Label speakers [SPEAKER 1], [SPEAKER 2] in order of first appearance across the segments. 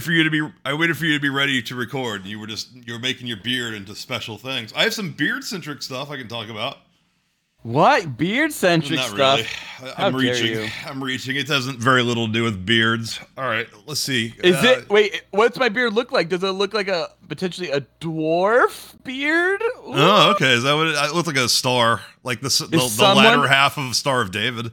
[SPEAKER 1] for you to be I waited for you to be ready to record. You were just you were making your beard into special things. I have some beard centric stuff I can talk about.
[SPEAKER 2] What beard centric stuff?
[SPEAKER 1] really.
[SPEAKER 2] How
[SPEAKER 1] I'm
[SPEAKER 2] dare
[SPEAKER 1] reaching. I'm reaching. It has very little to do with beards. All right, let's see.
[SPEAKER 2] Is
[SPEAKER 1] Uh,
[SPEAKER 2] it? Wait, what's my beard look like? Does it look like a potentially a dwarf beard? Ooh.
[SPEAKER 1] Oh, okay. Is that what it, it looks like? A star, like the the, the latter half of Star of David.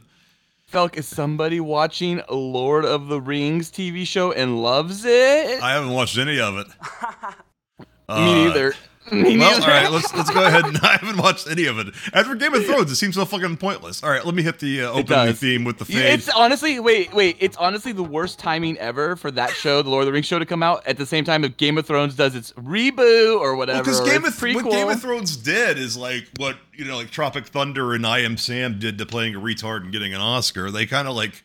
[SPEAKER 2] Felk, is somebody watching Lord of the Rings TV show and loves it?
[SPEAKER 1] I haven't watched any of it.
[SPEAKER 2] Me
[SPEAKER 1] Uh,
[SPEAKER 2] neither. Me
[SPEAKER 1] Well, all right, let's let's go ahead. And, I haven't watched any of it. As for Game of Thrones, it seems so fucking pointless. All right, let me hit the uh, opening theme with the fade.
[SPEAKER 2] It's honestly wait wait. It's honestly the worst timing ever for that show, the Lord of the Rings show, to come out at the same time that Game of Thrones does its reboot or whatever.
[SPEAKER 1] Because
[SPEAKER 2] or
[SPEAKER 1] Game of what. Game of Thrones did is like what you know, like Tropic Thunder and I Am Sam did to playing a retard and getting an Oscar. They kind of like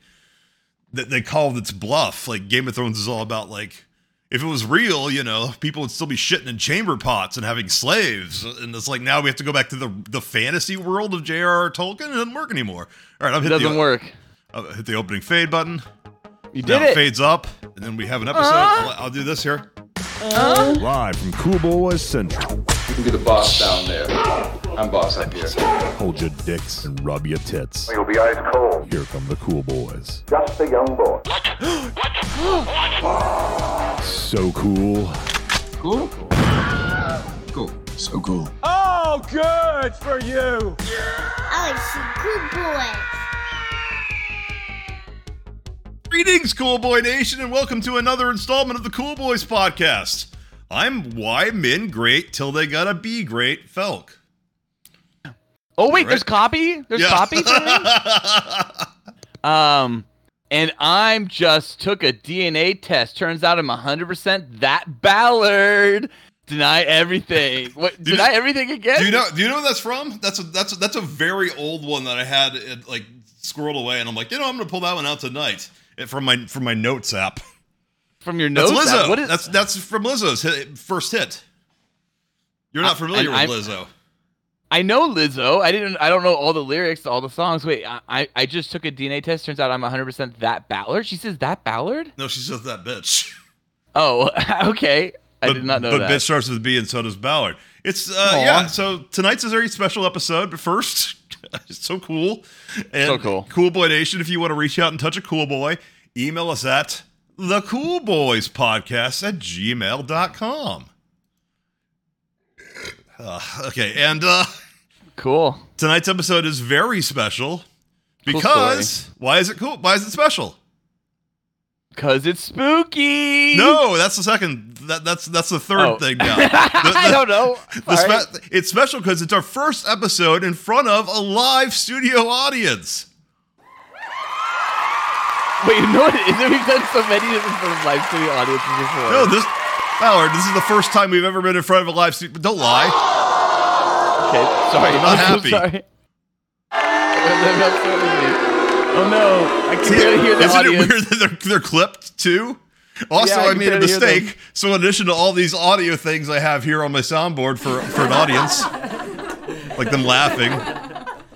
[SPEAKER 1] they, they called its bluff. Like Game of Thrones is all about like if it was real, you know, people would still be shitting in chamber pots and having slaves. And it's like now we have to go back to the the fantasy world of J.R.R. Tolkien. It doesn't work anymore. All right, I'm
[SPEAKER 2] it
[SPEAKER 1] hit
[SPEAKER 2] doesn't
[SPEAKER 1] the,
[SPEAKER 2] work.
[SPEAKER 1] I'll hit the opening fade button.
[SPEAKER 2] You
[SPEAKER 1] Now
[SPEAKER 2] did
[SPEAKER 1] it
[SPEAKER 2] it.
[SPEAKER 1] fades up, and then we have an episode.
[SPEAKER 2] Uh?
[SPEAKER 1] I'll, I'll do this here.
[SPEAKER 3] Live from Cool Boys Central.
[SPEAKER 4] You can be the boss down there. I'm boss up here.
[SPEAKER 3] Hold your dicks and rub your tits.
[SPEAKER 5] You'll be ice cold.
[SPEAKER 3] Here come the Cool Boys.
[SPEAKER 5] Just a young boy.
[SPEAKER 3] So cool.
[SPEAKER 4] Cool? Cool. So cool.
[SPEAKER 6] Oh, good for you.
[SPEAKER 7] Oh, it's some cool boys.
[SPEAKER 1] Greetings, Cool Boy Nation, and welcome to another installment of the Cool Boys podcast. I'm why men great till they gotta be great, Felk.
[SPEAKER 2] Oh wait,
[SPEAKER 1] Right.
[SPEAKER 2] there's copy. There's
[SPEAKER 1] Yeah.
[SPEAKER 2] copy. Um, and I'm just took a DNA test. Turns out I'm 100% that Ballard. Deny everything. What?
[SPEAKER 1] Do you
[SPEAKER 2] deny
[SPEAKER 1] know-
[SPEAKER 2] everything again?
[SPEAKER 1] do you know? Do you know where that's from? That's a that's a, that's a very old one that I had it, like squirreled away, and I'm like, you know, I'm gonna pull that one out tonight It- from my from my notes app.
[SPEAKER 2] from your
[SPEAKER 1] That's
[SPEAKER 2] notes?
[SPEAKER 1] Lizzo.
[SPEAKER 2] What is?
[SPEAKER 1] that's that's from Lizzo's hit, first hit. You're not
[SPEAKER 2] I-
[SPEAKER 1] familiar
[SPEAKER 2] and
[SPEAKER 1] with Lizzo.
[SPEAKER 2] I know Lizzo. I didn't. I don't know all the lyrics to all the songs. Wait, I I, I just took a DNA test. Turns out I'm 100% that Ballard. She says that Ballard.
[SPEAKER 1] No, she says that bitch.
[SPEAKER 2] Oh, okay. I
[SPEAKER 1] but,
[SPEAKER 2] did not know
[SPEAKER 1] but
[SPEAKER 2] that.
[SPEAKER 1] But bitch starts with B, and so does Ballard. It's uh,
[SPEAKER 2] Aw.
[SPEAKER 1] yeah. So tonight's a very special episode. But first, it's so cool. And
[SPEAKER 2] So cool.
[SPEAKER 1] Cool Boy Nation. If you want to reach out and touch a cool boy, email us at the Cool Boys Podcast at gmail.com. Uh, okay, and uh,
[SPEAKER 2] cool.
[SPEAKER 1] tonight's episode is very special
[SPEAKER 2] Cool
[SPEAKER 1] because why is it cool? Why is it special?
[SPEAKER 2] Cause it's spooky.
[SPEAKER 1] No, that's the second. That, that's that's the third
[SPEAKER 2] Oh.
[SPEAKER 1] thing now. The-
[SPEAKER 2] I don't know.
[SPEAKER 1] The spe- it's special because it's our first episode in front of a live studio audience.
[SPEAKER 2] Wait, you know what it? We've done so many different sort of live studio audiences before.
[SPEAKER 1] No, this Ballard, this is the first time we've ever been in front of a live studio. Don't lie.
[SPEAKER 2] Okay, sorry.
[SPEAKER 1] I'm not happy.
[SPEAKER 2] so sorry. I'm sorry. Oh no, I can
[SPEAKER 1] See,
[SPEAKER 2] barely hear the
[SPEAKER 1] Isn't
[SPEAKER 2] audience.
[SPEAKER 1] it weird that they're, they're clipped too? Also,
[SPEAKER 2] Yeah, I
[SPEAKER 1] I made a
[SPEAKER 2] barely hear them.
[SPEAKER 1] mistake. So, in addition to all these audio things I have here on my soundboard for, for an audience, like them laughing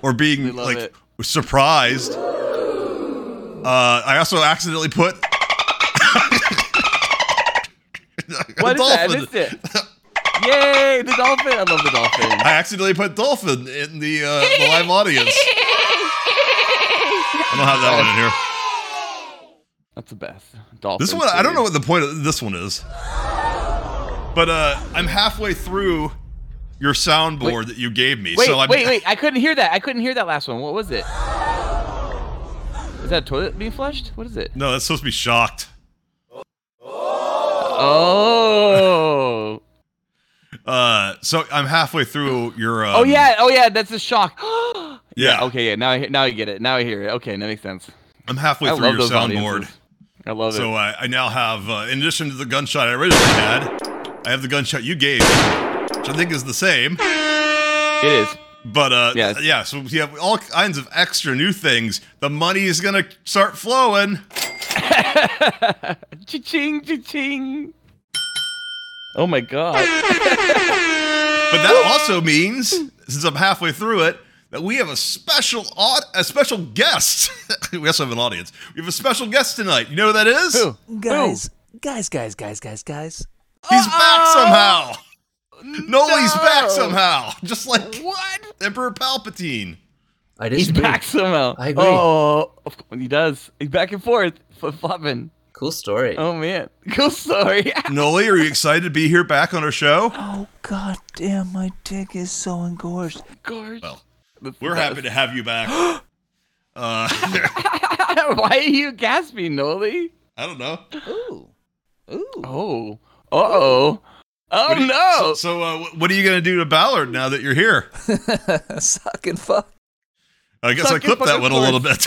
[SPEAKER 1] or being like
[SPEAKER 2] it.
[SPEAKER 1] surprised, uh, I also accidentally put a
[SPEAKER 2] What is that? I missed it. Yay, the dolphin! I love the dolphin.
[SPEAKER 1] I accidentally put dolphin in the, uh, the live audience. I don't have that one in here.
[SPEAKER 2] That's the best. Dolphin.
[SPEAKER 1] This one, I don't know what the point of this one is. But uh, I'm halfway through your soundboard
[SPEAKER 2] Wait.
[SPEAKER 1] that you gave me.
[SPEAKER 2] Wait,
[SPEAKER 1] so I'm,
[SPEAKER 2] wait, wait! I couldn't hear that. I couldn't hear that last one. What was it? Is that a toilet being flushed? What is it?
[SPEAKER 1] No, that's supposed to be shocked.
[SPEAKER 2] Oh.
[SPEAKER 1] Uh, so I'm halfway through your. Um,
[SPEAKER 2] oh yeah. Oh yeah. That's a shock.
[SPEAKER 1] Yeah.
[SPEAKER 2] Okay. Yeah. Now I now I get it. Now I hear it. Okay. That makes sense.
[SPEAKER 1] I'm halfway
[SPEAKER 2] I
[SPEAKER 1] through your soundboard.
[SPEAKER 2] I love
[SPEAKER 1] So
[SPEAKER 2] it.
[SPEAKER 1] So I, I now have, uh, in addition to the gunshot I originally had, I have the gunshot you gave, which I think is the same.
[SPEAKER 2] It is.
[SPEAKER 1] But uh,
[SPEAKER 2] Yeah.
[SPEAKER 1] yeah, so we have all kinds of extra new things. The money is gonna start flowing.
[SPEAKER 2] Cha-ching, cha-ching. Oh my god.
[SPEAKER 1] But that also means, since I'm halfway through it, that we have a special aud- a special guest. we also have an audience. We have a special guest tonight. You know who that is?
[SPEAKER 2] Who?
[SPEAKER 8] Guys,
[SPEAKER 5] guys, guys, guys, guys, guys.
[SPEAKER 1] He's back somehow. No. Nolie's
[SPEAKER 2] back
[SPEAKER 1] somehow, just like
[SPEAKER 2] What?
[SPEAKER 1] Emperor Palpatine.
[SPEAKER 5] I
[SPEAKER 2] He's back somehow.
[SPEAKER 5] I agree.
[SPEAKER 2] Oh, of course he does. He's back and forth, flip flopping.
[SPEAKER 5] Cool story.
[SPEAKER 2] Oh man, cool story.
[SPEAKER 1] Nolie, are you excited to be here back on our show?
[SPEAKER 5] Oh god damn, my dick is so engorged.
[SPEAKER 2] Gorge.
[SPEAKER 1] Well, We're happy to have you back. uh,
[SPEAKER 2] Why are you gasping, Nolie?
[SPEAKER 1] I don't know.
[SPEAKER 5] Ooh. Ooh.
[SPEAKER 2] Oh. Uh oh. Oh
[SPEAKER 1] you-
[SPEAKER 2] no.
[SPEAKER 1] So, so uh, what are you gonna do to Ballard now that you're here?
[SPEAKER 5] Suck and fuck.
[SPEAKER 1] I guess I
[SPEAKER 2] Suck your
[SPEAKER 1] clipped that
[SPEAKER 2] fucking
[SPEAKER 1] one a little bit.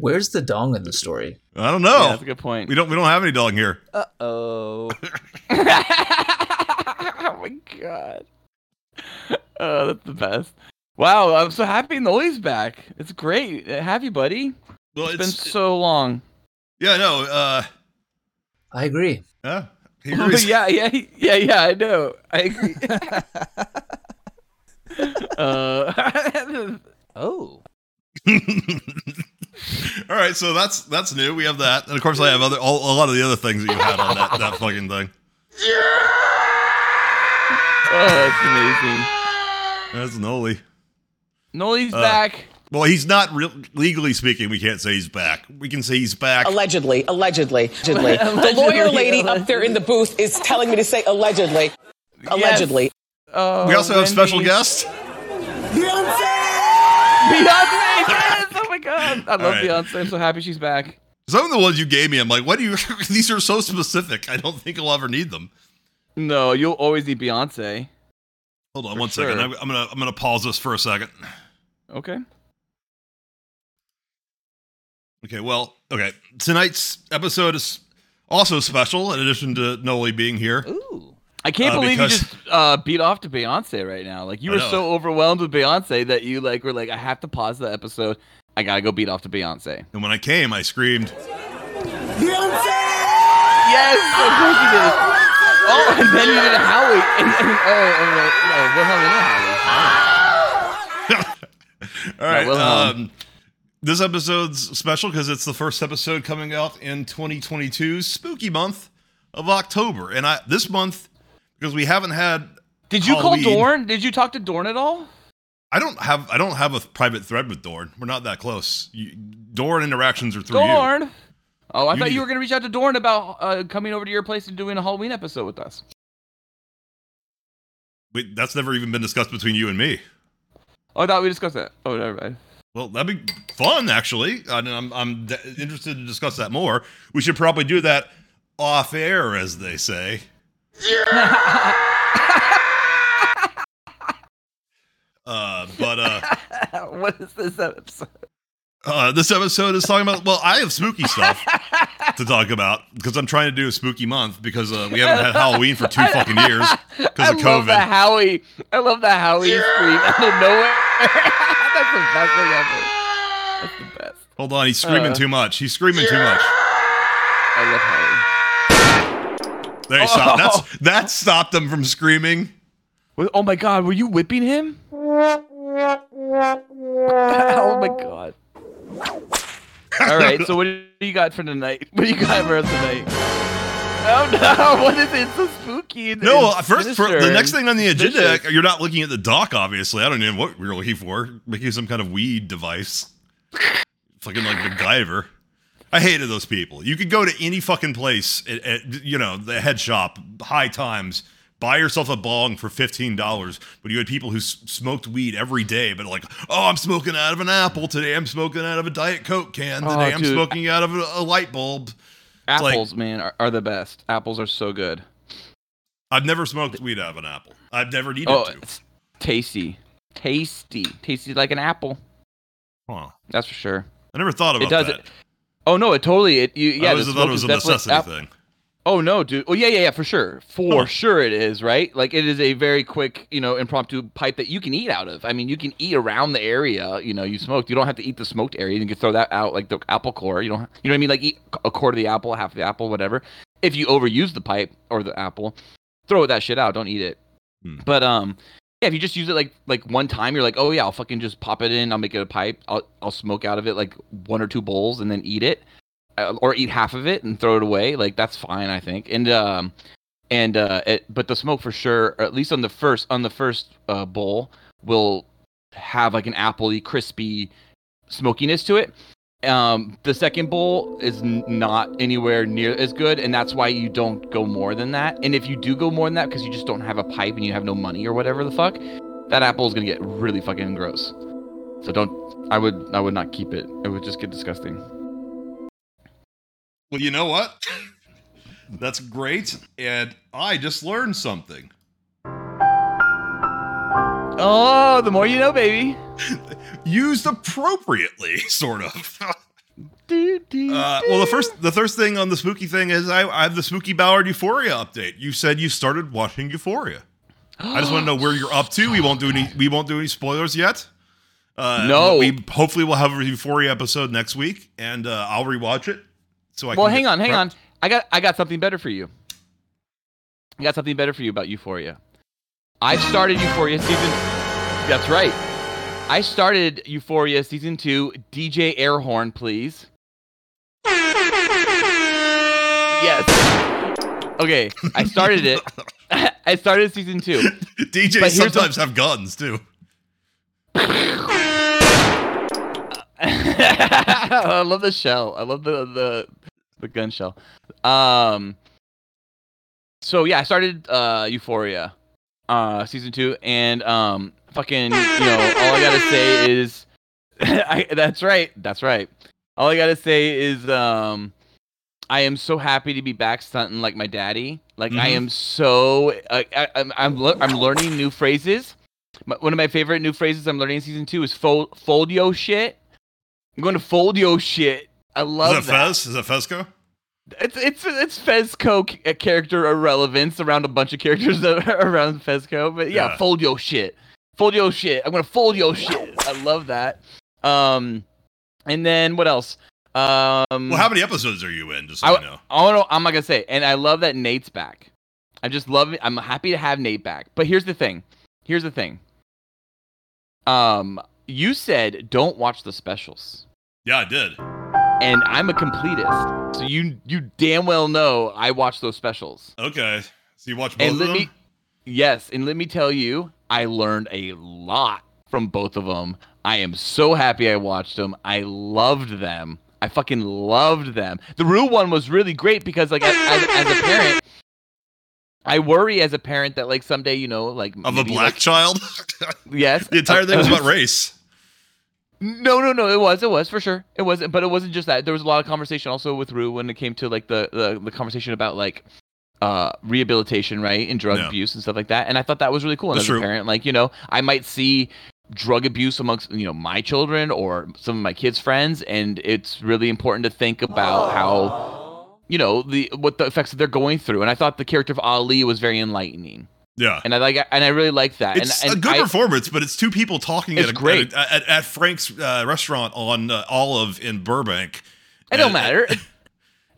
[SPEAKER 5] Where's the dong in the story?
[SPEAKER 1] I don't
[SPEAKER 2] Yeah,
[SPEAKER 1] know.
[SPEAKER 2] that's a good point.
[SPEAKER 1] we don't. We don't have any dong here.
[SPEAKER 5] Uh oh.
[SPEAKER 2] oh my god. Oh, that's the best. Wow, I'm so happy Nolie's back. It's great. Uh, Have you, buddy?
[SPEAKER 1] Well,
[SPEAKER 2] It's been so long.
[SPEAKER 1] yeah. No. Uh,
[SPEAKER 5] I agree.
[SPEAKER 1] yeah. He agrees.
[SPEAKER 2] yeah, yeah, yeah, yeah. I know. I agree. uh,
[SPEAKER 5] Oh.
[SPEAKER 1] All right, so that's that's new. We have that, and of course, I have other all, a lot of the other things that you had on that that fucking thing.
[SPEAKER 2] oh, that's amazing.
[SPEAKER 1] That's Nolie.
[SPEAKER 2] Nolie's
[SPEAKER 1] Uh,
[SPEAKER 2] back.
[SPEAKER 1] Well, he's not real legally speaking. We can't say he's back. We can say he's back.
[SPEAKER 7] Allegedly, allegedly, allegedly. The lawyer lady up there in the booth is telling me to say allegedly. Allegedly.
[SPEAKER 2] Oh,
[SPEAKER 1] We also have special
[SPEAKER 2] Wendy.
[SPEAKER 1] guests.
[SPEAKER 2] Beyonce. God. I love
[SPEAKER 1] right.
[SPEAKER 2] Beyonce. I'm so happy she's back.
[SPEAKER 1] Some of the ones you gave me, I'm like, what do you? these are so specific. I don't think I'll ever need them.
[SPEAKER 2] No, you'll always need Beyonce.
[SPEAKER 1] Hold on one second.
[SPEAKER 2] sure.
[SPEAKER 1] I'm, I'm gonna I'm gonna pause this for a second.
[SPEAKER 2] Okay.
[SPEAKER 1] Okay. Well. Okay. Tonight's episode is also special. In addition to Nolie being here.
[SPEAKER 5] Ooh.
[SPEAKER 2] I can't
[SPEAKER 1] Uh,
[SPEAKER 2] believe
[SPEAKER 1] because-
[SPEAKER 2] you just uh, beat off to Beyonce right now. Like you were so overwhelmed with Beyonce that you like were like, I have to pause the episode. I gotta go beat off to Beyonce.
[SPEAKER 1] And when I came, I screamed. Beyonce!
[SPEAKER 2] Yes, of course you did. Oh, and then you did a Howie. And, and, oh, oh, no, no, Wilhelm and a Howie.
[SPEAKER 1] All right.
[SPEAKER 2] Wilhelm.
[SPEAKER 1] um, this episode's special because it's the first episode coming out in 2022, spooky month of October, and I this month because we haven't had.
[SPEAKER 2] Did you
[SPEAKER 1] Halloween.
[SPEAKER 2] call Dorn? Did you talk to Dorn at all?
[SPEAKER 1] I don't have I don't have a private thread with Dorn. We're not that close. You, Dorn interactions are through you.
[SPEAKER 2] Dorn. Oh, I
[SPEAKER 1] You
[SPEAKER 2] thought you were gonna reach out to Dorn about uh, coming over to your place and doing a Halloween episode with us.
[SPEAKER 1] Wait, that's never even been discussed between you and me.
[SPEAKER 2] Oh, I thought we discussed that. Oh, never mind.
[SPEAKER 1] Well, that'd be fun, actually. And I'm I'm d- interested to discuss that more. We should probably do that off air, as they say. Uh, but uh,
[SPEAKER 2] what is this episode?
[SPEAKER 1] uh, this episode is talking about. Well, I have spooky stuff to talk about because I'm trying to do a spooky month because uh, we haven't had Halloween for two fucking years because of COVID.
[SPEAKER 2] I love the Howie. I love the Howie scream out of nowhere. That's the best thing ever. That's the best.
[SPEAKER 1] Hold on, he's screaming
[SPEAKER 2] Uh.
[SPEAKER 1] too much. He's screaming too much.
[SPEAKER 2] I love Howie.
[SPEAKER 1] There, he stopped. That's that stopped him from screaming.
[SPEAKER 2] Oh my God, were you whipping him? oh my God. All right, so what do you got for tonight? What do you got for us tonight? Oh no! What is it? It's so spooky. and-
[SPEAKER 1] No,
[SPEAKER 2] and
[SPEAKER 1] first for the next thing on the agenda,
[SPEAKER 2] vicious.
[SPEAKER 1] you're not looking at the dock. Obviously, I don't know what we are looking for. Making some kind of weed device, fucking like MacGyver. I hated those people. You could go to any fucking place, at, at, you know, the head shop, high times, buy yourself a bong for fifteen dollars. But you had people who s- smoked weed every day, but like, oh, I'm smoking out of an apple today. I'm smoking out of a diet coke can
[SPEAKER 2] Oh,
[SPEAKER 1] today. I'm
[SPEAKER 2] dude.
[SPEAKER 1] smoking out of a, a light bulb. like-
[SPEAKER 2] Apples, man, are, are the best. Apples are so good.
[SPEAKER 1] I've never smoked weed out of an apple. I've never needed
[SPEAKER 2] Oh,
[SPEAKER 1] to.
[SPEAKER 2] it's tasty, tasty, tasty like an apple.
[SPEAKER 1] Huh.
[SPEAKER 2] That's for sure.
[SPEAKER 1] I never thought about
[SPEAKER 2] it does
[SPEAKER 1] that.
[SPEAKER 2] it. Oh no, it totally. It you, yeah.
[SPEAKER 1] I always thought it was a necessity
[SPEAKER 2] app-
[SPEAKER 1] thing.
[SPEAKER 2] Oh no, dude. Oh yeah, yeah, yeah, for sure, for
[SPEAKER 1] Huh.
[SPEAKER 2] sure it is right. Like it is a very quick, you know, impromptu pipe that you can eat out of. I mean, you can eat around the area. You know, you smoked. You don't have to eat the smoked area. You can throw that out like the apple core. You don't. You know what I mean? Like eat a quarter of the apple, half of the apple, whatever. If you overuse the pipe or the apple, throw that shit out. Don't eat it.
[SPEAKER 1] Hmm.
[SPEAKER 2] But um, yeah, if you just use it like like one time, you're like, oh yeah, I'll fucking just pop it in. I'll make it a pipe. I'll I'll smoke out of it like one or two bowls and then eat it. Uh, or eat half of it and throw it away. Like that's fine, I think. And um, and uh, it, but the smoke for sure, or at least on the first on the first uh, bowl, will have like an appley, crispy smokiness to it. Um, the second bowl is n- not anywhere near as good, and that's why you don't go more than that. And if you do go more than that because you just don't have a pipe and you have no money or whatever the fuck, that apple is gonna get really fucking gross. So don't. I would. I would not keep it. It would just get disgusting.
[SPEAKER 1] Well, you know what? That's great, and I just learned something.
[SPEAKER 2] Oh, the more you know, baby.
[SPEAKER 1] Used appropriately, sort of.
[SPEAKER 2] Do, do,
[SPEAKER 1] Uh, well, the first the first thing on the spooky thing is I, I have the spooky Ballard Euphoria update. You said you started watching Euphoria. I just want to know where you're up to. We won't do any we won't do any spoilers yet. Uh,
[SPEAKER 2] No.
[SPEAKER 1] we hopefully we'll have a Euphoria episode next week, and uh, I'll rewatch it. So I
[SPEAKER 2] well, hang on, hang
[SPEAKER 1] prepped.
[SPEAKER 2] on. I got I got something better for you. I got something better for you about Euphoria. I started Euphoria season. That's right. I started Euphoria season two. DJ air horn, please. Yes. Okay, I started it. I started season two.
[SPEAKER 1] DJs sometimes have guns too.
[SPEAKER 2] I love the shell. I love the the the gun shell. Um. So yeah, I started uh Euphoria, uh season two, and um fucking you know all I gotta say is, I, that's right, that's right. All I gotta say is um. I am so happy to be back stunting like my daddy. Like I
[SPEAKER 1] Mhm.
[SPEAKER 2] am so uh, I, I'm I'm, le- I'm learning new phrases. My, one of my favorite new phrases I'm learning in season two is fold fold yo shit. I'm going to fold yo shit. I love
[SPEAKER 1] Is that
[SPEAKER 2] that.
[SPEAKER 1] Fez? Is that Fezco?
[SPEAKER 2] It's it's it's Fezco character irrelevance around a bunch of characters around Fezco, but yeah,
[SPEAKER 1] Yeah.
[SPEAKER 2] fold yo shit. Fold yo shit. I'm gonna fold yo shit. I love that. Um, and then what else? Um,
[SPEAKER 1] Well, how many episodes are you in? Just so
[SPEAKER 2] I,
[SPEAKER 1] I know.
[SPEAKER 2] I don't know. I'm not gonna say. And I love that Nate's back. I just love it. I'm happy to have Nate back. But here's the thing. Here's the thing. Um, you said don't watch the specials,
[SPEAKER 1] Yeah, I did.
[SPEAKER 2] and I'm a completist. So you you damn well know I watch those specials.
[SPEAKER 1] Okay. So you watch both
[SPEAKER 2] and
[SPEAKER 1] of
[SPEAKER 2] let
[SPEAKER 1] them?
[SPEAKER 2] me, yes, and let me tell you, I learned a lot from both of them. I am so happy I watched them. I loved them. I fucking loved them. The Rue one was really great because, like, as, as, as a parent, I worry as a parent that, like, someday, you know, like
[SPEAKER 1] of a black
[SPEAKER 2] like-
[SPEAKER 1] child.
[SPEAKER 2] yes,
[SPEAKER 1] the entire thing was about race.
[SPEAKER 2] No, no, no. It was, it was for sure. It wasn't, but it wasn't just that. There was a lot of conversation also with Rue when it came to like the the, the conversation about like uh rehabilitation, right, and drug
[SPEAKER 1] Yeah.
[SPEAKER 2] abuse and stuff like that. And I thought that was really cool. And
[SPEAKER 1] That's
[SPEAKER 2] as
[SPEAKER 1] true.
[SPEAKER 2] a parent, like you know, I might see drug abuse amongst you know my children or some of my kids' friends, and it's really important to think about how you know the what the effects that they're going through. And I thought the character of Ali was very enlightening,
[SPEAKER 1] Yeah.
[SPEAKER 2] and I like and I really like that.
[SPEAKER 1] It's
[SPEAKER 2] and,
[SPEAKER 1] a good
[SPEAKER 2] I,
[SPEAKER 1] performance, but it's two people talking at, a,
[SPEAKER 2] great.
[SPEAKER 1] At, at, at Frank's uh, restaurant on uh, Olive in Burbank.
[SPEAKER 2] It don't matter.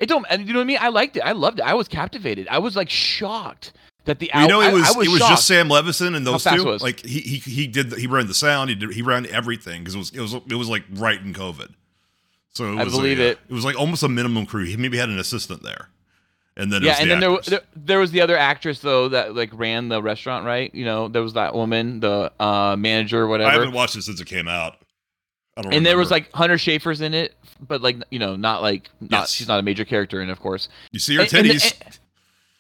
[SPEAKER 2] It, it don't. And you know what I mean? I liked it. I loved it. I was captivated. I was like shocked that the.
[SPEAKER 1] You know, it was,
[SPEAKER 2] I, I was
[SPEAKER 1] it was
[SPEAKER 2] shocked.
[SPEAKER 1] just Sam Levinson and those two. Like he he he did the, he ran the sound. He did he ran everything because it was it was it was like right in COVID. So it
[SPEAKER 2] I believe
[SPEAKER 1] uh,
[SPEAKER 2] it.
[SPEAKER 1] It was like almost a minimum crew. He maybe had an assistant there, and then
[SPEAKER 2] Yeah, and
[SPEAKER 1] the
[SPEAKER 2] then there, there there was the other actress though that like ran the restaurant, right? You know, there was that woman, the uh, manager, or
[SPEAKER 1] I haven't watched it since it came out. I don't.
[SPEAKER 2] and there was like Hunter Schafer's in it, but like you know, not like not
[SPEAKER 1] Yes.
[SPEAKER 2] she's not a major character in, it, of course.
[SPEAKER 1] you see her
[SPEAKER 2] and- and and-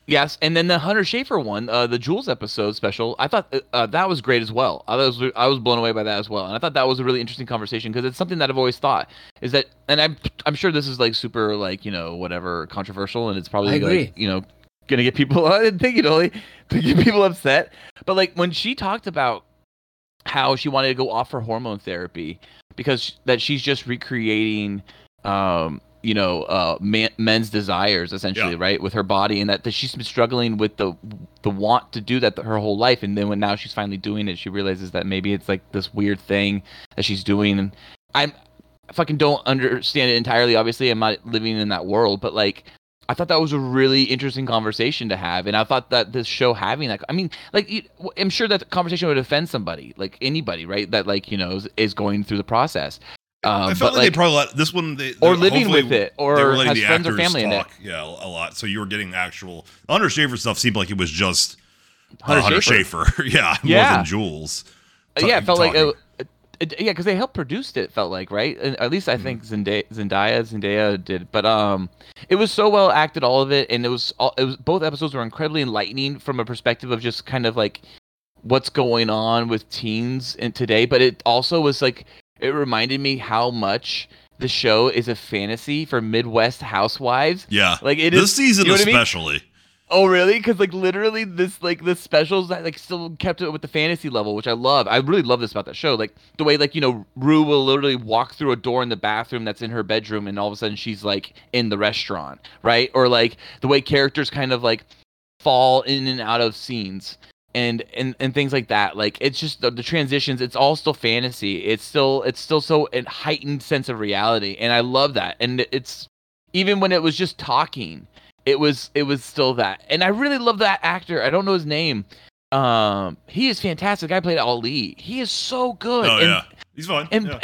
[SPEAKER 2] Yes, and then the Hunter Schafer one, uh, the Jules episode special, I thought uh, uh, that was great as well. I was I was blown away by that as well, and I thought that was a really interesting conversation because it's something that I've always thought is that, and I'm I'm sure this is like super like you know whatever controversial, and it's probably like you know gonna get people I didn't think it only to get people upset, but like when she talked about how she wanted to go off her hormone therapy because that she's just recreating um you know uh man, men's desires essentially
[SPEAKER 1] Yeah.
[SPEAKER 2] right with her body and that, that she's been struggling with the the want to do that her whole life and then when now she's finally doing it she realizes that maybe it's like this weird thing that she's doing and i'm I fucking don't understand it entirely obviously i'm not living in that world but like I thought that was a really interesting conversation to have, and I thought that this show having that. I mean, like, you- I'm sure that the conversation would offend somebody, like anybody, right? That like you know is, is going through the process. Uh,
[SPEAKER 1] I felt like,
[SPEAKER 2] like,
[SPEAKER 1] they probably let this one they
[SPEAKER 2] Or living with it,
[SPEAKER 1] they
[SPEAKER 2] or
[SPEAKER 1] were letting
[SPEAKER 2] has friends or family in it.
[SPEAKER 1] talk, Yeah, a lot. So you were getting actual Hunter Schafer stuff. Seemed like it was just uh,
[SPEAKER 2] Hunter
[SPEAKER 1] Hunter
[SPEAKER 2] Schafer.
[SPEAKER 1] Schafer. yeah, more
[SPEAKER 2] Yeah.
[SPEAKER 1] than Jules.
[SPEAKER 2] Uh, yeah, it felt like
[SPEAKER 1] talking.
[SPEAKER 2] uh, it, yeah, because they helped produced it. Felt like right, and at least I think Zendaya, Zendaya, Zendaya did. But um, it was so well acted, all of it, and it was all. It was both episodes were incredibly enlightening from a perspective of just kind of like what's going on with teens in today. But it also was like it reminded me how much the show is a fantasy for Midwest housewives.
[SPEAKER 1] yeah,
[SPEAKER 2] Like it
[SPEAKER 1] this
[SPEAKER 2] is
[SPEAKER 1] season
[SPEAKER 2] you know what I mean?
[SPEAKER 1] especially.
[SPEAKER 2] Oh really? Because like literally this like the specials that like still kept it with the fantasy level, which I love. I really love this about that show. Like the way like you know Rue will literally walk through a door in the bathroom that's in her bedroom, and all of a sudden she's like in the restaurant, right? Or like the way characters kind of like fall in and out of scenes. And, and and things like that. Like it's just the, the transitions it's all still fantasy. It's still it's still so a heightened sense of reality and i love that. And it's even when it was just talking it was it was still that. And i really love that actor. I don't know his name. Um he is fantastic. I played ali. He is so good.
[SPEAKER 1] Oh
[SPEAKER 2] and,
[SPEAKER 1] yeah, he's fine.
[SPEAKER 2] and
[SPEAKER 1] yeah.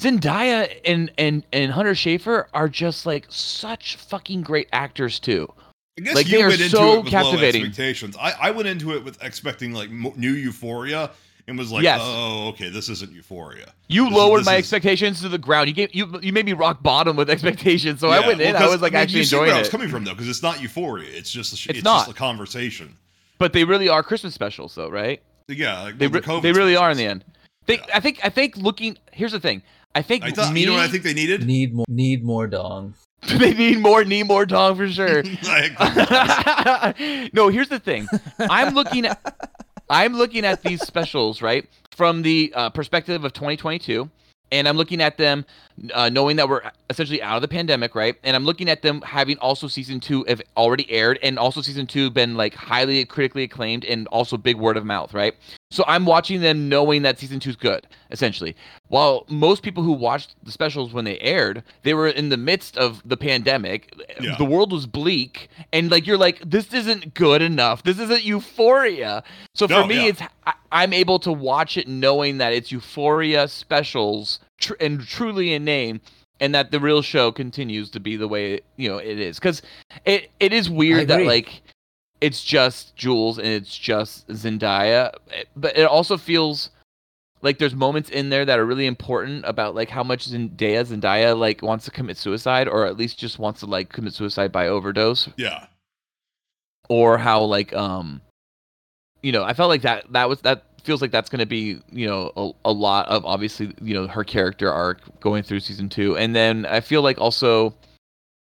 [SPEAKER 2] zendaya and and and hunter schafer are just like such fucking great actors too
[SPEAKER 1] I guess
[SPEAKER 2] like,
[SPEAKER 1] you
[SPEAKER 2] they
[SPEAKER 1] went into
[SPEAKER 2] so
[SPEAKER 1] it with
[SPEAKER 2] captivating.
[SPEAKER 1] low expectations. I, I went into it with expecting like mo- new Euphoria and was like,
[SPEAKER 2] Yes.
[SPEAKER 1] oh, okay, this isn't Euphoria.
[SPEAKER 2] you
[SPEAKER 1] This
[SPEAKER 2] lowered
[SPEAKER 1] this
[SPEAKER 2] my
[SPEAKER 1] is-
[SPEAKER 2] expectations to the ground you gave you you made me rock bottom with expectations so i
[SPEAKER 1] Yeah,
[SPEAKER 2] went in
[SPEAKER 1] well,
[SPEAKER 2] i
[SPEAKER 1] 'cause,
[SPEAKER 2] was like
[SPEAKER 1] mean,
[SPEAKER 2] actually
[SPEAKER 1] you see
[SPEAKER 2] enjoying
[SPEAKER 1] where I was coming from though, because it's not Euphoria. It's just a, sh-
[SPEAKER 2] It's
[SPEAKER 1] it's,
[SPEAKER 2] not.
[SPEAKER 1] just a conversation.
[SPEAKER 2] but they really are christmas specials though right
[SPEAKER 1] Yeah, like
[SPEAKER 2] they,
[SPEAKER 1] the
[SPEAKER 2] re-
[SPEAKER 1] COVID
[SPEAKER 2] they really are in the end they, i think i think looking here's the thing i think
[SPEAKER 1] I thought
[SPEAKER 2] me,
[SPEAKER 1] you know what I think they needed.
[SPEAKER 5] Need more. Need more dong.
[SPEAKER 2] they need more need more dong for sure no, here's the thing. I'm looking at I'm looking at these specials, right? From the uh, perspective of 2022, and I'm looking at them uh, knowing that we're essentially out of the pandemic, right? And I'm looking at them having also season 2 have already aired and also season 2 been like highly critically acclaimed and also big word of mouth, right? So I'm watching them knowing that season 2 is good, essentially. While most people who watched the specials when they aired, they were in the midst of the pandemic.
[SPEAKER 1] Yeah.
[SPEAKER 2] The world was bleak and like you're like this isn't good enough. This isn't euphoria. So for
[SPEAKER 1] No,
[SPEAKER 2] me
[SPEAKER 1] yeah.
[SPEAKER 2] it's I, I'm able to watch it knowing that it's euphoria specials tr- and truly in name and that the real show continues to be the way it, you know it is. Cuz it it is weird that like it's just Jules and it's just Zendaya eh, but it also feels like there's moments in there that are really important about like how much Zendaya Zendaya like wants to commit suicide or at least just wants to like commit suicide by overdose.
[SPEAKER 1] Yeah,
[SPEAKER 2] or how like um you know i felt like that that was that feels like that's going to be you know a, a lot of obviously you know her character arc going through season two and then i feel like also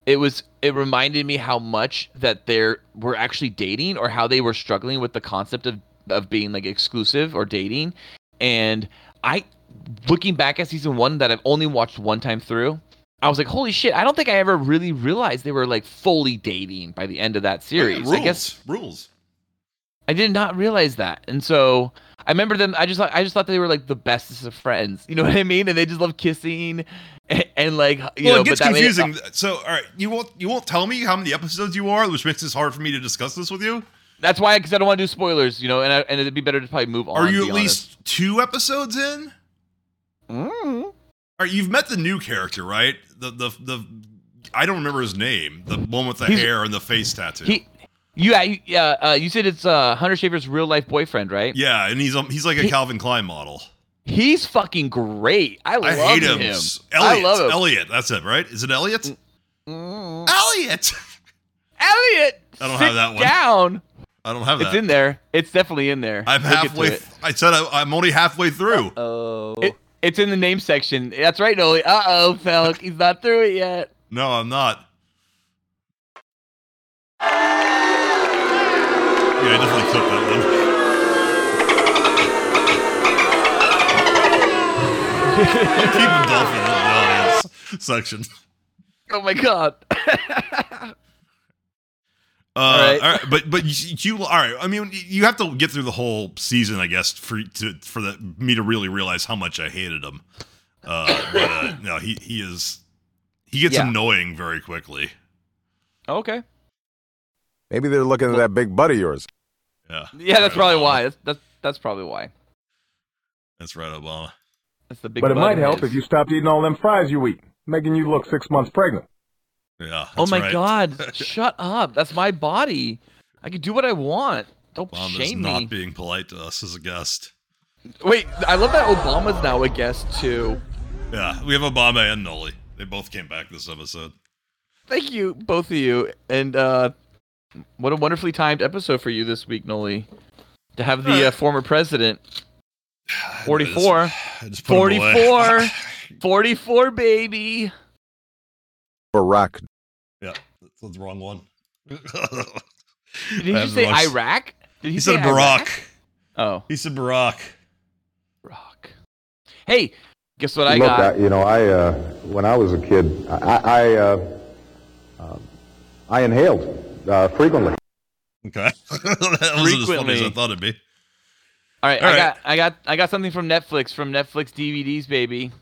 [SPEAKER 2] it was it reminded me how much that they're were actually dating or how they were struggling with the concept of of being like exclusive or dating and i looking back at season one that i've only watched one time through I was like, holy shit! I don't think I ever really realized they were like fully dating by the end of that series.
[SPEAKER 1] Jules,
[SPEAKER 2] I guess
[SPEAKER 1] Jules.
[SPEAKER 2] I did not realize that, and so I remember them. I just thought I just thought they were like the bestest of friends. You know what I mean? And they just love kissing, and, and like you
[SPEAKER 1] well,
[SPEAKER 2] know.
[SPEAKER 1] it gets
[SPEAKER 2] but that it-
[SPEAKER 1] confusing. so, all right, you won't you won't tell me how many episodes you are, which makes this hard for me to discuss this with you.
[SPEAKER 2] that's why, because I don't want to do spoilers. You know, and I, and it'd be better to probably move on.
[SPEAKER 1] Are you at least two episodes in?
[SPEAKER 2] honest. Mm.
[SPEAKER 1] All right, you've met the new character, right? The the the I don't remember his name. The one with the
[SPEAKER 2] He's-
[SPEAKER 1] hair and the face tattoo.
[SPEAKER 2] He, yeah, you, yeah. Uh, you said it's uh, Hunter Schafer's real life boyfriend, right?
[SPEAKER 1] yeah, and he's um, he's like a
[SPEAKER 2] He-
[SPEAKER 1] Calvin Klein model.
[SPEAKER 2] He's fucking great. I,
[SPEAKER 1] I
[SPEAKER 2] love
[SPEAKER 1] hate him.
[SPEAKER 2] him.
[SPEAKER 1] Elliot.
[SPEAKER 2] I love him.
[SPEAKER 1] Elliot. That's it, right? Is it Elliot?
[SPEAKER 2] Mm.
[SPEAKER 1] Elliot.
[SPEAKER 2] Elliot,
[SPEAKER 1] I don't
[SPEAKER 2] sit
[SPEAKER 1] have that one.
[SPEAKER 2] Down.
[SPEAKER 1] I don't have that.
[SPEAKER 2] It's in there. It's definitely in there.
[SPEAKER 1] I'm
[SPEAKER 2] We'll
[SPEAKER 1] halfway.
[SPEAKER 2] it.
[SPEAKER 1] I said I, I'm only halfway through.
[SPEAKER 5] Oh.
[SPEAKER 2] It, it's in the name section. That's right, Nolie. Uh oh, Felk. He's not through it yet.
[SPEAKER 1] No, I'm not. Yeah, I definitely clipped that one. Keep Dolphin in the audience section.
[SPEAKER 2] Oh my god.
[SPEAKER 1] Uh,
[SPEAKER 2] All right.
[SPEAKER 1] all right, but but you, you all right. I mean, you have to get through the whole season, I guess, for to for the, me to really realize how much I hated him. Uh, but uh, no, he he is he gets
[SPEAKER 2] Yeah.
[SPEAKER 1] annoying very quickly.
[SPEAKER 2] okay.
[SPEAKER 8] Maybe they're looking at that big butt of yours.
[SPEAKER 1] Yeah,
[SPEAKER 2] Yeah, that's probably
[SPEAKER 1] Obama.
[SPEAKER 2] why. That's, that's that's probably why.
[SPEAKER 1] That's right, Obama.
[SPEAKER 2] That's the big.
[SPEAKER 9] but it might help
[SPEAKER 2] his.
[SPEAKER 9] if you stopped eating all them fries you eat, making you look six months pregnant.
[SPEAKER 1] Yeah.
[SPEAKER 2] Oh my
[SPEAKER 1] right.
[SPEAKER 2] god! Shut up. That's my body. I can do what I want. Don't
[SPEAKER 1] Obama's
[SPEAKER 2] shame
[SPEAKER 1] not
[SPEAKER 2] me.
[SPEAKER 1] being polite to us as a guest.
[SPEAKER 2] Wait, I love that Obama's now a guest too.
[SPEAKER 1] Yeah, we have Obama and Nolie. They both came back this episode.
[SPEAKER 2] Thank you, both of you, and uh, what a wonderfully timed episode for you this week, Nolie. To have the uh, former president, forty-four,
[SPEAKER 1] I just put him
[SPEAKER 2] 44, 44, baby.
[SPEAKER 8] Barack.
[SPEAKER 1] yeah, that's the wrong one.
[SPEAKER 2] Did you say
[SPEAKER 1] the most-
[SPEAKER 2] Iraq? Did he,
[SPEAKER 1] He
[SPEAKER 2] say
[SPEAKER 1] said Barack.
[SPEAKER 2] Iraq? Oh,
[SPEAKER 1] He said Barack.
[SPEAKER 2] Rock. Hey, guess what I
[SPEAKER 10] Look,
[SPEAKER 2] got?
[SPEAKER 10] I, you know, I uh, when I was a kid, I I, uh, um, I inhaled uh, frequently.
[SPEAKER 1] Okay, that wasn't as funny as I thought it'd be.
[SPEAKER 2] All right,
[SPEAKER 1] All
[SPEAKER 2] I
[SPEAKER 1] right.
[SPEAKER 2] got, I got, I got something from Netflix from Netflix DVDs, baby. Do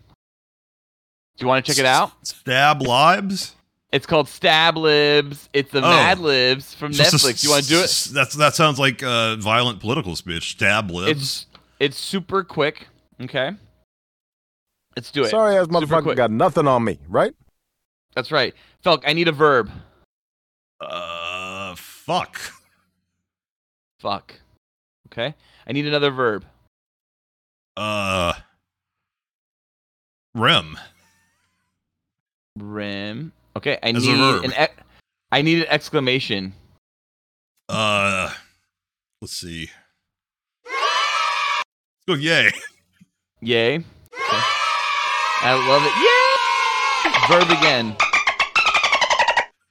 [SPEAKER 2] you want to check it out?
[SPEAKER 1] Stab Libs.
[SPEAKER 2] It's called Stab Libs. It's the
[SPEAKER 1] Oh.
[SPEAKER 2] Mad Libs from
[SPEAKER 1] Just
[SPEAKER 2] Netflix.
[SPEAKER 1] s-
[SPEAKER 2] You want to do it?
[SPEAKER 1] That's that sounds like uh, violent political speech. Stab libs.
[SPEAKER 2] It's it's super quick. Okay. Let's do it.
[SPEAKER 8] Sorry ass motherfucker got nothing on me, right?
[SPEAKER 2] That's right. Felk, I need a verb.
[SPEAKER 1] uh, fuck.
[SPEAKER 2] Fuck. Okay. I need another verb.
[SPEAKER 1] Uh, rim.
[SPEAKER 2] Rim. Okay. I
[SPEAKER 1] As
[SPEAKER 2] need an. E- I need an exclamation.
[SPEAKER 1] Uh, let's see. Let's go. Yay.
[SPEAKER 2] Yay. Okay. I love it. Yay! Verb again.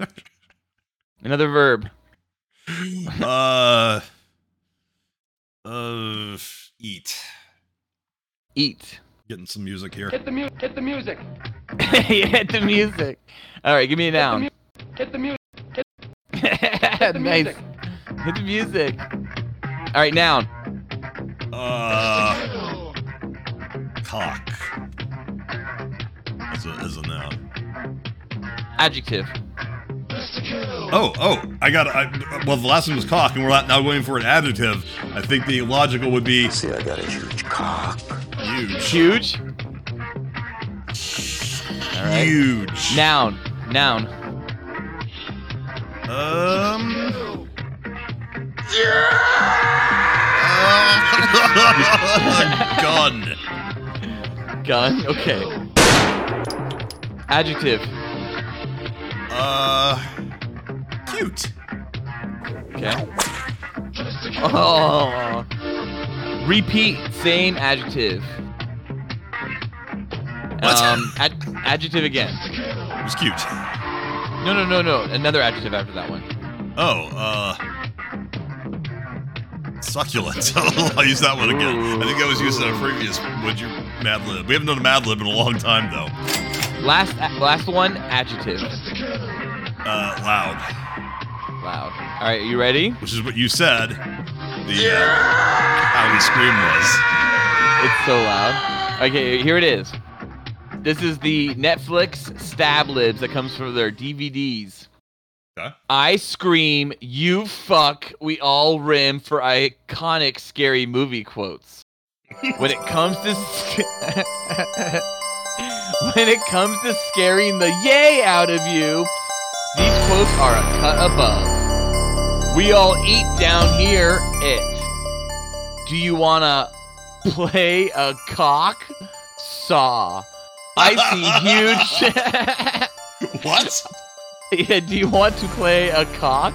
[SPEAKER 2] Another verb.
[SPEAKER 1] Uh, uh, eat.
[SPEAKER 2] Eat.
[SPEAKER 1] Getting some music here.
[SPEAKER 6] Hit the mu- hit the music.
[SPEAKER 2] Hit the music. All right, give me a noun.
[SPEAKER 6] Hit the music.
[SPEAKER 2] nice.
[SPEAKER 6] music.
[SPEAKER 2] Hit the music. All right, noun.
[SPEAKER 1] Uh, cock. As a, as a noun.
[SPEAKER 2] Adjective.
[SPEAKER 1] Oh, oh, I got. I, well, the last one was cock, and we're not now going for an adjective. I think the logical would be. See, I got a huge cock. Huge.
[SPEAKER 2] Huge. All right.
[SPEAKER 1] Huge.
[SPEAKER 2] Noun. Noun.
[SPEAKER 1] Um. Gun.
[SPEAKER 2] Gun. Okay. Adjective.
[SPEAKER 1] Uh. Cute.
[SPEAKER 2] Okay. Oh. Repeat same adjective.
[SPEAKER 1] What?
[SPEAKER 2] Um, ad- adjective again.
[SPEAKER 1] It was cute.
[SPEAKER 2] No, no, no, no. Another adjective after that one.
[SPEAKER 1] Oh, uh. Succulent. I'll use that one again. I think I was using a previous Would You Mad Lib. We haven't done a Mad Lib in a long time, though.
[SPEAKER 2] Last, last one. Adjective.
[SPEAKER 1] Uh, loud.
[SPEAKER 2] Loud. All right, you ready?
[SPEAKER 1] Which is what you said. The, uh, Howie scream was.
[SPEAKER 2] It's so loud. Okay, here it is. This is the Netflix Stab Libs that comes from their DVDs.
[SPEAKER 1] Okay.
[SPEAKER 2] I scream, you fuck, we all rim for iconic scary movie quotes. When it comes to sc- when it comes to scaring the yay out of you, these quotes are a cut above. We all eat down here it. Do you wanna play a cock? Saw. I see huge
[SPEAKER 1] What?
[SPEAKER 2] Yeah, do you want to play a cock?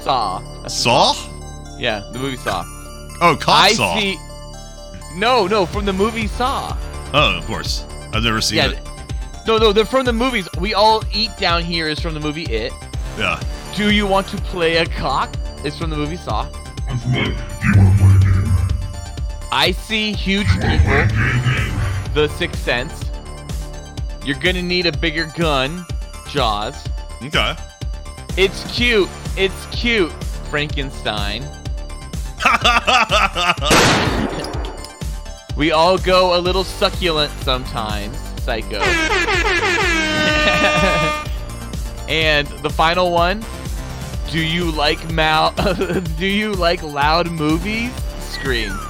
[SPEAKER 2] Saw.
[SPEAKER 1] Saw?
[SPEAKER 2] Yeah, the movie Saw.
[SPEAKER 1] Oh, cock
[SPEAKER 2] I
[SPEAKER 1] saw.
[SPEAKER 2] see. No, no, from the movie Saw.
[SPEAKER 1] Oh, of course. I've never seen
[SPEAKER 2] Yeah.
[SPEAKER 1] it.
[SPEAKER 2] No, no, they're from the movies. We all eat down here is from the movie It.
[SPEAKER 1] Yeah.
[SPEAKER 2] Do you want to play a cock? It's from the movie Saw. I see huge people. The Sixth Sense. You're gonna need a bigger gun. Jaws.
[SPEAKER 1] Okay.
[SPEAKER 2] It's cute. It's cute. Frankenstein. We all go a little succulent sometimes. Psycho. and the final one. Do you like mal? do you like loud movies? Scream.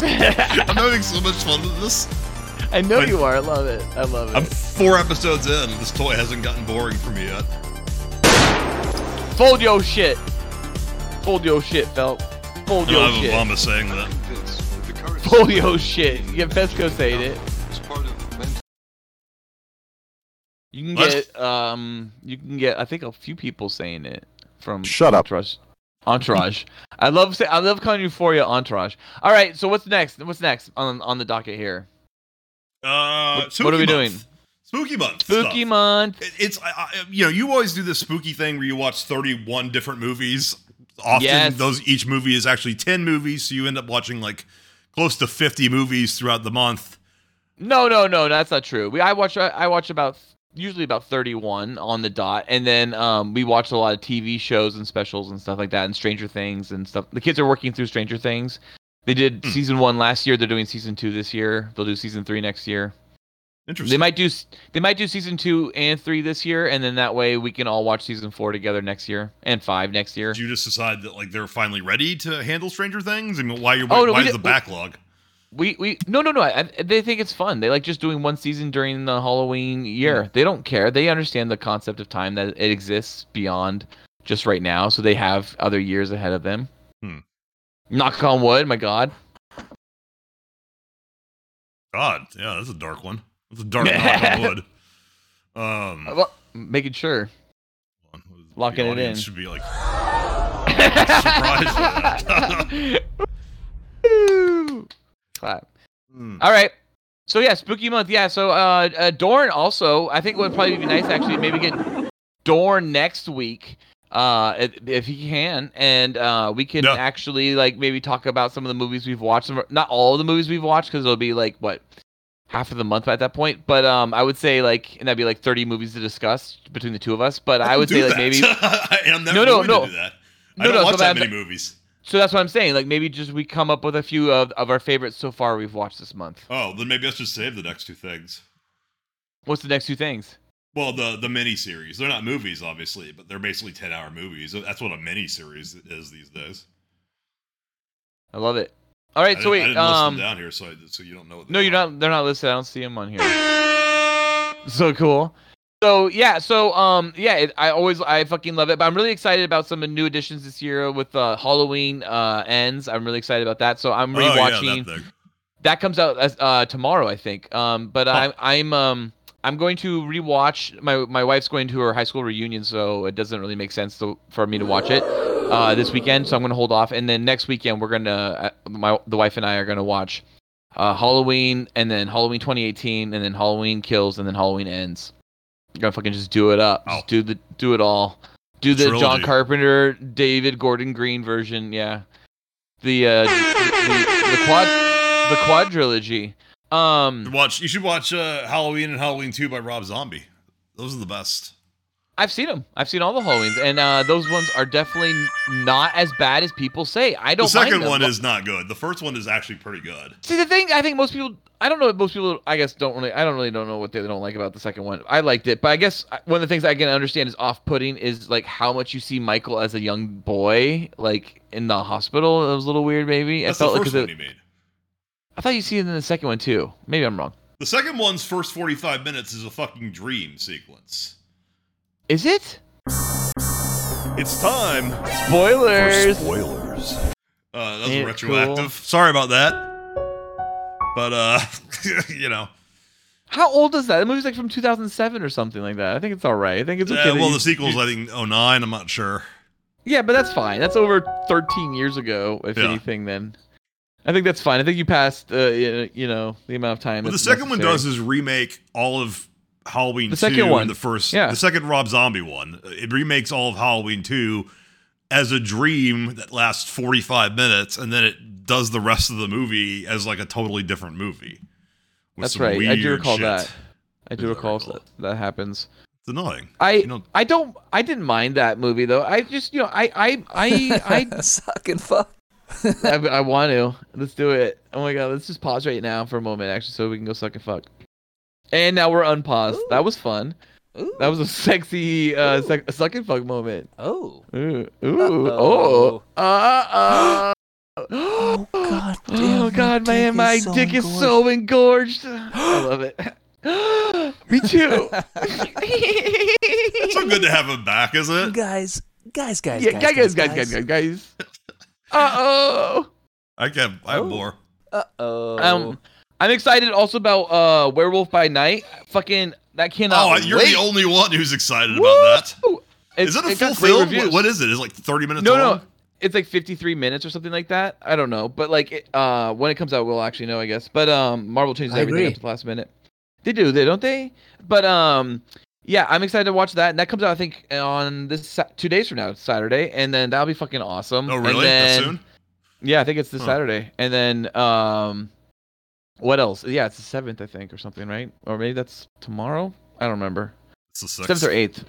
[SPEAKER 1] I'm having so much fun with this.
[SPEAKER 2] I know
[SPEAKER 1] But-
[SPEAKER 2] you are. I love it. I love it.
[SPEAKER 1] I'm four episodes in. This toy hasn't gotten boring for me yet.
[SPEAKER 2] Fold your shit. Fold your shit, felt. Fold
[SPEAKER 1] I
[SPEAKER 2] your
[SPEAKER 1] don't have
[SPEAKER 2] shit.
[SPEAKER 1] Obama saying that.
[SPEAKER 2] Fold your shit. You get Fezco saying it. You can
[SPEAKER 1] What?
[SPEAKER 2] get um you can get I think a few people saying it from
[SPEAKER 8] Shut up.
[SPEAKER 2] Entourage. Entourage. I love say, I love calling Euphoria Entourage. All right, so what's next? What's next on on the docket here?
[SPEAKER 1] Uh,
[SPEAKER 2] What- what are we
[SPEAKER 1] Spooky
[SPEAKER 2] doing?
[SPEAKER 1] Spooky month.
[SPEAKER 2] Spooky
[SPEAKER 1] stuff.
[SPEAKER 2] month.
[SPEAKER 1] It- It's I, I, you know you always do this spooky thing where you watch 31 different movies. Often
[SPEAKER 2] Yes.
[SPEAKER 1] those each movie is actually 10 movies, so you end up watching like close to 50 movies throughout the month.
[SPEAKER 2] No, no, no, that's not true. We I watch I, I watch about usually about 31 on the dot and then um we watch a lot of TV shows and specials and stuff like that and Stranger Things and stuff. The kids are working through Stranger Things. They did
[SPEAKER 1] Hmm.
[SPEAKER 2] season 1 last year, they're doing season 2 this year. They'll do season 3 next year.
[SPEAKER 1] Interesting.
[SPEAKER 2] They might do they might do season 2 and 3 this year and then that way we can all watch season 4 together next year and 5 next year.
[SPEAKER 1] Did you just decide that like they're finally ready to handle Stranger Things? I mean, why? You're,
[SPEAKER 2] Oh, no,
[SPEAKER 1] why is
[SPEAKER 2] did-
[SPEAKER 1] the backlog?
[SPEAKER 2] We we we no no no. I, they think it's fun. They like just doing one season during the Halloween year. They don't care. They understand the concept of time that it exists beyond just right now. So they have other years ahead of them.
[SPEAKER 1] Hmm.
[SPEAKER 2] Knock on wood. My God.
[SPEAKER 1] God, yeah, that's a dark one. That's a dark knock on wood. Um,
[SPEAKER 2] Well, making sure. Locking it in.
[SPEAKER 1] should be like surprised by that.
[SPEAKER 2] Woo! Clap.
[SPEAKER 1] Hmm.
[SPEAKER 2] All right. So yeah, spooky month. Yeah. So uh, uh Dorn also. I think it would probably be nice actually maybe get Dorn next week. Uh, if, if he can, and uh, we can
[SPEAKER 1] Yeah.
[SPEAKER 2] actually like maybe talk about some of the movies we've watched. Not all of the movies we've watched because it'll be like what half of the month at that point. But um, I would say like and that'd be like thirty movies to discuss between the two of us. But I, would
[SPEAKER 1] do
[SPEAKER 2] say like maybe
[SPEAKER 1] I'm never
[SPEAKER 2] No, no, no.
[SPEAKER 1] do that. I
[SPEAKER 2] No,
[SPEAKER 1] don't
[SPEAKER 2] no,
[SPEAKER 1] watch
[SPEAKER 2] so
[SPEAKER 1] that many movies.
[SPEAKER 2] So that's what I'm saying. Like maybe just we come up with a few of, of our favorites so far we've watched this month.
[SPEAKER 1] Oh, then maybe let's just save the next two things.
[SPEAKER 2] What's the next two things?
[SPEAKER 1] Well, the the mini series. They're not movies, obviously, but they're basically ten hour movies. That's what a mini series is these days.
[SPEAKER 2] I love it. All right,
[SPEAKER 1] I
[SPEAKER 2] so
[SPEAKER 1] didn't, I
[SPEAKER 2] wait.
[SPEAKER 1] didn't list
[SPEAKER 2] Um,
[SPEAKER 1] them down here, so I, so you don't know. What
[SPEAKER 2] no, you're not. They're not listed. I don't see them on here. So cool. So yeah, so um, yeah, it, I always I fucking love it. But I'm really excited about some of the new additions this year with uh, Halloween uh, ends. I'm really excited about that. So I'm rewatching.
[SPEAKER 1] Oh, yeah, that
[SPEAKER 2] that comes out as, uh, tomorrow, I think. Um, but
[SPEAKER 1] Huh.
[SPEAKER 2] I'm I'm um I'm going to rewatch. My my wife's going to her high school reunion, so it doesn't really make sense to, for me to watch it uh, this weekend. So I'm going to hold off, and then next weekend we're gonna uh, my the wife and I are gonna watch uh, Halloween, and then Halloween 2018, and then Halloween Kills, and then Halloween Ends. Gonna fucking just do it up.
[SPEAKER 1] Wow.
[SPEAKER 2] Just do the do it all. Do the John Carpenter, David Gordon Green version. Yeah, the uh, the, the, the quad the quadrilogy. Um,
[SPEAKER 1] Watch. You should watch uh, Halloween and Halloween Two by Rob Zombie. Those are the best.
[SPEAKER 2] I've seen them. I've seen all the Halloweens, and uh, those ones are definitely not as bad as people say. I don't.
[SPEAKER 1] The second one is not good. The first one is actually pretty good.
[SPEAKER 2] See, the thing I think most people, I don't know, most people, I guess, don't really, I don't really don't know what they don't like about the second one. I liked it, but I guess one of the things I can understand is off-putting is like how much you see Michael as a young boy, like in the hospital. It was a little weird, maybe.
[SPEAKER 1] That's
[SPEAKER 2] I felt
[SPEAKER 1] the
[SPEAKER 2] like
[SPEAKER 1] first
[SPEAKER 2] 'cause
[SPEAKER 1] one
[SPEAKER 2] it-
[SPEAKER 1] made.
[SPEAKER 2] I thought you see it in the second one too. Maybe I'm wrong.
[SPEAKER 1] The second one's first forty-five minutes is a fucking dream sequence.
[SPEAKER 2] Is it?
[SPEAKER 1] It's time.
[SPEAKER 2] Spoilers.
[SPEAKER 3] Spoilers.
[SPEAKER 1] Uh, that was retroactive.
[SPEAKER 2] cool.
[SPEAKER 1] Sorry about that. But uh, you know,
[SPEAKER 2] How old is that? The movie's like from 2007 or something like that. I think it's all right. I think it's okay.
[SPEAKER 1] uh,
[SPEAKER 2] that
[SPEAKER 1] well, the sequel's I think 09, I'm not sure.
[SPEAKER 2] Yeah, but that's fine. That's over 13 years ago, if
[SPEAKER 1] Yeah.
[SPEAKER 2] anything. Then I think that's fine. I think you passed, uh, you know, the amount of time.
[SPEAKER 1] What the second one does is remake all of Halloween
[SPEAKER 2] The
[SPEAKER 1] 2
[SPEAKER 2] second one.
[SPEAKER 1] and the first
[SPEAKER 2] Yeah.
[SPEAKER 1] the second Rob Zombie one. It remakes all of Halloween 2 as a dream that lasts 45 minutes and then it does the rest of the movie as like a totally different movie.
[SPEAKER 2] That's right. I do recall
[SPEAKER 1] shit.
[SPEAKER 2] that. I do recall
[SPEAKER 1] recall?
[SPEAKER 2] that that happens.
[SPEAKER 1] It's annoying.
[SPEAKER 2] I
[SPEAKER 1] You know-
[SPEAKER 2] I don't I didn't mind that movie though. I just you know I I I I
[SPEAKER 5] Suck and fuck.
[SPEAKER 2] I, I want to. Let's do it. Oh my god, let's just pause right now for a moment, actually, so we can go suck and fuck. And now we're unpaused. That was fun.
[SPEAKER 5] Ooh.
[SPEAKER 2] That was a sexy uh, sec- suck and fuck moment.
[SPEAKER 5] Oh.
[SPEAKER 2] Ooh, ooh, oh, uh.
[SPEAKER 5] Oh god.
[SPEAKER 2] Oh god, man, my dick is so engorged. I love it. Me too.
[SPEAKER 1] It's so good to have him back, isn't it?
[SPEAKER 5] Guys, guys, guys,
[SPEAKER 2] yeah, guys, guys, guys, guys, guys, guys. guys. Uh oh.
[SPEAKER 1] I can I have more.
[SPEAKER 5] Uh oh.
[SPEAKER 2] Um, I'm excited also about uh Werewolf by Night. Fucking that cannot.
[SPEAKER 1] Oh, you're
[SPEAKER 2] wait.
[SPEAKER 1] the only one who's excited about that.
[SPEAKER 2] Woo!
[SPEAKER 1] Is it a full
[SPEAKER 2] great
[SPEAKER 1] film?
[SPEAKER 2] reviews.
[SPEAKER 1] What, what is it? Is it like 30 minutes
[SPEAKER 2] No,
[SPEAKER 1] long?
[SPEAKER 2] no, it's like 53 minutes or something like that. I don't know, but like it, uh, when it comes out, we'll actually know, I guess. But um, Marvel changes
[SPEAKER 5] I
[SPEAKER 2] everything
[SPEAKER 5] agree.
[SPEAKER 2] at the last minute. They do, they don't they? But um, yeah, I'm excited to watch that, and that comes out I think on this Sa- two days from now, Saturday, and then that'll be fucking awesome.
[SPEAKER 1] Oh,
[SPEAKER 2] And
[SPEAKER 1] really? That soon?
[SPEAKER 2] Yeah, I think it's this
[SPEAKER 1] Huh.
[SPEAKER 2] Saturday, and then um, what else? Yeah, it's the seventh, I think, or something, right? Or maybe that's tomorrow. I don't remember.
[SPEAKER 1] It's the sixth.
[SPEAKER 2] Seventh or eighth.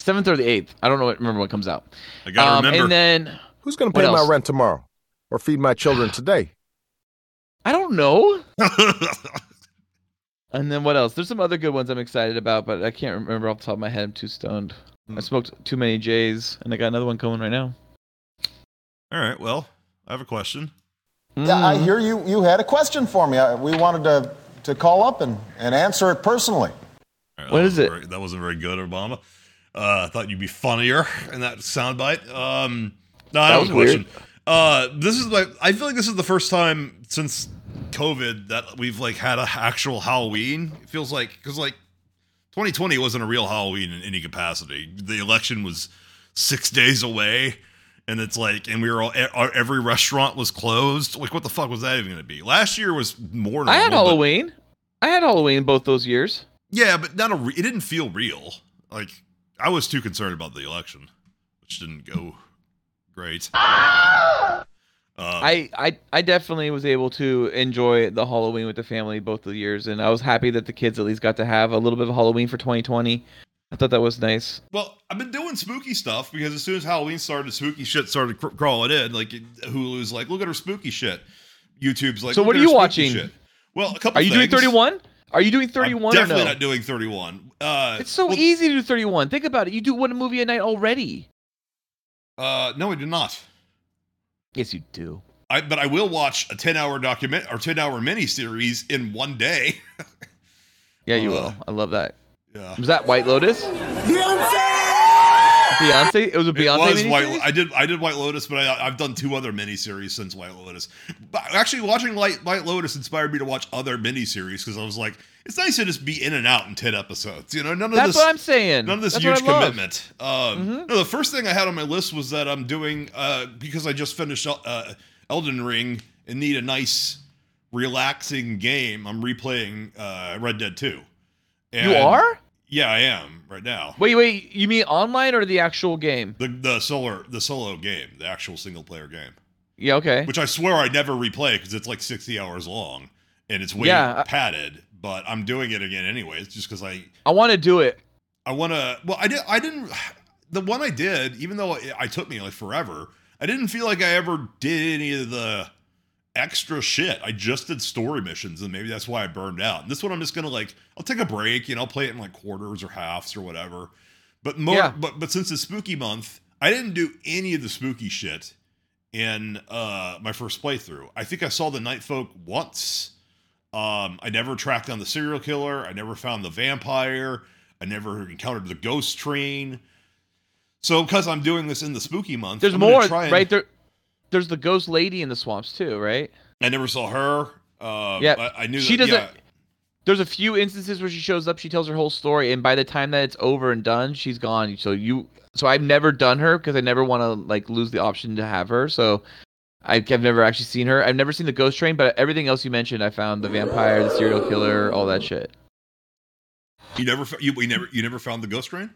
[SPEAKER 2] Seventh or the eighth. I don't know. What, remember what comes out.
[SPEAKER 1] I gotta
[SPEAKER 2] Um,
[SPEAKER 1] remember.
[SPEAKER 2] And then
[SPEAKER 8] Who's going to pay my rent tomorrow? Or feed my children today?
[SPEAKER 2] I don't know. And then what else? There's some other good ones I'm excited about, but I can't remember off the top of my head. I'm too stoned. I
[SPEAKER 1] Hmm.
[SPEAKER 2] smoked too many J's, and I got another one coming right now.
[SPEAKER 1] All right. Well, I have a question.
[SPEAKER 11] Yeah, I
[SPEAKER 2] Mm.
[SPEAKER 11] hear you. You had a question for me. I, we wanted to to call up and, and answer it personally.
[SPEAKER 1] All right,
[SPEAKER 2] What
[SPEAKER 1] that
[SPEAKER 2] is
[SPEAKER 1] wasn't
[SPEAKER 2] it?
[SPEAKER 1] very- that wasn't very good, Obama. Uh, I thought you'd be funnier in that soundbite. Um, no, I
[SPEAKER 2] That
[SPEAKER 1] have
[SPEAKER 2] was
[SPEAKER 1] a
[SPEAKER 2] weird.
[SPEAKER 1] question. Uh, this is like I feel like this is the first time since COVID that we've like had an actual Halloween. It feels like because like 2020 wasn't a real Halloween in any capacity. The election was six days away. And it's like, and we were all, every restaurant was closed. Like, what the fuck was that even going to be? Last year was more.
[SPEAKER 2] normal, I had
[SPEAKER 1] normal, but-
[SPEAKER 2] Halloween. I had Halloween both those years.
[SPEAKER 1] yeah, but not a. Re- it didn't feel real. Like I was too concerned about the election, which didn't go great. Uh,
[SPEAKER 2] I, I I definitely was able to enjoy the Halloween with the family both the years, and I was happy that the kids at least got to have a little bit of Halloween for 2020. I thought that was nice.
[SPEAKER 1] well, I've been doing spooky stuff because as soon as Halloween started, spooky shit started cr- crawling in. Like Hulu's like, look at her spooky shit. YouTube's like,
[SPEAKER 2] So what are you watching?
[SPEAKER 1] shit." Well, a couple.
[SPEAKER 2] Are you doing 31? Are you doing
[SPEAKER 1] I'm
[SPEAKER 2] 31 or
[SPEAKER 1] definitely
[SPEAKER 2] no?
[SPEAKER 1] not doing 31. Uh,
[SPEAKER 2] It's so
[SPEAKER 1] well,
[SPEAKER 2] easy to do 31. Think about it. You do one movie a night already.
[SPEAKER 1] Uh, no, I do not.
[SPEAKER 2] Yes, you do.
[SPEAKER 1] I, but I will watch a 10 hour document or 10 hour mini series in one day.
[SPEAKER 2] Yeah, you
[SPEAKER 1] Uh,
[SPEAKER 2] will. I love that.
[SPEAKER 1] Yeah.
[SPEAKER 2] Was that White Lotus? Beyonce. Beyonce. It was a
[SPEAKER 1] It
[SPEAKER 2] Beyonce.
[SPEAKER 1] was White.
[SPEAKER 2] miniseries?
[SPEAKER 1] I did. I did White Lotus, but I, I've done two other miniseries since White Lotus. But actually, watching Light, White Lotus inspired me to watch other miniseries because I was like, it's nice to just be in and out in ten episodes. You know, none of
[SPEAKER 2] That's
[SPEAKER 1] this.
[SPEAKER 2] what I'm saying.
[SPEAKER 1] None of this
[SPEAKER 2] That's
[SPEAKER 1] huge
[SPEAKER 2] what I love.
[SPEAKER 1] commitment. Um,
[SPEAKER 2] Mhm.
[SPEAKER 1] No, the first thing I had on my list was that I'm doing uh, because I just finished uh, Elden Ring and need a nice, relaxing game. I'm replaying uh, Red Dead Two.
[SPEAKER 2] You are?
[SPEAKER 1] Yeah, I am right now.
[SPEAKER 2] Wait, wait. You mean online or the actual game?
[SPEAKER 1] The the solo the solo game, the actual single player game,
[SPEAKER 2] Yeah. Okay.
[SPEAKER 1] which I swear I never replay because it's like sixty hours long and it's way
[SPEAKER 2] Yeah,
[SPEAKER 1] padded. But I'm doing it again anyway. It's just because I
[SPEAKER 2] I want to do it.
[SPEAKER 1] I want to. Well, I did. I didn't. The one I did, even though it, I took me like forever, I didn't feel like I ever did any of the extra shit. I just did story missions, and maybe that's why I burned out. And this one, I'm just gonna like, I'll take a break, and I'll play it in like quarters or halves or whatever. But more,
[SPEAKER 2] Yeah.
[SPEAKER 1] but but since it's spooky month, I didn't do any of the spooky shit in uh my first playthrough. I think I saw the Night Folk once. Um, I never tracked down the serial killer. I never found the vampire. I never encountered the ghost train. So, because I'm doing this in the spooky month,
[SPEAKER 2] There's
[SPEAKER 1] I'm
[SPEAKER 2] more,
[SPEAKER 1] and-
[SPEAKER 2] right there. There's the ghost lady in the swamps too, right?
[SPEAKER 1] I never saw her. Um,
[SPEAKER 2] Yeah,
[SPEAKER 1] I, I knew
[SPEAKER 2] she
[SPEAKER 1] that,
[SPEAKER 2] doesn't.
[SPEAKER 1] yeah.
[SPEAKER 2] There's a few instances where she shows up, she tells her whole story, and by the time that it's over and done, she's gone. So you, so I've never done her because I never want to like lose the option to have her. So I've never actually seen her. I've never seen the ghost train, but everything else you mentioned, I found the vampire, the serial killer, all that shit.
[SPEAKER 1] You never, fo- you, never, you never found the ghost train.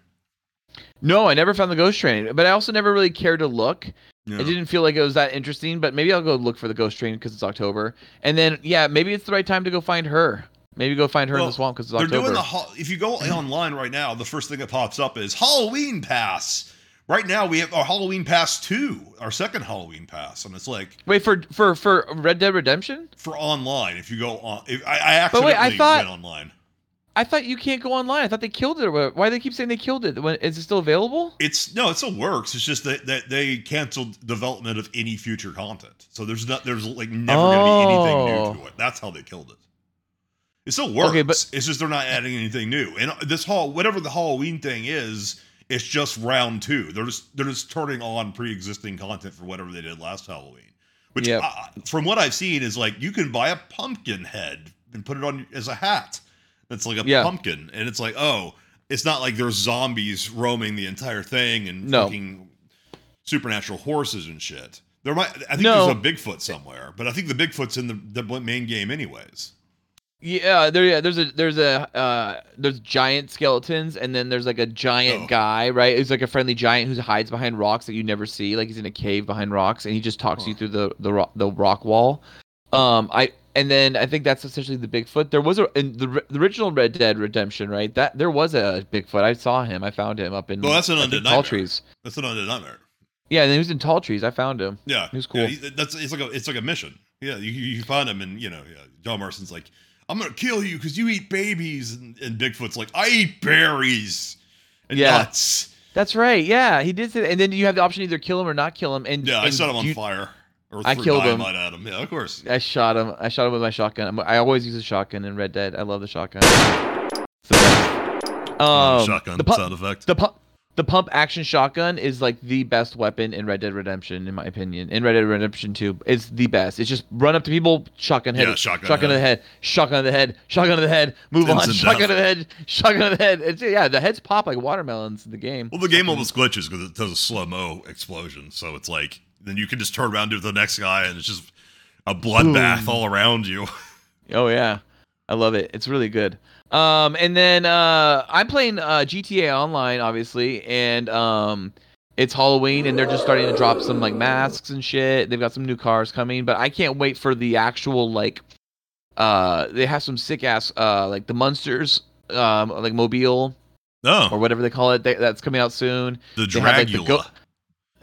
[SPEAKER 2] No, I never found the ghost train, but I also never really cared to look.
[SPEAKER 1] Yeah.
[SPEAKER 2] It didn't feel like it was that interesting, but maybe I'll go look for the ghost train because it's October. And then, yeah, maybe it's the right time to go find her. Maybe go find her in the swamp because it's
[SPEAKER 1] They're
[SPEAKER 2] October.
[SPEAKER 1] doing the ho- if you go online right now, the first thing that pops up is Halloween Pass. Right now, we have our Halloween Pass two, our second Halloween Pass, and it's like
[SPEAKER 2] Wait for for for Red Dead Redemption.
[SPEAKER 1] for online. If you go on, if I, I
[SPEAKER 2] But wait, I thought-
[SPEAKER 1] went online.
[SPEAKER 2] I thought you can't go online. I thought they killed it. Why do they keep saying they killed it? When is it still available?
[SPEAKER 1] It's no, it still works. It's just that, that they canceled development of any future content. So there's not there's like never going to be anything
[SPEAKER 2] Oh.
[SPEAKER 1] new to oh. it. That's how they killed it. It still works.
[SPEAKER 2] Okay, but-
[SPEAKER 1] it's just they're not adding anything new. And this hall, whatever the Halloween thing is, it's just round two. They're just they're just turning on pre-existing content for whatever they did last Halloween. Which,
[SPEAKER 2] Yep.
[SPEAKER 1] uh, from what I've seen, is like you can buy a pumpkin head and put it on as a hat. That's like a
[SPEAKER 2] Yeah.
[SPEAKER 1] pumpkin, and it's like, oh, it's not like there's zombies roaming the entire thing and
[SPEAKER 2] No.
[SPEAKER 1] fucking supernatural horses and shit. There might, I think
[SPEAKER 2] No.
[SPEAKER 1] there's a Bigfoot somewhere, but I think the Bigfoot's in the, the main game anyways.
[SPEAKER 2] Yeah, there. Yeah, there's a there's a uh, there's giant skeletons, and then there's like a giant
[SPEAKER 1] Oh.
[SPEAKER 2] guy, right? He's like a friendly giant who hides behind rocks that you never see. Like he's in a cave behind rocks, and he just talks you through the the rock, the rock wall. Um, I and then I think that's essentially the Bigfoot. There was a in the, the original Red Dead Redemption, right? That there was a Bigfoot. I saw him. I found him up in.
[SPEAKER 1] Well, that's an undead
[SPEAKER 2] tall trees.
[SPEAKER 1] That's an undead nightmare.
[SPEAKER 2] Yeah, and he was in tall trees. I found him.
[SPEAKER 1] Yeah,
[SPEAKER 2] He was cool.
[SPEAKER 1] Yeah, he- that's it's like a it's like a mission. Yeah, you you find him, and you know, yeah, John Marston's like, I'm gonna kill you because you eat babies, and, and Bigfoot's like, I eat berries and
[SPEAKER 2] Yeah.
[SPEAKER 1] nuts.
[SPEAKER 2] That's right. Yeah, he did say that. And then you have the option to either kill him or not kill him. And
[SPEAKER 1] Yeah, I set him on
[SPEAKER 2] you-
[SPEAKER 1] fire. Or
[SPEAKER 2] I killed him.
[SPEAKER 1] at him. Yeah, of course.
[SPEAKER 2] I shot him. I shot him with my shotgun. I'm- always use a shotgun in Red Dead. I love the shotgun. Best. Um,
[SPEAKER 1] shotgun
[SPEAKER 2] the pump,
[SPEAKER 1] sound effect.
[SPEAKER 2] The pump, the pump action shotgun is like the best weapon in Red Dead Redemption, in my opinion. In Red Dead Redemption 2, it's the best. It's just run up to people, shotgun head,
[SPEAKER 1] Yeah, shotgun
[SPEAKER 2] shotgun to the head, shotgun to the head, shotgun to the head, move on, shotgun to the head, shotgun to the head. It's, yeah, the heads pop like watermelons in the game.
[SPEAKER 1] Well, the game almost glitches because it does a slow mo explosion. So it's like then you can just turn around to the next guy, and it's just a bloodbath all around you.
[SPEAKER 2] Oh yeah, I love it. It's really good. Um, and then uh, I'm playing uh, GTA Online, obviously, and um, it's Halloween, and they're just starting to drop some like masks and shit. They've got some new cars coming, but I can't wait for the actual like. Uh, they have some sick ass uh like the Munsters, um, like Mobile
[SPEAKER 1] No,
[SPEAKER 2] or whatever they call it. They, that's coming out soon.
[SPEAKER 1] the
[SPEAKER 2] They have, like, the go-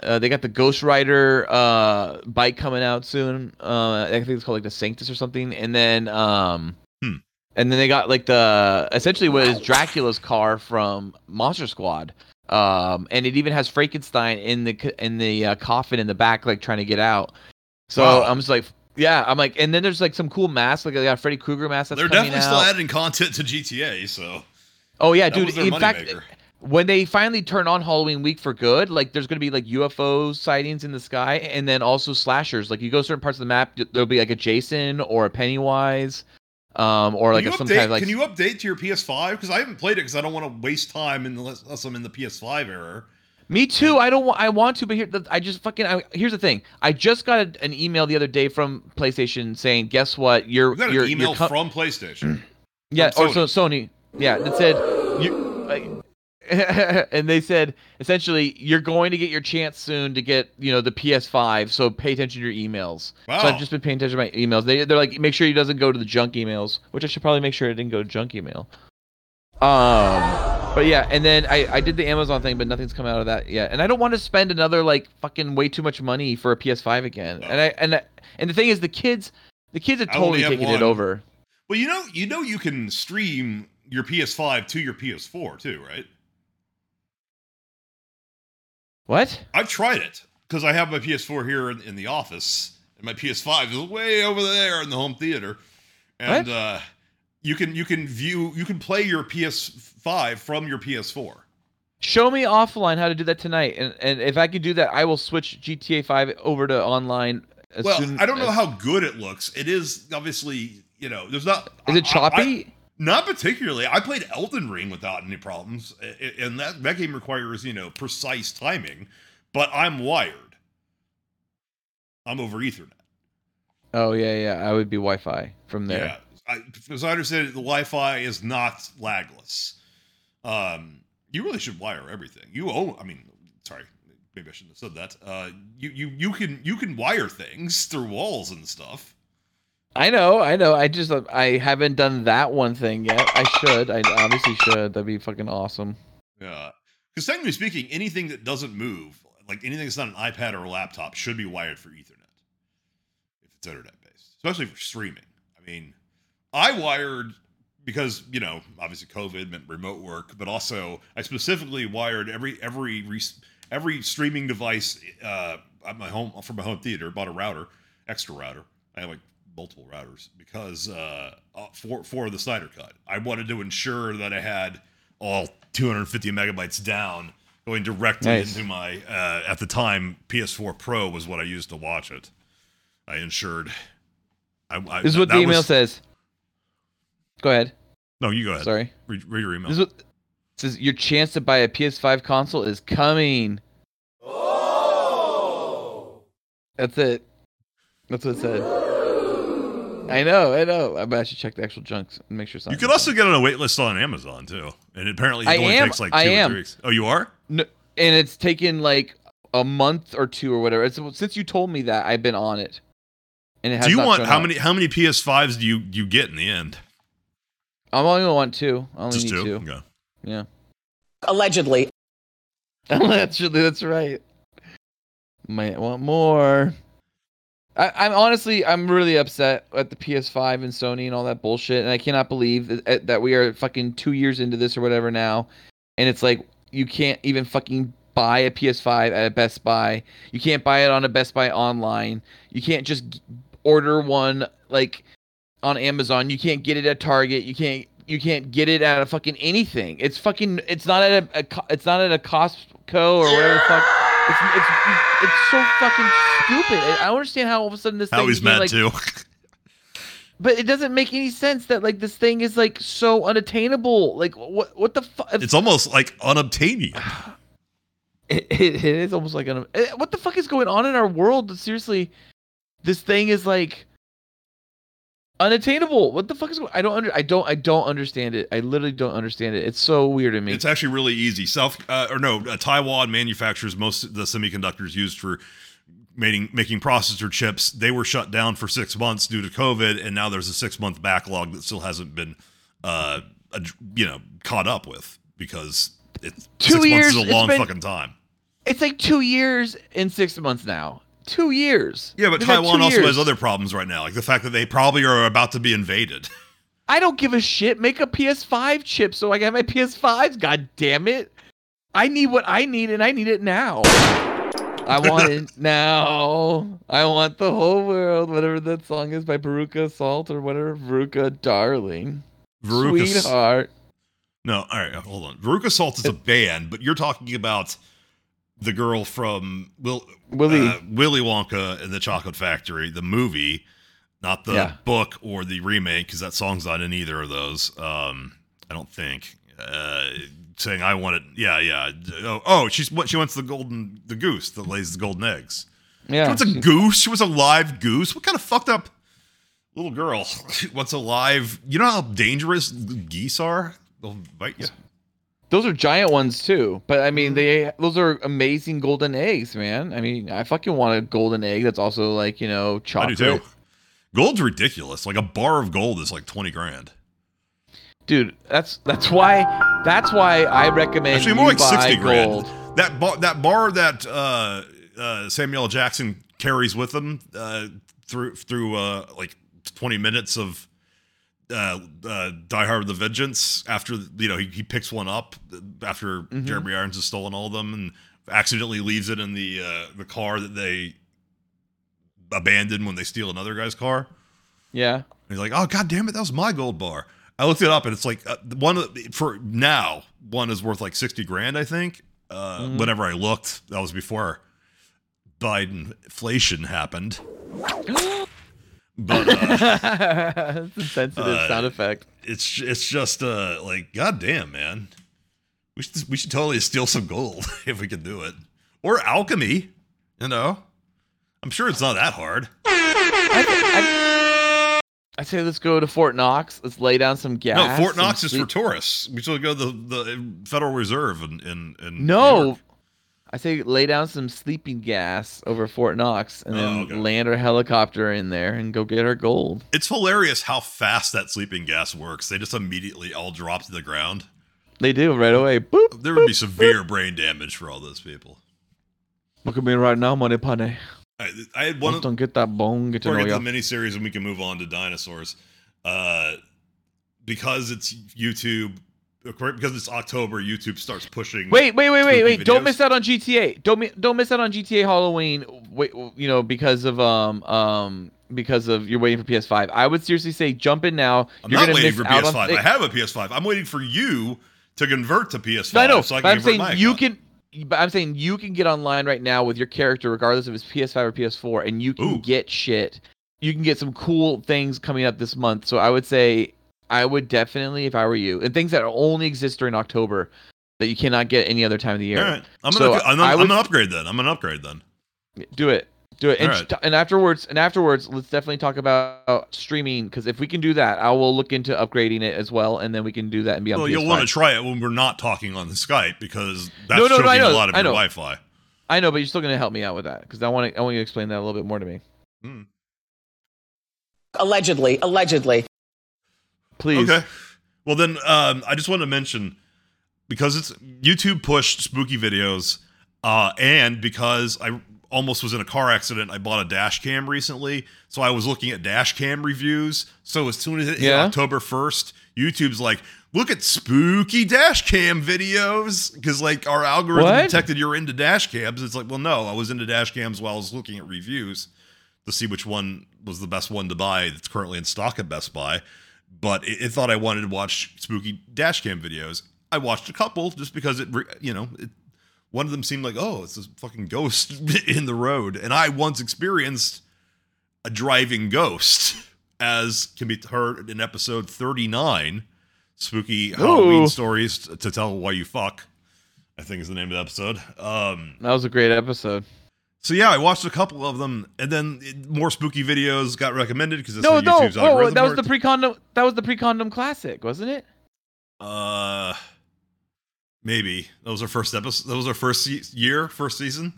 [SPEAKER 2] Uh, they got the Ghost Rider uh, bike coming out soon. Uh, I think it's called like the Sanctus or something. And then, um. And then they got like the essentially what is Dracula's car from Monster Squad. Um, and it even has Frankenstein in the in the uh, coffin in the back, like trying to get out. So
[SPEAKER 1] Wow.
[SPEAKER 2] I'm just like, yeah, I'm like, and then there's like some cool masks, like they got Freddy Krueger mask that's
[SPEAKER 1] They're definitely
[SPEAKER 2] out.
[SPEAKER 1] still adding content to GTA. So
[SPEAKER 2] oh yeah,
[SPEAKER 1] that
[SPEAKER 2] dude. In fact,
[SPEAKER 1] moneymaker.
[SPEAKER 2] when they finally turn on Halloween week for good, like there's gonna be like UFO sightings in the sky, and then also slashers. Like you go certain parts of the map, there'll be like a Jason or a Pennywise, um, or like
[SPEAKER 1] can you
[SPEAKER 2] some
[SPEAKER 1] update,
[SPEAKER 2] kind of like.
[SPEAKER 1] can you update to your PS5? Because I haven't played it because I don't want to waste time unless, unless I'm in the PS5 era.
[SPEAKER 2] Me too. I don't want. I want to, but here, the, I just fucking. I, here's the thing. I just got a, an email the other day from PlayStation saying, "Guess what? You're
[SPEAKER 1] We got an
[SPEAKER 2] you're,
[SPEAKER 1] email
[SPEAKER 2] you're co-
[SPEAKER 1] from PlayStation.
[SPEAKER 2] Yeah,
[SPEAKER 1] From
[SPEAKER 2] or so Sony. Yeah, that said you and they said essentially you're going to get your chance soon to get, you know, the PS5, so pay attention to your emails. So I've just been paying attention to my emails. They they're like make sure he doesn't go to the junk emails, which I should probably make sure it didn't go to junk email. Um but yeah, and then I, I did the Amazon thing, but nothing's come out of that yet. And I don't want to spend another like fucking way too much money for a PS5 again. And I and I, and the thing is the kids the kids are totally taking
[SPEAKER 1] one.
[SPEAKER 2] it over.
[SPEAKER 1] Well, you know, you know, you can stream your PS5 to your PS4 too, right?
[SPEAKER 2] What?
[SPEAKER 1] I've tried it because I have my PS4 here in, in the office, and my PS5 is way over there in the home theater, and
[SPEAKER 2] What?
[SPEAKER 1] uh, you can you can view you can play your PS5 from your PS4.
[SPEAKER 2] Show me offline how to do that tonight, and and if I can do that, I will switch GTA Five over to online. As
[SPEAKER 1] well, I don't know
[SPEAKER 2] as-
[SPEAKER 1] how good it looks. It is obviously you know there's not.
[SPEAKER 2] Is it
[SPEAKER 1] I- I-
[SPEAKER 2] choppy?
[SPEAKER 1] Not particularly. I played Elden Ring without any problems, and that that game requires you know precise timing. But I'm wired. I'm over Ethernet.
[SPEAKER 2] oh yeah, yeah. I would be Wi-Fi from there.
[SPEAKER 1] Yeah, I, as I understand it, the Wi-Fi is not lagless. Um, you really should wire everything. You own. I mean, sorry, maybe I shouldn't have said that. Uh, you you you can you can wire things through walls and stuff.
[SPEAKER 2] I know, I know. I just I haven't done that one thing yet. I should. I obviously should. That'd be fucking awesome.
[SPEAKER 1] Yeah, because technically speaking, anything that doesn't move, like anything that's not an iPad or a laptop, should be wired for Ethernet if it's internet based, especially for streaming. I mean, I wired because you know obviously COVID meant remote work, but also I specifically wired every every every streaming device uh, at my home from my home theater. Bought a router, extra router. I have like multiple routers because uh, uh, for for the Snyder Cut, I wanted to ensure that I had all 250 megabytes down going directly
[SPEAKER 2] Nice.
[SPEAKER 1] into my uh, at the time PS4 Pro was what I used to watch it. I ensured. I, I,
[SPEAKER 2] This is what
[SPEAKER 1] that
[SPEAKER 2] the email
[SPEAKER 1] was-
[SPEAKER 2] says. Go ahead.
[SPEAKER 1] No, you go ahead.
[SPEAKER 2] Sorry.
[SPEAKER 1] Read, read your email.
[SPEAKER 2] This is what it says your chance to buy a PS5 console is coming. Oh. That's it. That's what it said. I know, I know. I bet I should check the actual junks and make sure something.
[SPEAKER 1] you could also get on a wait list on Amazon too, and apparently it
[SPEAKER 2] I
[SPEAKER 1] only
[SPEAKER 2] am-
[SPEAKER 1] takes like two
[SPEAKER 2] I
[SPEAKER 1] or
[SPEAKER 2] am.
[SPEAKER 1] three weeks. Oh, you are?
[SPEAKER 2] No, and it's taken like a month or two or whatever. It's, since you told me that, I've been on it. And it has
[SPEAKER 1] Do you
[SPEAKER 2] not
[SPEAKER 1] want how
[SPEAKER 2] up.
[SPEAKER 1] many how many PS5s do you you get in the end?
[SPEAKER 2] I'm only gonna want two. I only
[SPEAKER 1] Just
[SPEAKER 2] need
[SPEAKER 1] two.
[SPEAKER 2] two.
[SPEAKER 1] Okay.
[SPEAKER 2] Yeah.
[SPEAKER 7] Allegedly.
[SPEAKER 2] Allegedly, that's right. Might want more. I, I'm honestly, I'm really upset at the PS5 and Sony and all that bullshit, and I cannot believe that, eh, that we are fucking two years into this or whatever now, and it's like you can't even fucking buy a PS5 at a Best Buy. You can't buy it on a Best Buy online. You can't just order one like on Amazon. You can't get it at Target. You can't you can't get it at a fucking anything. It's fucking it's not at a, a it's not at a Costco or whatever the fuck. It's it's it's so fucking stupid. I don't understand how all of a sudden this thing
[SPEAKER 1] Howie's
[SPEAKER 2] became,
[SPEAKER 1] mad
[SPEAKER 2] like,
[SPEAKER 1] too.
[SPEAKER 2] But it doesn't make any sense that like this thing is like so unattainable. Like what what the fuck?
[SPEAKER 1] it's almost like unobtainium.
[SPEAKER 2] It, it, it is almost like an. eh, What the fuck is going on in our world? Seriously, this thing is like unattainable. What the fuck is? go- I don't under. I don't. I don't understand it. I literally don't understand it. It's so weird to me.
[SPEAKER 1] It's actually really easy. South uh, or no, uh, Taiwan manufactures most of the semiconductors used for making making processor chips. They were shut down for six months due to COVID, and now there's a six month backlog that still hasn't been, uh, ad- you know, caught up with because it's
[SPEAKER 2] Two
[SPEAKER 1] six
[SPEAKER 2] years,
[SPEAKER 1] months is a long
[SPEAKER 2] been-
[SPEAKER 1] fucking time.
[SPEAKER 2] It's like two years and six months now. Two years.
[SPEAKER 1] Yeah, but
[SPEAKER 2] They've
[SPEAKER 1] Taiwan also
[SPEAKER 2] years.
[SPEAKER 1] has other problems right now, like the fact that they probably are about to be invaded.
[SPEAKER 2] I don't give a shit. Make a PS5 chip so I can have my PS5s. God damn it. I need what I need and I need it now. I want it now. I want the whole world. Whatever that song is by Veruca Salt or whatever. Veruca Darling.
[SPEAKER 1] Veruca
[SPEAKER 2] Sweetheart.
[SPEAKER 1] No, all right, hold on. Veruca Salt is a band, but you're talking about the girl from Will,
[SPEAKER 2] Willy.
[SPEAKER 1] uh, Willy Wonka and the Chocolate Factory, the movie, not the
[SPEAKER 2] Yeah.
[SPEAKER 1] book or the remake, because that song's not in either of those. Um, I don't think. Uh, saying I want it, yeah, yeah. Oh, oh, she's what? She wants the golden, the goose that lays the golden eggs.
[SPEAKER 2] Yeah.
[SPEAKER 1] She wants a
[SPEAKER 2] she-
[SPEAKER 1] goose. She was a live goose. What kind of fucked up little girl wants a live? You know how dangerous geese are? They'll bite you.
[SPEAKER 2] Those are giant ones too. But I
[SPEAKER 1] Mm-hmm.
[SPEAKER 2] mean, they those are amazing golden eggs, man. I mean, I fucking want a golden egg that's also like you know chocolate.
[SPEAKER 1] I do too. Gold's ridiculous. Like a bar of gold is like twenty grand.
[SPEAKER 2] Dude, that's that's why that's why I recommend
[SPEAKER 1] Actually, more like
[SPEAKER 2] buy
[SPEAKER 1] sixty
[SPEAKER 2] gold.
[SPEAKER 1] grand. That bar, that bar that uh, uh, Samuel Jackson carries with him uh, through through uh, like twenty minutes of uh, uh, Die Hard with the Vengeance. After you know he, he picks one up after
[SPEAKER 2] Mhm.
[SPEAKER 1] Jeremy Irons has stolen all of them and accidentally leaves it in the uh, the car that they abandon when they steal another guy's car.
[SPEAKER 2] Yeah.
[SPEAKER 1] And he's like, "Oh god damn it, that was my gold bar." I looked it up, and it's like uh, one for now one is worth like sixty grand, I think. Uh,
[SPEAKER 2] Mhm.
[SPEAKER 1] Whenever I looked, that was before Biden inflation happened. But uh,
[SPEAKER 2] it's a sensitive
[SPEAKER 1] uh,
[SPEAKER 2] sound effect.
[SPEAKER 1] it's it's just uh like god damn man, we should we should totally steal some gold if we can do it, or alchemy, you know. I'm sure it's not that hard.
[SPEAKER 2] I say let's go to Fort Knox. Let's lay down some gas.
[SPEAKER 1] no, Fort Knox is for tourists. We should go to the, the Federal Reserve in, in New
[SPEAKER 2] No. I say lay down some sleeping gas over Fort Knox and then
[SPEAKER 1] Oh, okay.
[SPEAKER 2] land our helicopter in there and go get our gold.
[SPEAKER 1] It's hilarious how fast that sleeping gas works. They just immediately all drop to the ground.
[SPEAKER 2] They do right away. Boop.
[SPEAKER 1] There would be severe brain damage for all those people.
[SPEAKER 2] Look at me right now, money punny.
[SPEAKER 1] I, I had one. Of,
[SPEAKER 2] Don't get that bone. Get to know
[SPEAKER 1] we get
[SPEAKER 2] ya.
[SPEAKER 1] to the miniseries, and we can move on to dinosaurs. Uh, because it's YouTube, because it's October, YouTube starts pushing.
[SPEAKER 2] Wait, wait, wait, wait, wait! Don't miss out on GTA. Don't don't miss out on GTA Halloween. Wait, you know because of um um because of you're waiting for PS5. I would seriously say jump in now.
[SPEAKER 1] I'm
[SPEAKER 2] you're
[SPEAKER 1] not waiting
[SPEAKER 2] miss
[SPEAKER 1] for PS5.
[SPEAKER 2] on.
[SPEAKER 1] I have a PS5. I'm waiting for you to convert to PS5
[SPEAKER 2] No, I know,
[SPEAKER 1] so I
[SPEAKER 2] but I'm saying you
[SPEAKER 1] account.
[SPEAKER 2] can. But I'm saying you can get online right now with your character, regardless if it's PS5 or PS4, and you can
[SPEAKER 1] Ooh.
[SPEAKER 2] get shit. You can get some cool things coming up this month. So I would say, I would definitely, if I were you, and things that only exist during October that you cannot get any other time of the year.
[SPEAKER 1] All right, I'm gonna, I'm, gonna,
[SPEAKER 2] I
[SPEAKER 1] I'm gonna upgrade then. I'm gonna upgrade then.
[SPEAKER 2] Do it. Do it. And,
[SPEAKER 1] All right.
[SPEAKER 2] sh- and afterwards, and afterwards, let's definitely talk about streaming because if we can do that, I will look into upgrading it as well, and then we can do that and be on.
[SPEAKER 1] Well, you'll want to try it when we're not talking on the Skype because that's
[SPEAKER 2] No, no, no,
[SPEAKER 1] choking
[SPEAKER 2] I know,
[SPEAKER 1] a lot of
[SPEAKER 2] I
[SPEAKER 1] your
[SPEAKER 2] know.
[SPEAKER 1] Wi-Fi.
[SPEAKER 2] I know, but you're still gonna help me out with that because I want to. I want you to explain that a little bit more to me, hmm.
[SPEAKER 7] Allegedly, allegedly.
[SPEAKER 2] Please.
[SPEAKER 1] Okay. Well, then um, I just wanted to mention because it's YouTube pushed spooky videos, uh, and because I almost was in a car accident, I bought a dash cam recently, so I was looking at dash cam reviews. So as soon as it hit
[SPEAKER 2] Yeah.
[SPEAKER 1] October first, YouTube's like, "Look at spooky dash cam videos," because like our algorithm
[SPEAKER 2] What?
[SPEAKER 1] detected you're into dash cams. It's like, well, no, I was into dash cams while I was looking at reviews to see which one was the best one to buy that's currently in stock at Best Buy. But it, it thought I wanted to watch spooky dashcam videos. I watched a couple just because it, re- you know, it, one of them seemed like, oh, it's a fucking ghost in the road, and I once experienced a driving ghost, as can be heard in episode thirty-nine, spooky Halloween stories to tell why you fuck. I think is the name of the episode. Um,
[SPEAKER 2] That was a great episode.
[SPEAKER 1] So yeah, I watched a couple of them, and then it- more spooky videos got recommended because that's
[SPEAKER 2] No,
[SPEAKER 1] how
[SPEAKER 2] no,
[SPEAKER 1] YouTube's
[SPEAKER 2] whoa,
[SPEAKER 1] algorithm
[SPEAKER 2] that was the pre-condom. That was the pre-condom classic, wasn't it?
[SPEAKER 1] uh, maybe that was our first episode. That was our first se- year, first season.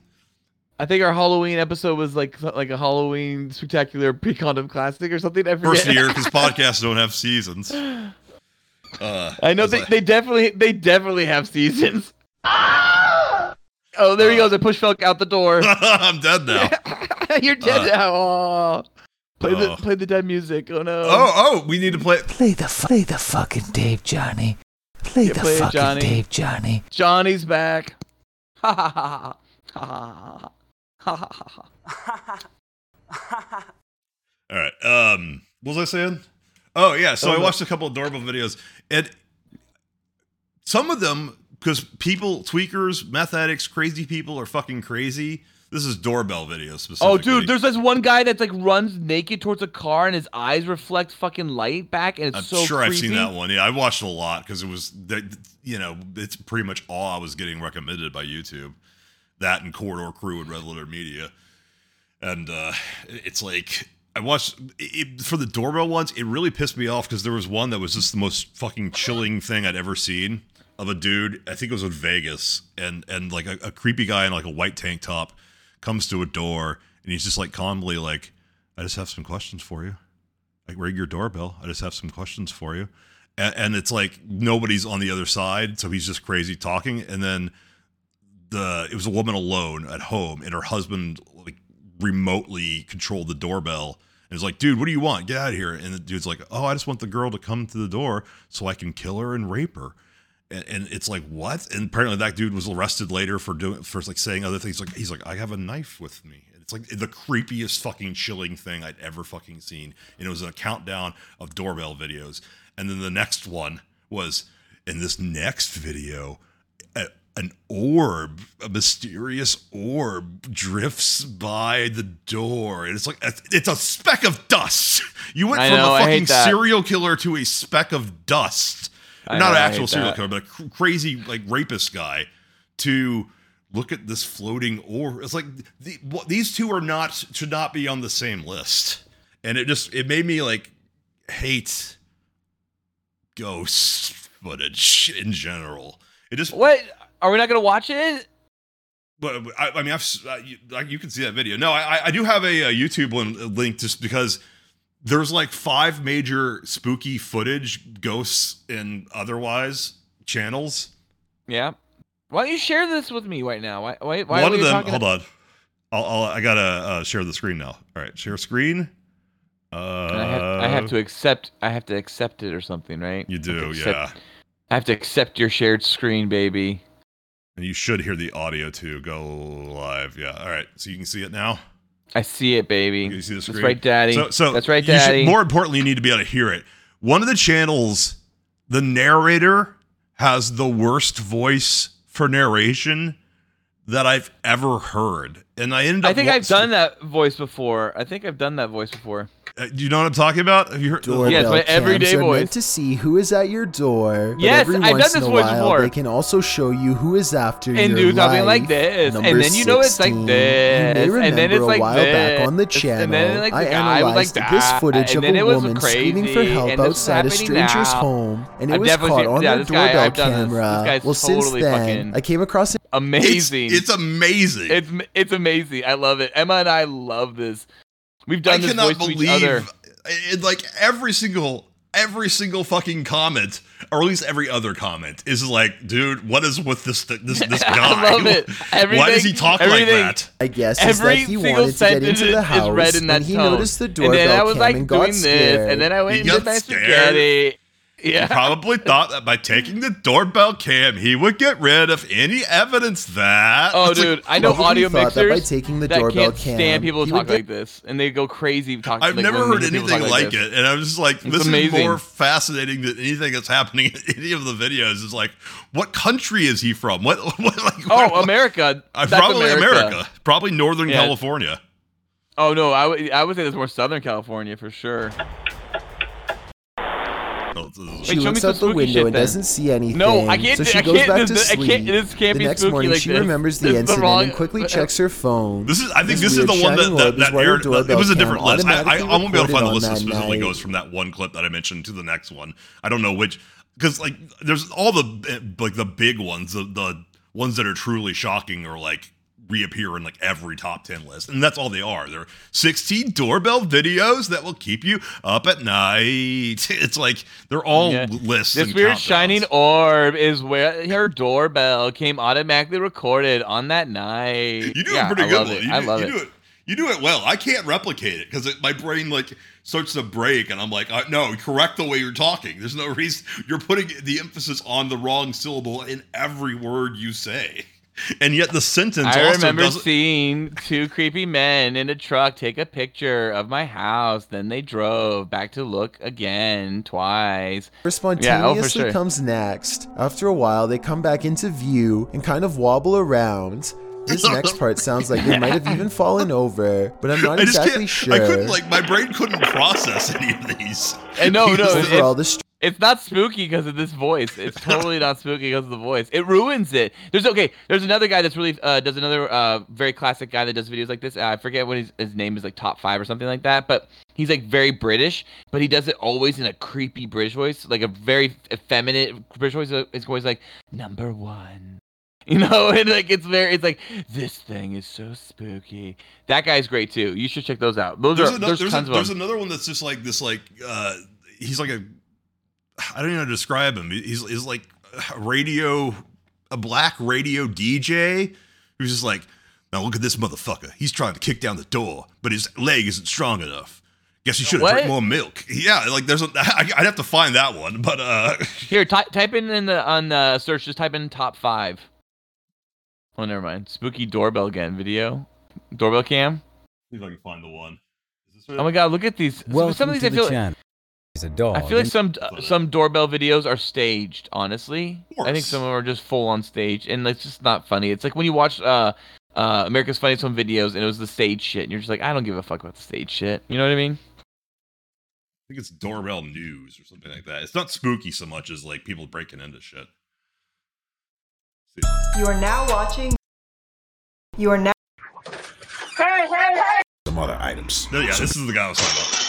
[SPEAKER 2] I think our Halloween episode was like like a Halloween spectacular pre-condom classic or something. I forget.
[SPEAKER 1] First year because podcasts don't have seasons. Uh,
[SPEAKER 2] I know they,
[SPEAKER 1] like-
[SPEAKER 2] they definitely they definitely have seasons. Oh, there he goes. I push Felk out the door.
[SPEAKER 1] I'm dead now.
[SPEAKER 2] You're dead
[SPEAKER 1] Uh.
[SPEAKER 2] now. Oh. Play the
[SPEAKER 1] uh.
[SPEAKER 2] play the dead music. Oh no.
[SPEAKER 1] Oh, oh, we need to play.
[SPEAKER 5] Play the play the fucking Dave Johnny. Play
[SPEAKER 2] Yeah,
[SPEAKER 5] the
[SPEAKER 2] play
[SPEAKER 5] fucking
[SPEAKER 2] Johnny.
[SPEAKER 5] Dave Johnny.
[SPEAKER 2] Johnny's back. Ha ha ha ha. Ha ha ha ha.
[SPEAKER 1] All right. Um, what was I saying? Oh yeah. So I oh, watched a couple adorable videos, and some of them because people, tweakers, meth addicts, crazy people are fucking crazy. This is doorbell videos specifically.
[SPEAKER 2] Oh, dude, there's this one guy that's like runs naked towards a car and his eyes reflect fucking light back, and it's
[SPEAKER 1] I'm
[SPEAKER 2] so
[SPEAKER 1] sure I've seen that one. Yeah, I watched a lot because it was, you know, it's pretty much all I was getting recommended by YouTube. That and Corridor Crew and Red Letter Media, and uh, it's like I watched it, for the doorbell ones. It really pissed me off because there was one that was just the most fucking chilling thing I'd ever seen of a dude. I think it was in Vegas, and and like a, a creepy guy in like a white tank top comes to a door, and he's just like calmly like, "I just have some questions for you." I ring your doorbell. I just have some questions for you. And, and it's like nobody's on the other side, so he's just crazy talking. And then the it was a woman alone at home, and her husband like remotely controlled the doorbell. And was like, dude, what do you want? Get out of here. And the dude's like, oh, I just want the girl to come to the door so I can kill her and rape her. And, and it's like, what? And apparently that dude was arrested later for doing for like saying other things. Like he's like, I have a knife with me. It's like the creepiest fucking chilling thing I'd ever fucking seen. And it was a countdown of doorbell videos. And then the next one was in this next video, a, an orb, a mysterious orb drifts by the door. And it's like, it's a speck of dust. You went
[SPEAKER 2] I
[SPEAKER 1] from
[SPEAKER 2] know,
[SPEAKER 1] a fucking serial killer to a speck of dust.
[SPEAKER 2] I
[SPEAKER 1] Not
[SPEAKER 2] know,
[SPEAKER 1] an actual serial
[SPEAKER 2] that.
[SPEAKER 1] killer, but a cr- crazy like rapist guy to look at this floating orb. It's like the, what, these two are not should not be on the same list, and it just it made me like hate ghost footage in general. It just
[SPEAKER 2] What? Are we not gonna watch it?
[SPEAKER 1] but I, I mean, I've uh, you, like, you can see that video. No, I, I do have a, a YouTube one link just because there's like five major spooky footage, ghosts and otherwise channels.
[SPEAKER 2] Yeah. Why don't you share this with me right now? Why? Why? why
[SPEAKER 1] one
[SPEAKER 2] are
[SPEAKER 1] of them.
[SPEAKER 2] talking
[SPEAKER 1] Hold on. I'll, I'll I gotta uh, share the screen now. All right, share screen. Uh,
[SPEAKER 2] I have, I have to accept. I have to accept it or something, right?
[SPEAKER 1] You
[SPEAKER 2] I
[SPEAKER 1] do,
[SPEAKER 2] accept-
[SPEAKER 1] yeah.
[SPEAKER 2] I have to accept your shared screen, baby.
[SPEAKER 1] And you should hear the audio too. Go live. Yeah. All right. So you can see it now.
[SPEAKER 2] I see it, baby.
[SPEAKER 1] You see the
[SPEAKER 2] That's right, Daddy.
[SPEAKER 1] So, so
[SPEAKER 2] That's right,
[SPEAKER 1] you should-
[SPEAKER 2] Daddy.
[SPEAKER 1] more importantly, you need to be able to hear it. One of the channels, the narrator has the worst voice for narration that I've ever heard, and I ended up.
[SPEAKER 2] I think I've done that voice before. I think I've done that voice before.
[SPEAKER 1] Uh, do you know what I'm talking about? Have you heard?
[SPEAKER 12] Doorbell
[SPEAKER 2] Yes, my
[SPEAKER 12] cams
[SPEAKER 2] everyday
[SPEAKER 12] are
[SPEAKER 2] voice.
[SPEAKER 12] meant to see who is at your door. but
[SPEAKER 2] Yes,
[SPEAKER 12] every
[SPEAKER 2] I've done this voice
[SPEAKER 12] while,
[SPEAKER 2] before.
[SPEAKER 12] They can also show you who is after
[SPEAKER 2] And
[SPEAKER 12] your
[SPEAKER 2] do something
[SPEAKER 12] life.
[SPEAKER 2] like this,
[SPEAKER 12] Number
[SPEAKER 2] and then you know it's like
[SPEAKER 12] 16.
[SPEAKER 2] this,
[SPEAKER 12] You may remember
[SPEAKER 2] and then it's
[SPEAKER 12] a while
[SPEAKER 2] this,
[SPEAKER 12] back on the
[SPEAKER 2] and
[SPEAKER 12] channel,
[SPEAKER 2] then, like, the
[SPEAKER 12] I
[SPEAKER 2] guy was like
[SPEAKER 12] analyzed this footage
[SPEAKER 2] and
[SPEAKER 12] of
[SPEAKER 2] then
[SPEAKER 12] a
[SPEAKER 2] it was
[SPEAKER 12] woman screaming for help
[SPEAKER 2] and this is
[SPEAKER 12] outside a stranger's
[SPEAKER 2] now.
[SPEAKER 12] home, and it
[SPEAKER 2] I've
[SPEAKER 12] was caught on
[SPEAKER 2] yeah,
[SPEAKER 12] their
[SPEAKER 2] this guy,
[SPEAKER 12] doorbell
[SPEAKER 2] I've done this. This
[SPEAKER 12] camera. well, since then, I came across it.
[SPEAKER 2] Amazing.
[SPEAKER 1] It's, it's amazing.
[SPEAKER 2] It's it's amazing. I love it. Emma and I love this. We've
[SPEAKER 1] I
[SPEAKER 2] done this
[SPEAKER 1] cannot
[SPEAKER 2] voice to each other.
[SPEAKER 1] Uh, it, like every single every single fucking comment, or at least every other comment, is like, dude, what is with this this this guy?
[SPEAKER 2] I love it.
[SPEAKER 1] Why does he talk like that?
[SPEAKER 12] I guess is
[SPEAKER 2] Every
[SPEAKER 12] that he
[SPEAKER 2] single
[SPEAKER 12] wanted to get into the house
[SPEAKER 2] is read in that
[SPEAKER 12] when he
[SPEAKER 2] tone.
[SPEAKER 12] noticed the
[SPEAKER 2] and
[SPEAKER 12] doorbell
[SPEAKER 2] then I was like
[SPEAKER 12] and
[SPEAKER 2] doing
[SPEAKER 12] got
[SPEAKER 2] this,
[SPEAKER 12] scared.
[SPEAKER 2] and then I went
[SPEAKER 1] He
[SPEAKER 2] and
[SPEAKER 1] got
[SPEAKER 2] did my
[SPEAKER 1] scared.
[SPEAKER 2] spaghetti. Yeah.
[SPEAKER 1] He probably thought that by taking the doorbell cam, he would get rid of any evidence that.
[SPEAKER 2] Oh,
[SPEAKER 1] It's like,
[SPEAKER 2] dude, I know
[SPEAKER 12] Probably
[SPEAKER 2] audio
[SPEAKER 12] thought that by
[SPEAKER 2] mixers
[SPEAKER 12] taking the
[SPEAKER 2] that
[SPEAKER 12] doorbell
[SPEAKER 2] can't stand
[SPEAKER 12] cam,
[SPEAKER 2] people
[SPEAKER 12] he
[SPEAKER 2] talk
[SPEAKER 12] get-
[SPEAKER 2] like this, and they go crazy talking.
[SPEAKER 1] I've
[SPEAKER 2] like,
[SPEAKER 1] never heard anything
[SPEAKER 2] talk
[SPEAKER 1] like, it, and I was just like,
[SPEAKER 2] It's
[SPEAKER 1] "This
[SPEAKER 2] amazing.
[SPEAKER 1] is more fascinating than anything that's happening in any of the videos." Is like, what country is he from? What? what like,
[SPEAKER 2] Oh,
[SPEAKER 1] what-
[SPEAKER 2] America.
[SPEAKER 1] Uh, probably
[SPEAKER 2] America.
[SPEAKER 1] America. Probably Northern
[SPEAKER 2] Yeah.
[SPEAKER 1] California.
[SPEAKER 2] Oh no, I would I would say it's more Southern California for sure.
[SPEAKER 1] This is-
[SPEAKER 12] She
[SPEAKER 2] Wait,
[SPEAKER 12] looks out the window and
[SPEAKER 2] then.
[SPEAKER 12] doesn't see anything.
[SPEAKER 2] No, I can't
[SPEAKER 12] So
[SPEAKER 2] do-
[SPEAKER 12] she
[SPEAKER 2] I
[SPEAKER 12] goes
[SPEAKER 2] can't
[SPEAKER 12] back
[SPEAKER 2] do
[SPEAKER 12] to
[SPEAKER 2] this-
[SPEAKER 12] sleep.
[SPEAKER 2] can't- this can't
[SPEAKER 12] the
[SPEAKER 2] be
[SPEAKER 12] next morning,
[SPEAKER 2] like
[SPEAKER 12] she
[SPEAKER 2] this.
[SPEAKER 12] remembers the
[SPEAKER 2] This is the
[SPEAKER 12] incident
[SPEAKER 2] wrong-
[SPEAKER 12] and quickly checks her phone.
[SPEAKER 1] This is. I think
[SPEAKER 12] This
[SPEAKER 1] this is the one that
[SPEAKER 12] shining
[SPEAKER 1] that,
[SPEAKER 12] orb is
[SPEAKER 1] that aired. It was a different list. I, I, I won't be able to find the list
[SPEAKER 12] on
[SPEAKER 1] that
[SPEAKER 12] that
[SPEAKER 1] specifically
[SPEAKER 12] night.
[SPEAKER 1] goes from that one clip that I mentioned to the next one. I don't know which because like there's all the eh, like the big ones, the the ones that are truly shocking or like reappear in like every top 10 list and that's all they are they're 16 doorbell videos that will keep you up at night it's like they're all
[SPEAKER 2] Yeah.
[SPEAKER 1] lists
[SPEAKER 2] This weird
[SPEAKER 1] countdowns.
[SPEAKER 2] shining orb is where her doorbell came automatically recorded on that night.
[SPEAKER 1] You do
[SPEAKER 2] yeah,
[SPEAKER 1] a pretty
[SPEAKER 2] I
[SPEAKER 1] good
[SPEAKER 2] love. It.
[SPEAKER 1] You,
[SPEAKER 2] I
[SPEAKER 1] do,
[SPEAKER 2] love
[SPEAKER 1] you
[SPEAKER 2] it.
[SPEAKER 1] do it. You do it well. I can't replicate it because my brain like starts to break, and I'm like, uh, no, correct the way you're talking. There's no reason you're putting the emphasis on the wrong syllable in every word you say, and yet the sentence
[SPEAKER 2] I
[SPEAKER 1] also
[SPEAKER 2] remember
[SPEAKER 1] doesn't.
[SPEAKER 2] seeing two creepy men in a truck take a picture of my house. Then they drove back to look again twice.
[SPEAKER 12] Oh, or spontaneously
[SPEAKER 2] sure.
[SPEAKER 12] comes next. After a while, they come back into view and kind of wobble around. This next part sounds like they might have even fallen over, but I'm not exactly sure.
[SPEAKER 1] I couldn't like my brain couldn't process any of these.
[SPEAKER 2] And no, no,
[SPEAKER 1] Because-
[SPEAKER 2] it's,
[SPEAKER 12] Overall, this
[SPEAKER 2] it's not spooky because of this voice. It's totally not spooky because of the voice. It ruins it. There's okay. There's another guy that's really uh, does another uh, very classic guy that does videos like this. Uh, I forget what his, his name is, like top five or something like that. But he's like very British, but he does it always in a creepy British voice, like a very effeminate British voice. It's always like number one. You know, and like it's very, it's like this thing is so spooky. That guy's great too. You should check those out. Those
[SPEAKER 1] there's,
[SPEAKER 2] are
[SPEAKER 1] ano-
[SPEAKER 2] there's
[SPEAKER 1] there's,
[SPEAKER 2] tons
[SPEAKER 1] a- there's another one that's just like this like uh he's like a i don't even know how to describe him he's, he's like a radio a black radio dj who's just like now look at this motherfucker he's trying to kick down the door but his leg isn't strong enough guess he should have drank more milk yeah like there's a I, i'd have to find that one but uh
[SPEAKER 2] Here, ty- type in in the on the search. Just type in top five. Oh, never mind. Spooky doorbell again. Video, doorbell cam.
[SPEAKER 1] see if i can find the one Is this it?
[SPEAKER 2] Oh my god, look at these. some of these I feel.
[SPEAKER 13] He's a dog.
[SPEAKER 2] I feel like some uh, some doorbell videos are staged. Honestly, I think some of them are just full on stage, and it's just not funny. It's like when you watch uh, uh, America's Funniest Home Videos, and it was the stage shit, and you're just like, I don't give a fuck about the stage shit. You know what I mean?
[SPEAKER 1] i think it's doorbell news or something like that it's not spooky so much as like people breaking into shit
[SPEAKER 14] You are now watching. You are now. Hey, hey, hey!
[SPEAKER 15] Some other items.
[SPEAKER 1] No, yeah this is the guy i was talking about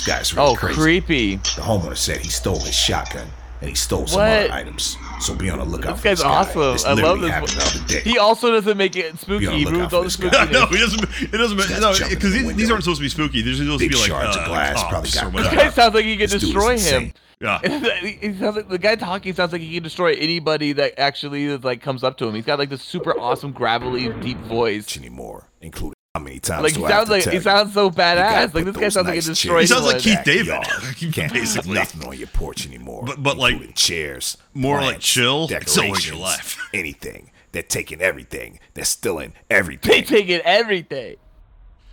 [SPEAKER 15] This guy's really
[SPEAKER 2] Oh,
[SPEAKER 15] crazy.
[SPEAKER 2] creepy.
[SPEAKER 15] The homeowner said he stole his shotgun and he stole some
[SPEAKER 2] What?
[SPEAKER 15] other items. So be on the lookout
[SPEAKER 2] This
[SPEAKER 15] for
[SPEAKER 2] guy's awesome.
[SPEAKER 15] This
[SPEAKER 2] I love this.
[SPEAKER 15] happened the other day.
[SPEAKER 2] He also doesn't make it spooky.
[SPEAKER 15] Be on the
[SPEAKER 2] He
[SPEAKER 15] for
[SPEAKER 2] all the spooky.
[SPEAKER 1] no, he doesn't. It doesn't. No, because
[SPEAKER 15] the
[SPEAKER 1] these, these aren't supposed to be spooky. These are supposed
[SPEAKER 15] Big
[SPEAKER 1] to be like
[SPEAKER 15] shards of
[SPEAKER 1] uh,
[SPEAKER 15] glass probably got
[SPEAKER 2] This guy sounds like he can
[SPEAKER 15] This
[SPEAKER 2] destroy him.
[SPEAKER 1] Yeah.
[SPEAKER 2] like, the guy talking sounds like he can destroy anybody that actually like comes up to him. He's got like this super awesome gravelly deep voice.
[SPEAKER 15] Anymore, including How many times
[SPEAKER 2] Like
[SPEAKER 15] do
[SPEAKER 2] he
[SPEAKER 15] I have
[SPEAKER 2] sounds
[SPEAKER 15] to
[SPEAKER 2] like
[SPEAKER 15] tell
[SPEAKER 2] he
[SPEAKER 15] you?
[SPEAKER 2] sounds so badass. Like this guy
[SPEAKER 15] those
[SPEAKER 2] sounds like a
[SPEAKER 15] nice
[SPEAKER 2] destroyed.
[SPEAKER 1] He sounds like. Keith David.
[SPEAKER 15] He can't
[SPEAKER 1] basically.
[SPEAKER 15] have nothing on your porch anymore.
[SPEAKER 1] But- but, like,
[SPEAKER 15] chairs,
[SPEAKER 1] more like chill, it's always
[SPEAKER 15] decorations,
[SPEAKER 1] your life.
[SPEAKER 15] anything. They're taking everything. They're stealing everything.
[SPEAKER 2] They
[SPEAKER 15] everything.
[SPEAKER 2] taking everything.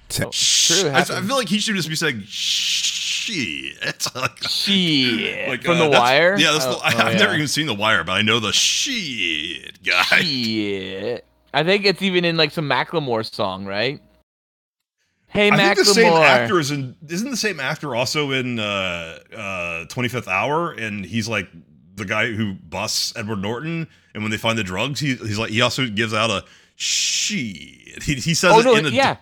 [SPEAKER 15] Te-
[SPEAKER 2] Oh, True.
[SPEAKER 1] I, I feel like he should just be saying shit. It's like,
[SPEAKER 2] Shit.
[SPEAKER 1] like,
[SPEAKER 2] From
[SPEAKER 1] uh,
[SPEAKER 2] The Wire?
[SPEAKER 1] Yeah, that's
[SPEAKER 2] Oh,
[SPEAKER 1] the, I,
[SPEAKER 2] oh,
[SPEAKER 1] I've never even seen The Wire, but I know the shit guy.
[SPEAKER 2] Shit. I think it's even in like some Macklemore song, right? Hey,
[SPEAKER 1] I
[SPEAKER 2] Macklemore.
[SPEAKER 1] think the same actor is in. Isn't the same actor also in uh, uh, 25th Hour? And he's like the guy who busts Edward Norton. And when they find the drugs, he, he's like he also gives out a shit. He, he says
[SPEAKER 2] Oh
[SPEAKER 1] it
[SPEAKER 2] no,
[SPEAKER 1] in a
[SPEAKER 2] yeah.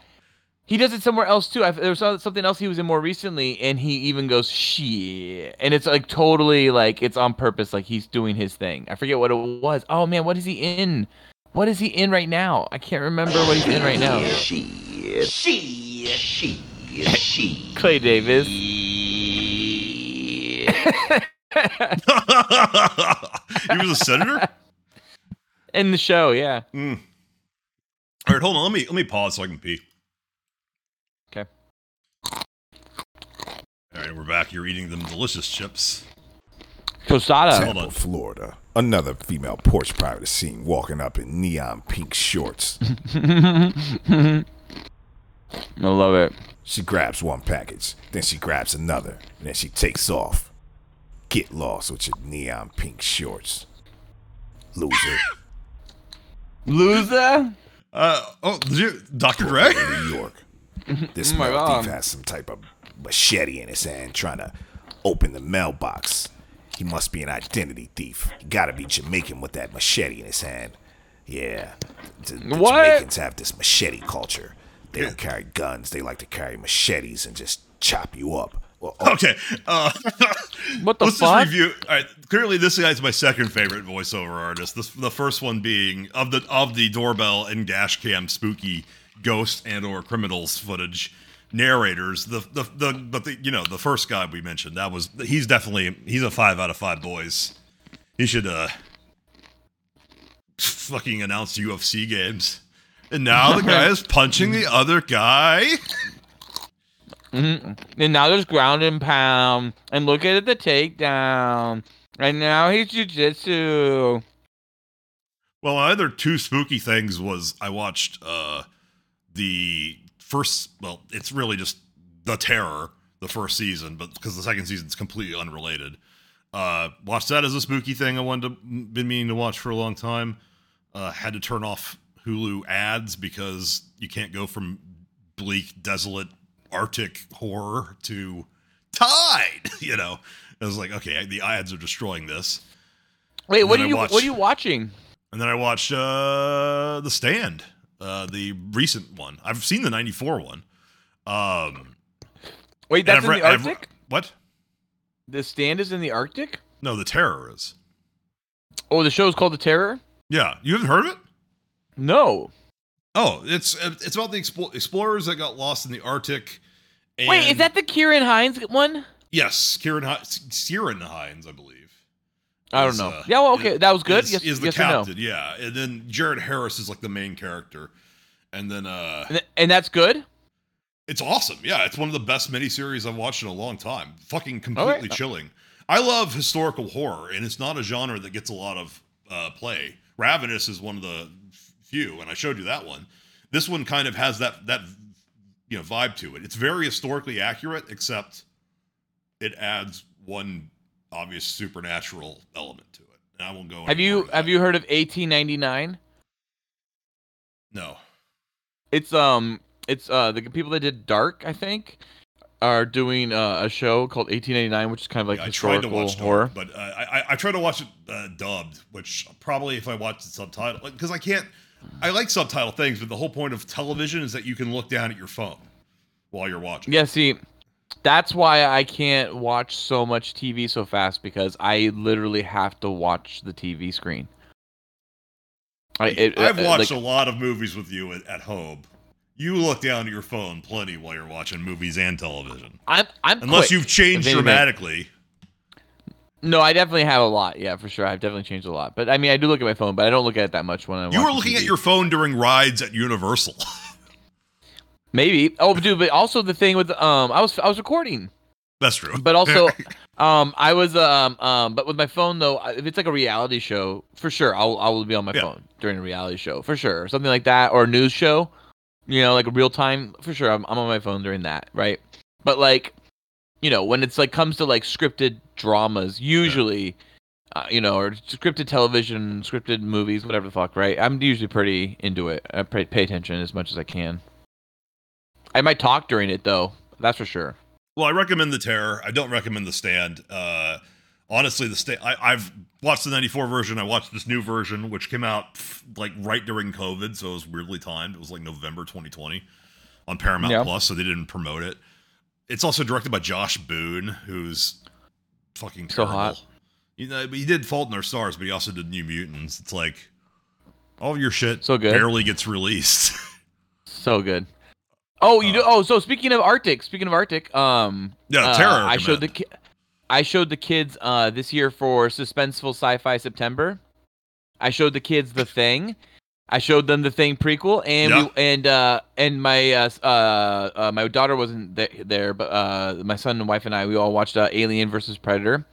[SPEAKER 2] He does it somewhere else too. I, there was something else he was in more recently, and he even goes shit, and it's like totally like it's on purpose, like he's doing his thing. I forget what it was. Oh man, what is he in? What is he in right now? I can't remember what he's in right now.
[SPEAKER 13] Shit, shit, she, shit.
[SPEAKER 2] Clay Davis.
[SPEAKER 1] he was a senator.
[SPEAKER 2] in the show, yeah.
[SPEAKER 1] Mm. All right, hold on. Let me let me pause so I can pee.
[SPEAKER 2] Okay.
[SPEAKER 1] All right, we're back. You're eating them delicious chips.
[SPEAKER 2] Tostada.
[SPEAKER 1] Hold on.
[SPEAKER 15] Tampa, Florida. Another female porch pirate is seen walking up in neon pink shorts.
[SPEAKER 2] I love it.
[SPEAKER 15] She grabs one package, then she grabs another, and then she takes off. Get lost with your neon pink shorts. Loser.
[SPEAKER 2] Loser.
[SPEAKER 1] Uh oh, did you, Dr. Dre?
[SPEAKER 15] New York. This
[SPEAKER 2] Oh my
[SPEAKER 15] mail
[SPEAKER 2] God.
[SPEAKER 15] thief has some type of machete in his hand trying to open the mailbox. He must be an identity thief. He gotta be Jamaican with that machete in his hand. Yeah. The, the
[SPEAKER 2] What?
[SPEAKER 15] Jamaicans have this machete culture. They don't carry guns, they like to carry machetes and just chop you up. Well, oh,
[SPEAKER 1] Okay. Uh,
[SPEAKER 2] What the
[SPEAKER 1] let's
[SPEAKER 2] fuck?
[SPEAKER 1] just review. All right. Clearly, this guy's my second favorite voiceover artist. This, the first one being of the of the doorbell and dash cam spooky ghost and or criminals footage narrators. The the the but the you know the first guy we mentioned that was he's definitely he's a five out of five boys. He should uh fucking announce UFC games. And now the guy is punching the other guy.
[SPEAKER 2] hmm And now there's ground and pound, and look at the takedown. And now he's jujitsu.
[SPEAKER 1] Well, my other two spooky things was I watched uh the first well, it's really just The Terror, the first season, but because the second season's completely unrelated. Uh watched that as a spooky thing I wanted to been meaning to watch for a long time. Uh had to turn off Hulu ads because you can't go from bleak, desolate, arctic horror to Tide, you know. I was like, okay, the ads are destroying this.
[SPEAKER 2] Wait,
[SPEAKER 1] And
[SPEAKER 2] what are you
[SPEAKER 1] watched-
[SPEAKER 2] what are you watching?
[SPEAKER 1] And then I watched uh The Stand, uh the recent one. I've seen the 94 one. Um
[SPEAKER 2] Wait, that's in
[SPEAKER 1] read-
[SPEAKER 2] the Arctic?
[SPEAKER 1] what?
[SPEAKER 2] The stand is in the Arctic?
[SPEAKER 1] No, The Terror is.
[SPEAKER 2] Oh, the show's called The Terror?
[SPEAKER 1] Yeah, you haven't heard of it?
[SPEAKER 2] No.
[SPEAKER 1] Oh, it's it's about the explo- explorers that got lost in the Arctic. And
[SPEAKER 2] Wait, is that the Ciarán Hinds one?
[SPEAKER 1] Yes, Kieran Hi- Ciarán Hinds, I believe.
[SPEAKER 2] I don't
[SPEAKER 1] is,
[SPEAKER 2] know.
[SPEAKER 1] uh,
[SPEAKER 2] yeah, well, okay, that was good.
[SPEAKER 1] Is,
[SPEAKER 2] yes,
[SPEAKER 1] is the
[SPEAKER 2] yes or no?
[SPEAKER 1] captain? Yeah, and then Jared Harris is like the main character, and then uh,
[SPEAKER 2] And, th- and that's good.
[SPEAKER 1] It's awesome. Yeah, it's one of the best miniseries I've watched in a long time. Fucking completely
[SPEAKER 2] Okay.
[SPEAKER 1] chilling. I love historical horror, and it's not a genre that gets a lot of uh, play. Ravenous is one of the and I showed you that one. This one kind of has that that you know vibe to it. It's very historically accurate, except it adds one obvious supernatural element to it. And I won't go.
[SPEAKER 2] Have you have you heard of 1899?
[SPEAKER 1] No.
[SPEAKER 2] It's um it's uh the people that did Dark, I think, are doing uh, a show called 1889, which is kind of like
[SPEAKER 1] I tried to watch
[SPEAKER 2] horror.
[SPEAKER 1] Dark, but uh, I, I I tried to watch it uh, dubbed, which probably if I watched it subtitle, because I can't. I like subtitle things, but the whole point of television is that you can look down at your phone while you're watching.
[SPEAKER 2] Yeah, see, that's why I can't watch so much TV so fast because I literally have to watch the TV screen. I, it,
[SPEAKER 1] I've
[SPEAKER 2] uh,
[SPEAKER 1] watched
[SPEAKER 2] like-
[SPEAKER 1] a lot of movies with you at, at home. You look down at your phone plenty while you're watching movies and television.
[SPEAKER 2] I'm, I'm
[SPEAKER 1] Unless
[SPEAKER 2] quick,
[SPEAKER 1] you've changed dramatically.
[SPEAKER 2] No, I definitely have a lot. Yeah, for sure. I've definitely changed a lot. But I mean, I do look at my phone, but I don't look at it that much when I'm.
[SPEAKER 1] You were looking
[SPEAKER 2] TV.
[SPEAKER 1] at your phone during rides at Universal.
[SPEAKER 2] Maybe. Oh, dude, but also the thing with um, I was I was recording,
[SPEAKER 1] That's true.
[SPEAKER 2] but also um, I was um um, but with my phone though, if it's like a reality show, for sure, I'll I will be on my
[SPEAKER 1] Yeah.
[SPEAKER 2] phone during a reality show for sure, something like that, or a news show, you know, like real time for sure. I'm I'm on my phone during that, right? But like, you know, when it's like comes to like scripted dramas, usually. Uh, you know, or scripted television, scripted movies, whatever the fuck, right? I'm usually pretty into it. I pay, pay attention as much as I can. I might talk during it though. That's for sure.
[SPEAKER 1] Well, I recommend the Terror. I don't recommend the Stand. Uh, honestly, the Stand. I, I've watched the '94 version. I watched this new version, which came out like right during COVID, so it was weirdly timed. It was like November 2020 on Paramount
[SPEAKER 2] Yeah.
[SPEAKER 1] Plus, so they didn't promote it. It's also directed by Josh Boone, who's fucking
[SPEAKER 2] So
[SPEAKER 1] terrible.
[SPEAKER 2] hot.
[SPEAKER 1] You know, he did Fault in Our Stars, but he also did New Mutants. It's like all of your shit
[SPEAKER 2] So good.
[SPEAKER 1] barely gets released.
[SPEAKER 2] So good. Oh, you do. Oh, so speaking of Arctic, speaking of Arctic, um,
[SPEAKER 1] Yeah,
[SPEAKER 2] uh,
[SPEAKER 1] Terror
[SPEAKER 2] I showed the ki- I showed the kids uh this year for suspenseful sci-fi September. I showed the kids the thing. I showed them the thing prequel, and
[SPEAKER 1] Yeah.
[SPEAKER 2] we, and uh and my uh, uh, uh my daughter wasn't th- there, but uh my son and wife and I we all watched uh, Alien versus Predator,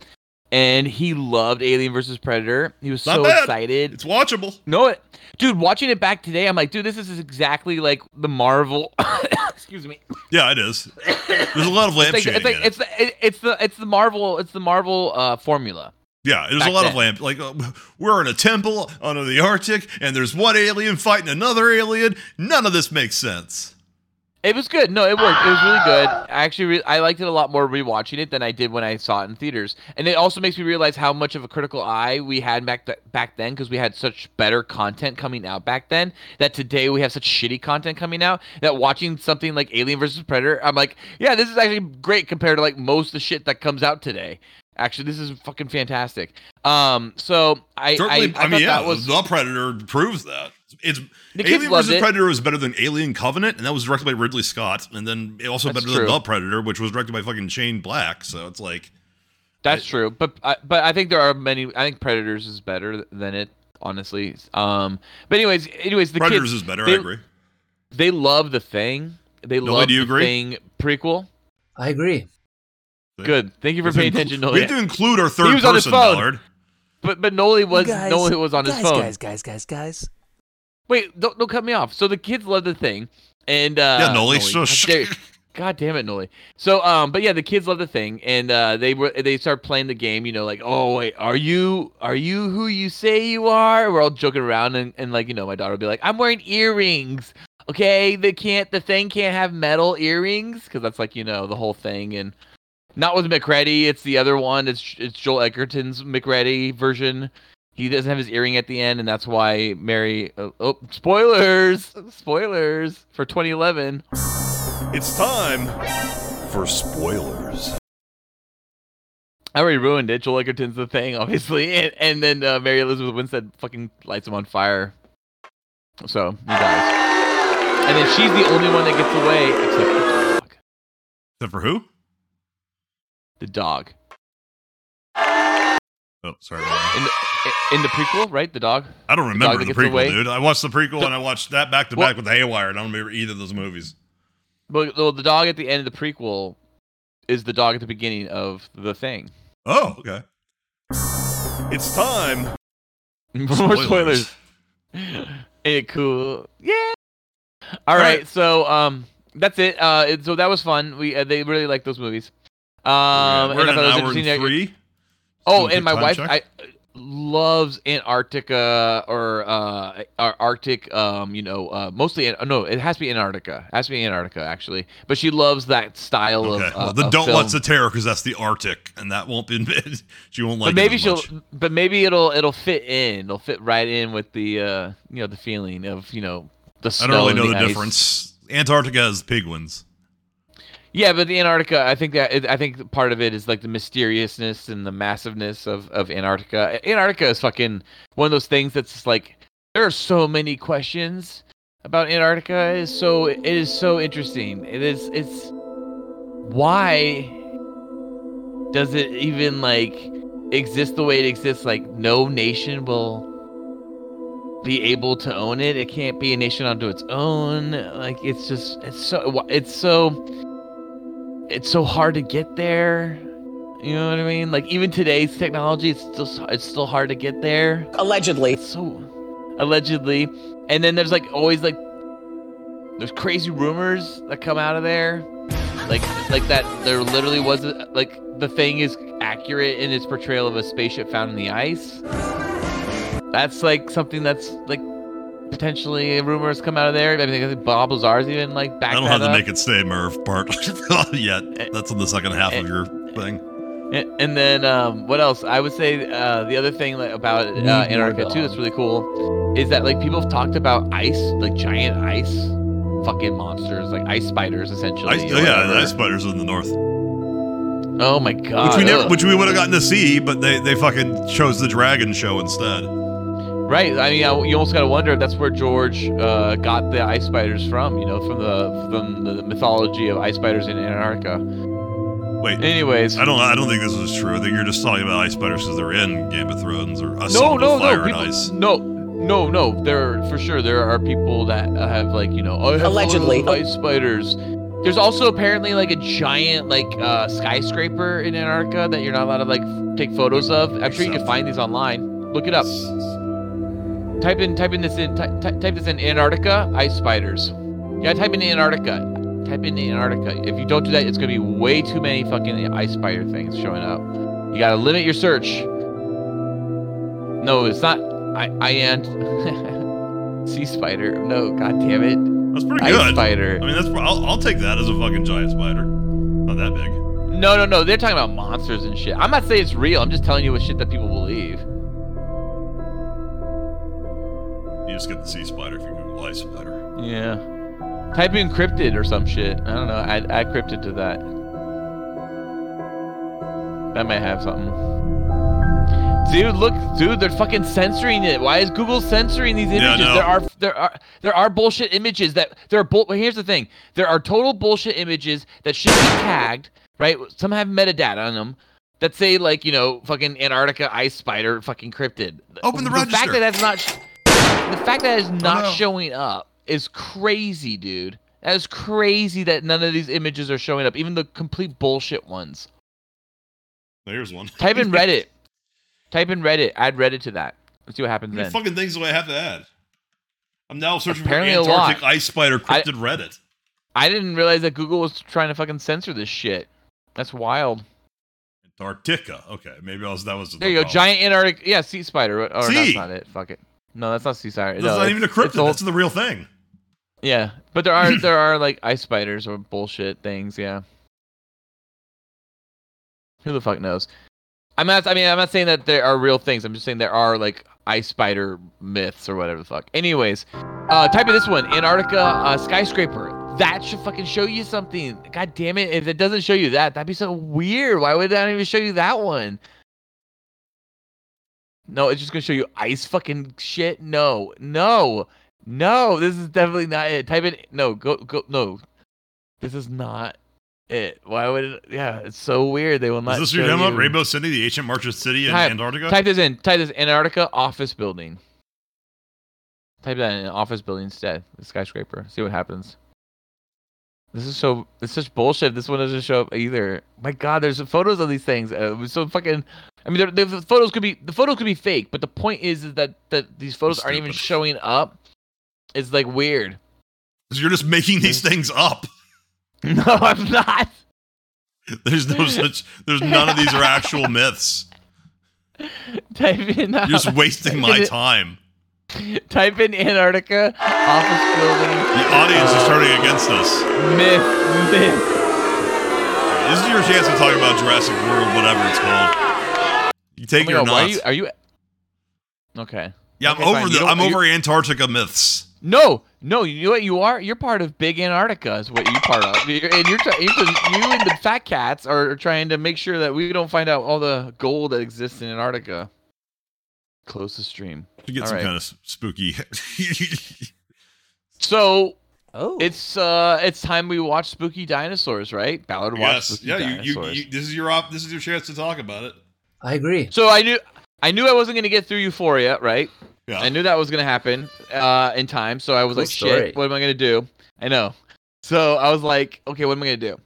[SPEAKER 2] and he loved Alien versus Predator. He was
[SPEAKER 1] Not
[SPEAKER 2] so
[SPEAKER 1] bad.
[SPEAKER 2] excited.
[SPEAKER 1] it's watchable.
[SPEAKER 2] No, it, dude, watching it back today, I'm like, dude, this is exactly like the Marvel. excuse me.
[SPEAKER 1] Yeah, it is. There's a lot of lamp
[SPEAKER 2] It's like, it's like
[SPEAKER 1] in it.
[SPEAKER 2] it's the it's the it's the Marvel it's the Marvel uh formula.
[SPEAKER 1] Yeah, there's a lot of
[SPEAKER 2] then.
[SPEAKER 1] lamp. Like uh, we're in a temple under the Arctic, and there's one alien fighting another alien. None of this makes sense.
[SPEAKER 2] It was good. No, it worked. It was really good. I actually re- I liked it a lot more rewatching it than I did when I saw it in theaters. And it also makes me realize how much of a critical eye we had back th- back then because we had such better content coming out back then. That today we have such shitty content coming out. That watching something like Alien versus Predator, I'm like, yeah, this is actually great compared to like most of the shit that comes out today. Actually, this is fucking fantastic. Um, so I
[SPEAKER 1] Certainly,
[SPEAKER 2] I,
[SPEAKER 1] I,
[SPEAKER 2] I,
[SPEAKER 1] mean,
[SPEAKER 2] thought
[SPEAKER 1] yeah,
[SPEAKER 2] that was
[SPEAKER 1] the Predator proves that. It's
[SPEAKER 2] The
[SPEAKER 1] Alien vs
[SPEAKER 2] it.
[SPEAKER 1] Predator is better than Alien Covenant, and that was directed by Ridley Scott, and then it also
[SPEAKER 2] That's
[SPEAKER 1] better
[SPEAKER 2] true.
[SPEAKER 1] than The Predator, which was directed by fucking Shane Black. So it's like,
[SPEAKER 2] That's true, but I, but I think there are many. I think Predators is better than it, honestly. Um, but anyways, anyways, the
[SPEAKER 1] Predators
[SPEAKER 2] kids,
[SPEAKER 1] is better.
[SPEAKER 2] They,
[SPEAKER 1] I agree.
[SPEAKER 2] They love the thing. They
[SPEAKER 1] Nolie,
[SPEAKER 2] love
[SPEAKER 1] do you
[SPEAKER 2] the
[SPEAKER 1] agree?
[SPEAKER 2] thing prequel.
[SPEAKER 16] I agree.
[SPEAKER 2] Good. Thank you for
[SPEAKER 1] We have to
[SPEAKER 2] paying
[SPEAKER 1] inclu-
[SPEAKER 2] attention,
[SPEAKER 1] We
[SPEAKER 2] Nolie.
[SPEAKER 1] have to include our third
[SPEAKER 2] He
[SPEAKER 1] third
[SPEAKER 2] was on his
[SPEAKER 1] person,
[SPEAKER 2] phone.
[SPEAKER 1] Ballard.
[SPEAKER 2] But but Nolie was
[SPEAKER 5] guys,
[SPEAKER 2] Nolie was on his
[SPEAKER 5] guys,
[SPEAKER 2] phone.
[SPEAKER 5] Guys, guys, guys, guys.
[SPEAKER 2] Wait, don't don't cut me off. So the kids love the thing, and uh,
[SPEAKER 1] Yeah, Nolie,
[SPEAKER 2] God
[SPEAKER 1] shush.
[SPEAKER 2] damn- God damn it, Nolie. So um, but yeah, the kids love the thing, and uh, they were they start playing the game. You know, like oh wait, are you are you who you say you are? We're all joking around, and, and like you know, my daughter will be like, I'm wearing earrings. Okay, they can't the thing can't have metal earrings because that's like you know the whole thing and. Not with MacReady. It's the other one. It's it's Joel Edgerton's MacReady version. He doesn't have his earring at the end, and that's why Mary. Oh, oh spoilers! Spoilers for 2011.
[SPEAKER 1] It's time for spoilers.
[SPEAKER 2] I already ruined it. Joel Edgerton's the thing, obviously, and, and then uh, Mary Elizabeth Winstead fucking lights him on fire. So he dies, and then she's the only one that gets away, except
[SPEAKER 1] Except for who?
[SPEAKER 2] The dog.
[SPEAKER 1] Oh, sorry.
[SPEAKER 2] In the in the prequel, right? The dog.
[SPEAKER 1] I don't remember
[SPEAKER 2] that
[SPEAKER 1] the prequel,
[SPEAKER 2] away?
[SPEAKER 1] dude. I watched the prequel and I watched that back to
[SPEAKER 2] Well-
[SPEAKER 1] back with Haywire, and I don't remember either of those movies.
[SPEAKER 2] But well, the dog at the end of the prequel is the dog at the beginning of the thing.
[SPEAKER 1] Oh, okay. It's time.
[SPEAKER 2] More spoilers. Ain't it cool? Yeah. All right,
[SPEAKER 1] right.
[SPEAKER 2] so um, that's it. Uh, it, so that was fun. We uh, they really like those movies. Um,
[SPEAKER 1] We're
[SPEAKER 2] and
[SPEAKER 1] at an
[SPEAKER 2] thought it was
[SPEAKER 1] hour and
[SPEAKER 2] interesting that-
[SPEAKER 1] three.
[SPEAKER 2] Oh,
[SPEAKER 1] Doing
[SPEAKER 2] and my wife
[SPEAKER 1] check?
[SPEAKER 2] I loves Antarctica or uh Ar- Arctic. Um, you know, uh, mostly uh, no, it has to be Antarctica. It has to be Antarctica actually. But she loves that style
[SPEAKER 1] Okay.
[SPEAKER 2] of. Uh,
[SPEAKER 1] well, then
[SPEAKER 2] of
[SPEAKER 1] don't
[SPEAKER 2] film.
[SPEAKER 1] watch the terror because that's the Arctic, and that won't be. she won't like.
[SPEAKER 2] but maybe
[SPEAKER 1] it
[SPEAKER 2] she'll.
[SPEAKER 1] much.
[SPEAKER 2] But maybe it'll it'll fit in. It'll fit right in with the uh you know the feeling of you know the snow.
[SPEAKER 1] I don't really know the,
[SPEAKER 2] ice.
[SPEAKER 1] difference. Antarctica has penguins.
[SPEAKER 2] Yeah, but Antarctica, I think that I think part of it is like the mysteriousness and the massiveness of of Antarctica. Antarctica is fucking one of those things that's just like there are so many questions about Antarctica. It is so it is so interesting. It is it's why does it even like exist the way it exists? Like no nation will be able to own it. It can't be a nation unto its own. Like it's just it's so it's so it's so hard to get there. You know what I mean? Like even today's technology, it's still it's still hard to get there.
[SPEAKER 7] Allegedly.
[SPEAKER 2] So allegedly, and then there's like always like there's crazy rumors that come out of there, like like that there literally was like the thing is accurate in its portrayal of a spaceship found in the ice. That's like something that's like potentially rumors come out of there. I mean, I think Bob Lazar's even like back.
[SPEAKER 1] I don't
[SPEAKER 2] that
[SPEAKER 1] have the make it stay Merv part yet. That's in the second half of your thing.
[SPEAKER 2] And, and then um, what else? I would say uh, the other thing like, about uh, Antarctica too that's really cool is that like people have talked about ice, like giant ice, fucking monsters, like ice spiders essentially.
[SPEAKER 1] Ice, oh yeah, the ice spiders in the north,
[SPEAKER 2] Oh my god.
[SPEAKER 1] which we never,
[SPEAKER 2] ugh.
[SPEAKER 1] which we would have gotten to see, but they they fucking chose the dragon show instead.
[SPEAKER 2] Right. I mean, I, you almost gotta wonder if that's where George uh, got the ice spiders from. You know, from the from the mythology of ice spiders in Antarctica.
[SPEAKER 1] Wait.
[SPEAKER 2] Anyways,
[SPEAKER 1] I don't I don't think this is true. I think you're just talking about ice spiders because they're in Game of Thrones or a
[SPEAKER 2] no, no,
[SPEAKER 1] of Fire
[SPEAKER 2] no,
[SPEAKER 1] and Ice.
[SPEAKER 2] no, no, no. There for sure there are people that have like you know I have
[SPEAKER 7] Allegedly.
[SPEAKER 2] of ice spiders. There's also apparently like a giant like uh, skyscraper in Antarctica that you're not allowed to like take photos of. I'm sure you can find these online. Look it up. Type in type in this in ty- ty- type this in Antarctica ice spiders. Yeah, type in Antarctica. Type in Antarctica. If you don't do that, it's gonna be way too many fucking ice spider things showing up. You gotta limit your search. No, it's not. I I ant sea spider. No, god damn it.
[SPEAKER 1] That's pretty
[SPEAKER 2] ice
[SPEAKER 1] good.
[SPEAKER 2] spider.
[SPEAKER 1] I mean, that's I'll, I'll take that as a fucking giant spider. Not that big.
[SPEAKER 2] No, no, no. They're talking about monsters and shit. I'm not saying it's real. I'm just telling you what shit that people believe.
[SPEAKER 1] You just get the sea spider if you Google ice spider.
[SPEAKER 2] Yeah. Type in cryptid or some shit. I don't know. Add, add cryptid to that. That might have something. Dude, look, dude, they're fucking censoring it. Why is Google censoring these
[SPEAKER 1] Yeah,
[SPEAKER 2] images?
[SPEAKER 1] no.
[SPEAKER 2] There are there are there are bullshit images that there are bull. Here's the thing: there are total bullshit images that should be tagged, right? Some have metadata on them that say like you know fucking Antarctica ice spider fucking cryptid.
[SPEAKER 1] Open the
[SPEAKER 2] fact
[SPEAKER 1] register.
[SPEAKER 2] that that's not the fact that it's not
[SPEAKER 1] no.
[SPEAKER 2] showing up is crazy, dude. That is crazy that none of these images are showing up, even the complete bullshit ones.
[SPEAKER 1] There's one.
[SPEAKER 2] Type in Reddit. Type in Reddit. Add Reddit to that. Let's see what happens
[SPEAKER 1] many
[SPEAKER 2] then.
[SPEAKER 1] fucking things do I have to add? I'm now searching
[SPEAKER 2] Apparently
[SPEAKER 1] for. Antarctic ice spider
[SPEAKER 2] I-
[SPEAKER 1] Reddit.
[SPEAKER 2] I didn't realize that Google was trying to fucking censor this shit. That's wild.
[SPEAKER 1] Antarctica. Okay, maybe I was that was. the
[SPEAKER 2] There you go.
[SPEAKER 1] problem.
[SPEAKER 2] Giant Antarctic. Yeah, sea spider. Or that's
[SPEAKER 1] Sea.
[SPEAKER 2] not it. Fuck it. No, that's not sea spider.
[SPEAKER 1] That's
[SPEAKER 2] no,
[SPEAKER 1] not even a cryptid. That's the real thing.
[SPEAKER 2] Yeah, but there are there are like ice spiders or bullshit things. Yeah. Who the fuck knows? I'm not. I mean, I'm not saying that there are real things. I'm just saying there are like ice spider myths or whatever the fuck. Anyways, uh, type in this one: Antarctica uh, skyscraper. That should fucking show you something. God damn it! If it doesn't show you that, that'd be so weird. Why would that even show you that one? No, it's just gonna show you ice fucking shit. No, no, no. This is definitely not it. Type in no. Go go no. This is not it. Why would it? Yeah, it's so weird. They will not.
[SPEAKER 1] Is this your demo?
[SPEAKER 2] you-
[SPEAKER 1] Rainbow City, the ancient Martian city in
[SPEAKER 2] Type-
[SPEAKER 1] Antarctica?
[SPEAKER 2] Type this in. Type this Antarctica office building. Type that in office building instead. The skyscraper. See what happens. This is so. It's such bullshit. This one doesn't show up either. My God, there's photos of these things. Uh, it was so fucking. I mean, they're- the photos could be the photos could be fake, but the point is, is that that these photos aren't even showing up. It's like weird.
[SPEAKER 1] You're just making these mm-hmm. things up.
[SPEAKER 2] No, I'm not.
[SPEAKER 1] There's no such. There's none of these are actual myths.
[SPEAKER 2] Type in.
[SPEAKER 1] Uh, you're just wasting my time.
[SPEAKER 2] Type in Antarctica office building.
[SPEAKER 1] The audience is turning against us.
[SPEAKER 2] Myth. Myth.
[SPEAKER 1] This is your chance to talk about Jurassic World, whatever it's called. You take
[SPEAKER 2] Oh
[SPEAKER 1] it
[SPEAKER 2] my
[SPEAKER 1] or
[SPEAKER 2] God,
[SPEAKER 1] not.
[SPEAKER 2] are you? Are you? Okay.
[SPEAKER 1] yeah, I'm over
[SPEAKER 2] fine.
[SPEAKER 1] the. I'm
[SPEAKER 2] you-
[SPEAKER 1] over Antarctica myths.
[SPEAKER 2] No, no. You know what you are? You're part of Big Antarctica. Is what you part of. You're, and you're, try- you're you and the fat cats are trying to make sure that we don't find out all the gold that exists in Antarctica. Close the stream.
[SPEAKER 1] To get
[SPEAKER 2] All
[SPEAKER 1] some
[SPEAKER 2] right.
[SPEAKER 1] kind of spooky.
[SPEAKER 2] So.
[SPEAKER 16] Oh.
[SPEAKER 2] It's uh, it's time we watch Spooky Dinosaurs, right? Ballard watched
[SPEAKER 1] yes.
[SPEAKER 2] Spooky
[SPEAKER 1] Yeah. You, you, you. This is your. Op- this is your chance to talk about it.
[SPEAKER 16] I agree.
[SPEAKER 2] So I knew I knew I wasn't gonna get through Euphoria, right?
[SPEAKER 1] Yeah.
[SPEAKER 2] I knew that was gonna happen uh, in time, so I was
[SPEAKER 16] Cool
[SPEAKER 2] like,
[SPEAKER 16] story.
[SPEAKER 2] "Shit, what am I gonna do?" I know. So I was like, "Okay, what am I gonna do?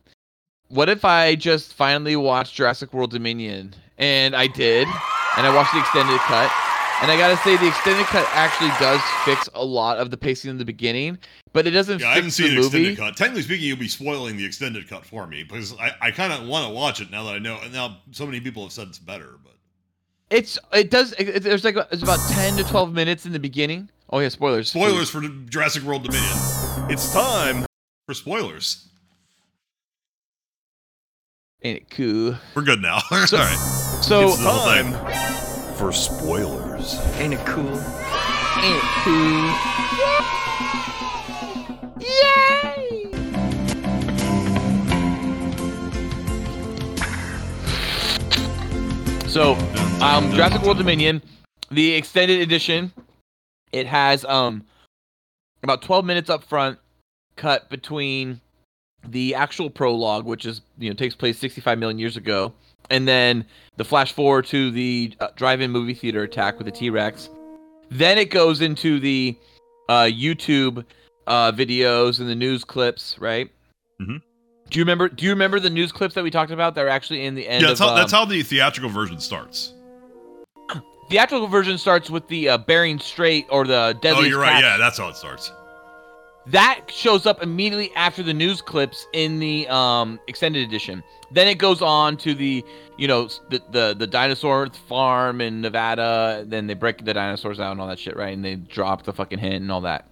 [SPEAKER 2] What if I just finally watched Jurassic World Dominion?" And I did, and I watched the extended cut. And I gotta say, the extended cut actually does fix a lot of the pacing in the beginning, but it doesn't
[SPEAKER 1] Yeah, I haven't
[SPEAKER 2] fix
[SPEAKER 1] seen
[SPEAKER 2] the
[SPEAKER 1] an
[SPEAKER 2] movie.
[SPEAKER 1] extended cut. Technically speaking, you'll be spoiling the extended cut for me because I, I kind of want to watch it now that I know. And now so many people have said it's better, but
[SPEAKER 2] It's it does. It, it- there's like it's about ten to twelve minutes in the beginning. Oh yeah, spoilers.
[SPEAKER 1] spoilers for Jurassic World Dominion. It's time for spoilers.
[SPEAKER 2] Ain't it cool?
[SPEAKER 1] We're good now.
[SPEAKER 2] So-
[SPEAKER 1] All right.
[SPEAKER 2] So
[SPEAKER 1] It's the whole.
[SPEAKER 3] For spoilers.
[SPEAKER 5] Ain't it cool?
[SPEAKER 2] Ain't it cool? Yay! So, um, Jurassic World Dominion, the extended edition, it has um about 12 minutes up front cut between the actual prologue, which is you know takes place 65 million years ago, and then the flash forward to the uh, drive-in movie theater attack with the T-Rex. Then it goes into the uh, YouTube uh, videos and the news clips, right?
[SPEAKER 1] Mhm.
[SPEAKER 2] Do you remember? Do you remember the news clips that we talked about that are actually in the end?
[SPEAKER 1] Yeah, that's
[SPEAKER 2] of,
[SPEAKER 1] how, that's
[SPEAKER 2] um,
[SPEAKER 1] how the theatrical version starts.
[SPEAKER 2] theatrical version starts with the uh, Bering Strait or the Deadly.
[SPEAKER 1] oh, you're right. Yeah, that's how it starts.
[SPEAKER 2] That shows up immediately after the news clips in the um, extended edition. Then it goes on to the, you know, the, the the dinosaur farm in Nevada. Then they break the dinosaurs out and all that shit, right? And they drop the fucking hint and all that.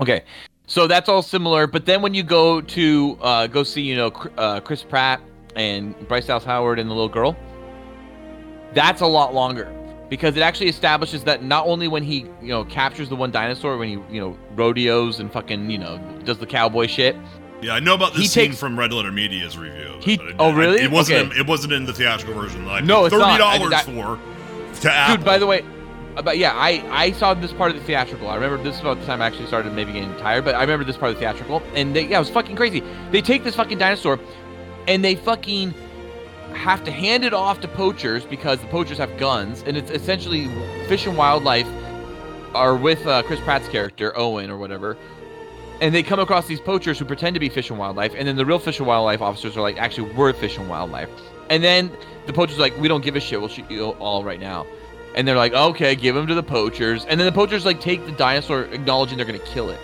[SPEAKER 2] Okay, so that's all similar. But then when you go to uh, go see, you know, uh, Chris Pratt and Bryce Dallas Howard and the little girl, that's a lot longer because it actually establishes that not only when he you know captures the one dinosaur when he you know rodeos and fucking you know does the cowboy shit
[SPEAKER 1] Yeah, I know about this
[SPEAKER 2] He
[SPEAKER 1] scene
[SPEAKER 2] takes-
[SPEAKER 1] from Red Letter Media's review. it,
[SPEAKER 2] He-
[SPEAKER 1] I-
[SPEAKER 2] oh,
[SPEAKER 1] I-
[SPEAKER 2] really?
[SPEAKER 1] it wasn't.
[SPEAKER 2] Okay.
[SPEAKER 1] In, it wasn't in the theatrical version. I
[SPEAKER 2] No, it's
[SPEAKER 1] thirty dollars for to Apple.
[SPEAKER 2] dude by the way uh, but yeah i i saw this part of the theatrical i remember this is about the time i actually started maybe getting tired but i remember this part of the theatrical and they, yeah it was fucking crazy they take this fucking dinosaur and they fucking have to hand it off to poachers because the poachers have guns and it's essentially fish and wildlife are with uh, chris pratt's character owen or whatever and they come across these poachers who pretend to be fish and wildlife and then the real fish and wildlife officers are like actually we're fish and wildlife. And then the poachers are like we don't give a shit. We'll shoot you all right now. And they're like okay give them to the poachers. And then the poachers like take the dinosaur acknowledging they're gonna kill it.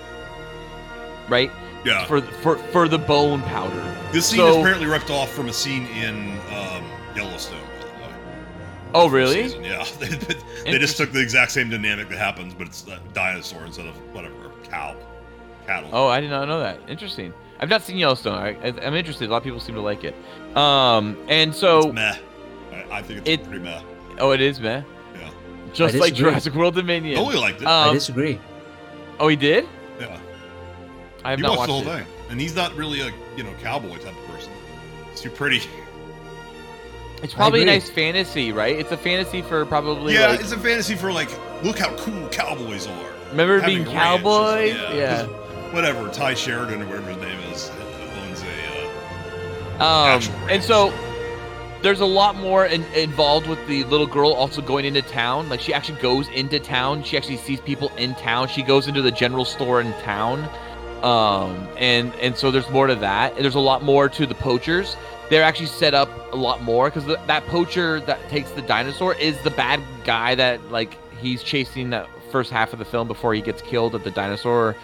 [SPEAKER 2] Right?
[SPEAKER 1] Yeah.
[SPEAKER 2] for for for the bone powder.
[SPEAKER 1] This scene
[SPEAKER 2] So-
[SPEAKER 1] is apparently ripped off from a scene in um, Yellowstone. By the way.
[SPEAKER 2] oh really?
[SPEAKER 1] Season, Yeah, they, they just took the exact same dynamic that happens, but it's a dinosaur instead of whatever cow, cattle.
[SPEAKER 2] Oh, I did not know that. Interesting. I've not seen Yellowstone. I, I- I'm interested. A lot of people seem to like it. Um, and so
[SPEAKER 1] It's meh. I, I think it's
[SPEAKER 2] It-
[SPEAKER 1] pretty meh.
[SPEAKER 2] oh, it is man.
[SPEAKER 1] Yeah.
[SPEAKER 2] Just like. Jurassic World Dominion.
[SPEAKER 1] Totally liked it.
[SPEAKER 16] I
[SPEAKER 2] Um,
[SPEAKER 16] disagree.
[SPEAKER 2] oh, he did.
[SPEAKER 1] Yeah.
[SPEAKER 2] I have
[SPEAKER 1] He
[SPEAKER 2] not
[SPEAKER 1] watched
[SPEAKER 2] watched
[SPEAKER 1] the whole
[SPEAKER 2] it.
[SPEAKER 1] thing, and he's not really a you know cowboy type of person. He's too pretty.
[SPEAKER 2] It's probably a nice fantasy, right? It's a fantasy for probably
[SPEAKER 1] yeah,
[SPEAKER 2] like
[SPEAKER 1] it's a fantasy for like, look how cool cowboys are.
[SPEAKER 2] remember
[SPEAKER 1] Having
[SPEAKER 2] being
[SPEAKER 1] a ranch
[SPEAKER 2] cowboys.
[SPEAKER 1] yeah,
[SPEAKER 2] Yeah.
[SPEAKER 1] Whatever, Ty Sheridan or whatever his name is owns a. Uh,
[SPEAKER 2] Um, and so there's a lot more in, involved with the little girl also going into town. Like she actually goes into town. She actually sees people in town. She goes into the general store in town. Um, and and so there's more to that. There's a lot more to the poachers. They're actually set up a lot more because that poacher that takes the dinosaur is the bad guy that like he's chasing the first half of the film before he gets killed at the dinosaur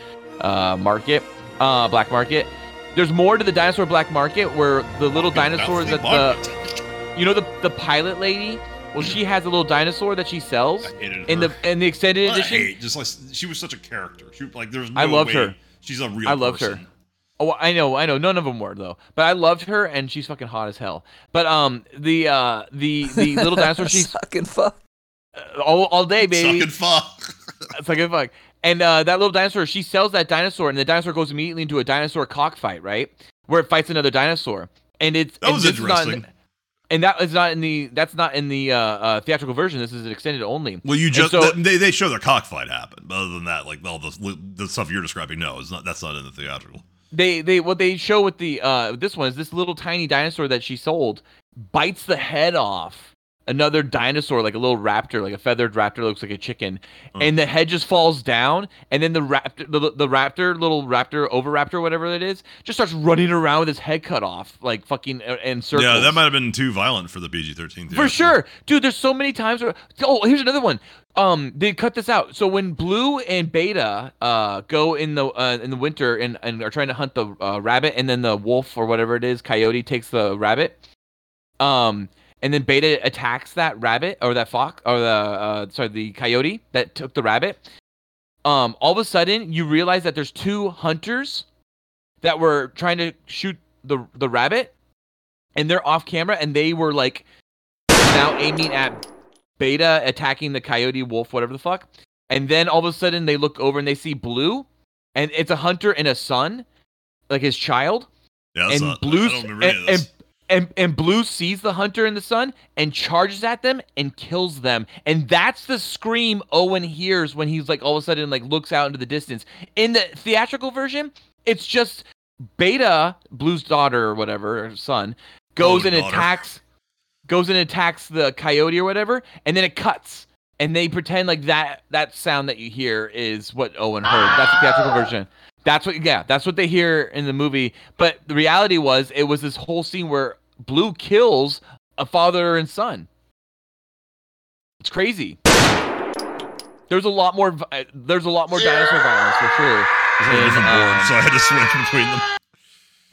[SPEAKER 2] uh, market, uh, black market. There's more to the dinosaur black market where the little dinosaurs that the you know the the pilot lady. Well, she has a little dinosaur that she sells
[SPEAKER 1] hated
[SPEAKER 2] in
[SPEAKER 1] her.
[SPEAKER 2] the in the extended
[SPEAKER 1] I
[SPEAKER 2] edition.
[SPEAKER 1] hate, just like she was such a character. She like there's no
[SPEAKER 2] I loved
[SPEAKER 1] way
[SPEAKER 2] her.
[SPEAKER 1] She's a real.
[SPEAKER 2] I loved
[SPEAKER 1] person.
[SPEAKER 2] her. Oh, I know, I know. None of them were though, but I loved her, and she's fucking hot as hell. But um, the uh, the the little dinosaur, she's
[SPEAKER 5] fucking fuck.
[SPEAKER 2] all all day, baby.
[SPEAKER 1] Sucking fuck.
[SPEAKER 2] Sucking fuck. And uh, that little dinosaur, she sells that dinosaur, and the dinosaur goes immediately into a dinosaur cockfight, right? Where it fights another dinosaur, and it's
[SPEAKER 1] That was
[SPEAKER 2] is not
[SPEAKER 1] interesting.
[SPEAKER 2] and that is not in the that's not in the uh, uh, theatrical version. This is an extended only.
[SPEAKER 1] Well, you just
[SPEAKER 2] so
[SPEAKER 1] th- they they show the cockfight happen. But other than that, like all the the stuff you're describing, no, it's not. That's not in the theatrical.
[SPEAKER 2] they they what they show with the uh this one is this little tiny dinosaur that she sold bites the head off another dinosaur, like a little raptor, like a feathered raptor, looks like a chicken, and the head just falls down, and then the raptor, the, the raptor, little raptor, over raptor, whatever it is, just starts running around with his head cut off, like fucking uh, in circles.
[SPEAKER 1] Yeah, that might have been too violent for the PG-13
[SPEAKER 2] For sure, dude. There's so many times where. Oh, here's another one. Um, they cut this out. So when Blue and Beta uh go in the uh, in the winter and and are trying to hunt the uh, rabbit, and then the wolf or whatever it is, coyote takes the rabbit. Um, and then Beta attacks that rabbit or that fox or the uh sorry the coyote that took the rabbit. Um, all of a sudden you realize that there's two hunters that were trying to shoot the the rabbit, and they're off camera, and they were like now aiming at Beta attacking the coyote, wolf, whatever the fuck. And then all of a sudden they look over and they see Blue, and it's a hunter and a son, like his child.
[SPEAKER 1] Yeah,
[SPEAKER 2] and
[SPEAKER 1] not- I
[SPEAKER 2] Blue
[SPEAKER 1] don't remember any
[SPEAKER 2] and, and and and Blue sees the hunter in the sun and charges at them and kills them. And that's the scream Owen hears when he's like all of a sudden like looks out into the distance. In the theatrical version, it's just Beta, Blue's daughter or whatever, or son, goes and
[SPEAKER 1] daughter.
[SPEAKER 2] attacks goes and attacks the coyote or whatever, and then it cuts. And they pretend like that that sound that you hear is what Owen heard. That's the theatrical version. That's what yeah, that's what they hear in the movie. But the reality was it was this whole scene where Blue kills a father and son. It's crazy. There's a lot more vi- there's a lot more dinosaur violence for sure.
[SPEAKER 1] There's a
[SPEAKER 2] in,
[SPEAKER 1] different
[SPEAKER 2] um,
[SPEAKER 1] so I had to switch between them.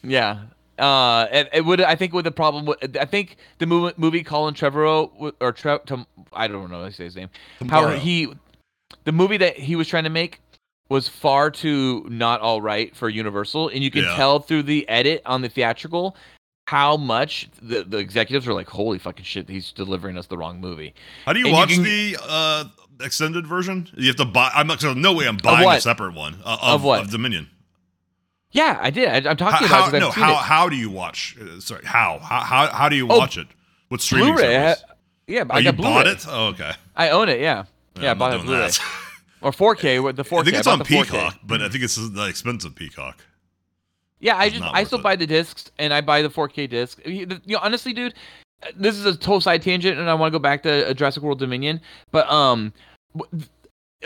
[SPEAKER 2] yeah. Uh, it, it would. I think with the problem. With, I think the movie, movie Colin Trevorrow or Tre, Tom, I don't know how to say his name. How he, the movie that he was trying to make was far too not all right for Universal, and you can
[SPEAKER 1] Yeah.
[SPEAKER 2] tell through the edit on the theatrical how much the, the executives are like, "Holy fucking shit, he's delivering us the wrong movie."
[SPEAKER 1] How do you
[SPEAKER 2] And
[SPEAKER 1] watch
[SPEAKER 2] can-
[SPEAKER 1] the uh, extended version? You have to buy. I'm not. No way. I'm buying a separate one uh, of,
[SPEAKER 2] Of what?
[SPEAKER 1] Of Dominion.
[SPEAKER 2] Yeah, I did. I, I'm talking
[SPEAKER 1] how,
[SPEAKER 2] about.
[SPEAKER 1] how,
[SPEAKER 2] it
[SPEAKER 1] no. How
[SPEAKER 2] it.
[SPEAKER 1] how do you watch? Uh, sorry. How how how, how do you
[SPEAKER 2] Oh,
[SPEAKER 1] watch it? What streaming
[SPEAKER 2] Blu-ray.
[SPEAKER 1] Service?
[SPEAKER 2] yeah,
[SPEAKER 1] Oh,
[SPEAKER 2] I got
[SPEAKER 1] bought
[SPEAKER 2] Blu-ray.
[SPEAKER 1] it? Oh, okay.
[SPEAKER 2] I own it. Yeah,
[SPEAKER 1] Yeah,
[SPEAKER 2] yeah, I bought it Blu-ray. or 4K with the 4K.
[SPEAKER 1] I think it's on
[SPEAKER 2] the 4K.
[SPEAKER 1] Peacock, but I think it's the expensive Peacock.
[SPEAKER 2] Yeah, I
[SPEAKER 1] It's
[SPEAKER 2] just I still
[SPEAKER 1] it.
[SPEAKER 2] buy the discs and I buy the 4K disc. You know, honestly, dude, this is a total side tangent, and I want to go back to uh, Jurassic World Dominion. But um,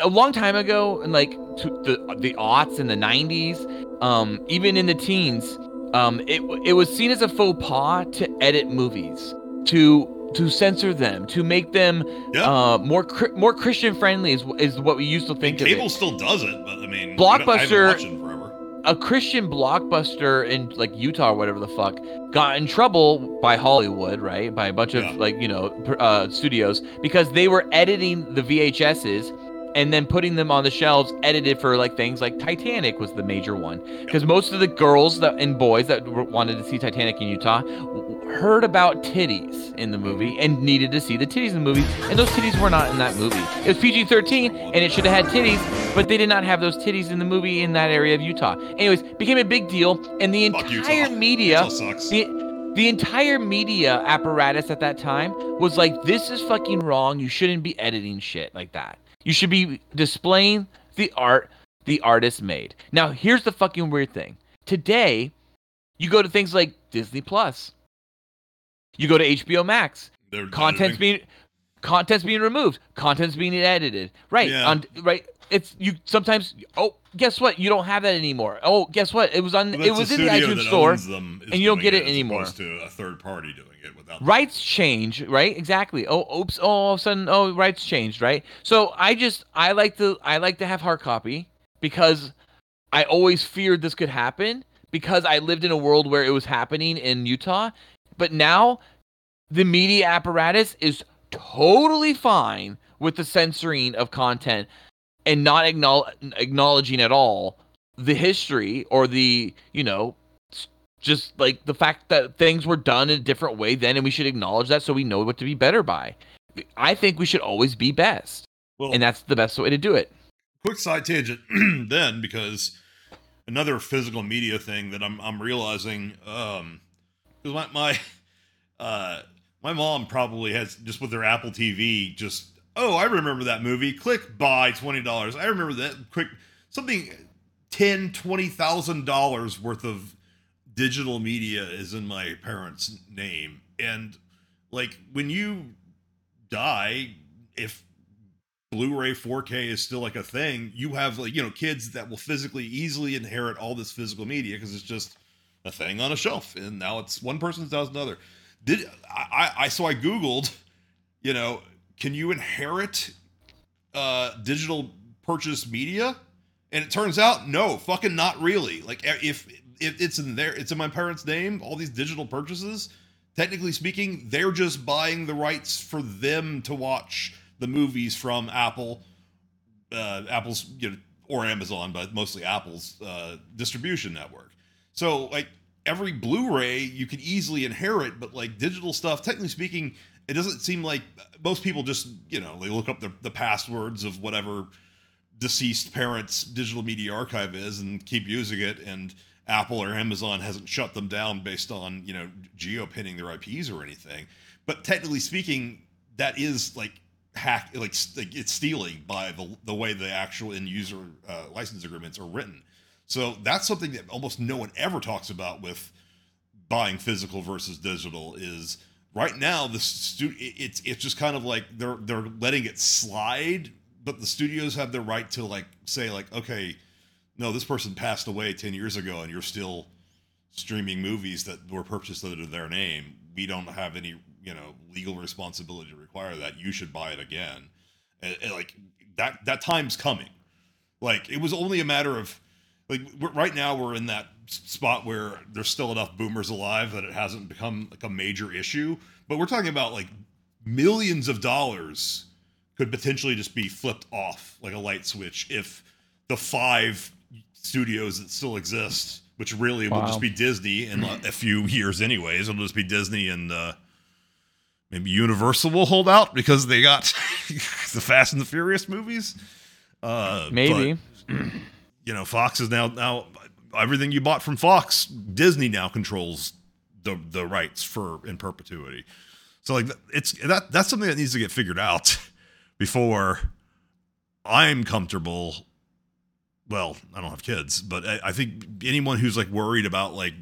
[SPEAKER 2] a long time ago, in like the the aughts and the 90s, um, even in the teens, um, it it was seen as a faux pas to edit movies to to censor them to make them uh more more Christian friendly is is what we used to think of it.
[SPEAKER 1] Cable still does it, but I mean, I
[SPEAKER 2] blockbuster
[SPEAKER 1] watched it forever.
[SPEAKER 2] a christian blockbuster in like utah or whatever the fuck got in trouble by hollywood right? By a bunch of like you know uh, studios because they were editing the vhs's and then putting them on the shelves edited for like things like titanic was the major one. Because most of the girls that and boys that wanted to see titanic in utah heard about titties in the movie and needed to see the titties in the movie and those titties were not in that movie. It was pg-13 and it should have had titties but they did not have those titties in the movie in that area of utah. Anyways became a big deal and the entire media
[SPEAKER 1] Utah sucks.
[SPEAKER 2] the, the entire media apparatus at that time was like this is fucking wrong. You shouldn't be editing shit like that. You should be displaying the art the artist made. Now here's the fucking weird thing. Today you go to things like disney plus you go to hbo max.
[SPEAKER 1] They're
[SPEAKER 2] content's being content's being removed. Content's being edited. Right.
[SPEAKER 1] Yeah.
[SPEAKER 2] on right. It's you sometimes oh guess what? You don't have that anymore. Oh guess what? It was on
[SPEAKER 1] Well,
[SPEAKER 2] it was in the itunes store
[SPEAKER 1] them
[SPEAKER 2] and you don't get it,
[SPEAKER 1] as
[SPEAKER 2] anymore.
[SPEAKER 1] to a third party doing it without.
[SPEAKER 2] rights change right? Exactly. Oh oops. Oh all of a sudden oh rights changed right? So i just i like to i like to have hard copy because i always feared this could happen because i lived in a world where it was happening in utah but now the media apparatus is totally fine with the censoring of content and not acknowl- acknowledging at all the history or the you know just like the fact that things were done in a different way then and we should acknowledge that so we know what to be better by. I think we should always be best.
[SPEAKER 1] Well-
[SPEAKER 2] and that's the best way to do it.
[SPEAKER 1] Quick side tangent then because another physical media thing that I'm I'm realizing um 'cause my my uh my mom probably has just with their Apple TV just oh I remember that movie click buy twenty dollars I remember that quick something ten twenty thousand dollars worth of digital media is in my parents name and like when you die if Blu-ray 4K is still like a thing. You have like you know kids that will physically easily inherit all this physical media because it's just a thing on a shelf, and now it's one person's house another. Did I, I? So I googled, you know, can you inherit uh, digital purchase media? And it turns out, no, fucking not really. Like if if it's in there, it's in my parents' name. All these digital purchases, technically speaking, they're just buying the rights for them to watch the movies from Apple, uh, Apple's you know, or Amazon, but mostly Apple's uh, distribution network. So like every Blu-ray you can easily inherit, but like digital stuff, technically speaking, it doesn't seem like most people just you know they look up the, the passwords of whatever deceased parents digital media archive is and keep using it and apple or amazon hasn't shut them down based on you know geo pinning their ips or anything. But technically speaking that is like hack like, like it's stealing by the, the way the actual end user uh, license agreements are written so that's something that almost no one ever talks about with buying physical versus digital is right now the stu- it's it's just kind of like they're they're letting it slide but the studios have the right to like say like okay no this person passed away 10 years ago and you're still streaming movies that were purchased under their name. We don't have any you know legal responsibility to require that. You should buy it again. And, and like that that time's coming. Like it was only a matter of like right now we're in that spot where there's still enough boomers alive that it hasn't become like a major issue but we're talking about like millions of dollars could potentially just be flipped off like a light switch if the five studios that still exist, which really wow. will just be Disney in a few years, anyways. It'll just be Disney and uh, maybe Universal will hold out because they got the Fast and the Furious movies. Uh,
[SPEAKER 2] maybe.
[SPEAKER 1] You know, Fox is now now everything you bought from Fox, Disney now controls the the rights for in perpetuity. So like it's that that's something that needs to get figured out before I'm comfortable. Well, I don't have kids, but I, I think anyone who's like worried about like,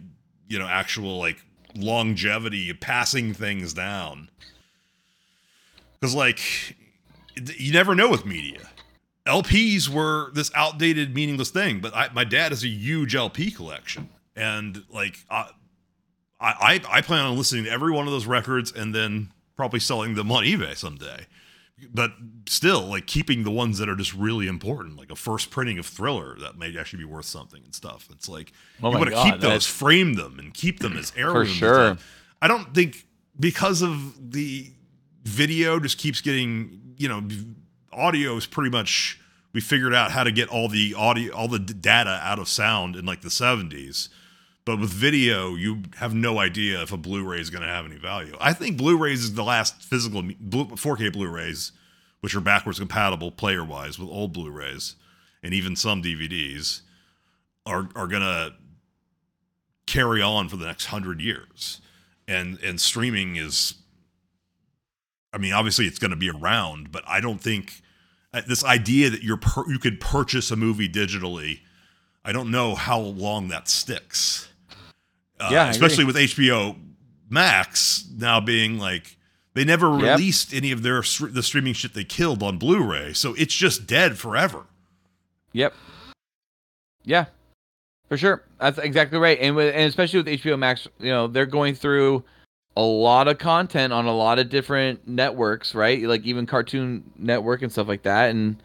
[SPEAKER 1] you know, actual like longevity, passing things down. Because like, you never know with media. LPs were this outdated, meaningless thing, but I, my dad has a huge LP collection, and like I, I, I plan on listening to every one of those records and then probably selling them on eBay someday. But still like keeping the ones that are just really important like a first printing of thriller that may actually be worth something and stuff. It's like oh you want to keep those frame them and keep them as heirlooms.
[SPEAKER 2] For sure.
[SPEAKER 1] i don't think because of the video just keeps getting you know audio is pretty much we figured out how to get all the audio all the data out of sound in like the 70s but with video, you have no idea if a Blu-ray is going to have any value. I think Blu-rays is the last physical 4K Blu-rays, which are backwards compatible player-wise with old Blu-rays, and even some DVDs, are are going to carry on for the next hundred years. And and streaming is, I mean, obviously it's going to be around, but I don't think this idea that you're per, you could purchase a movie digitally. I don't know how long that sticks. Uh,
[SPEAKER 2] yeah,
[SPEAKER 1] especially with HBO Max now being like they never
[SPEAKER 2] Yep.
[SPEAKER 1] released any of their the streaming shit they killed on Blu-ray, so it's just dead forever.
[SPEAKER 2] Yep. Yeah, for sure. That's exactly right. And with, and especially with HBO Max, you know, they're going through a lot of content on a lot of different networks, right? Like even Cartoon Network and stuff like that, and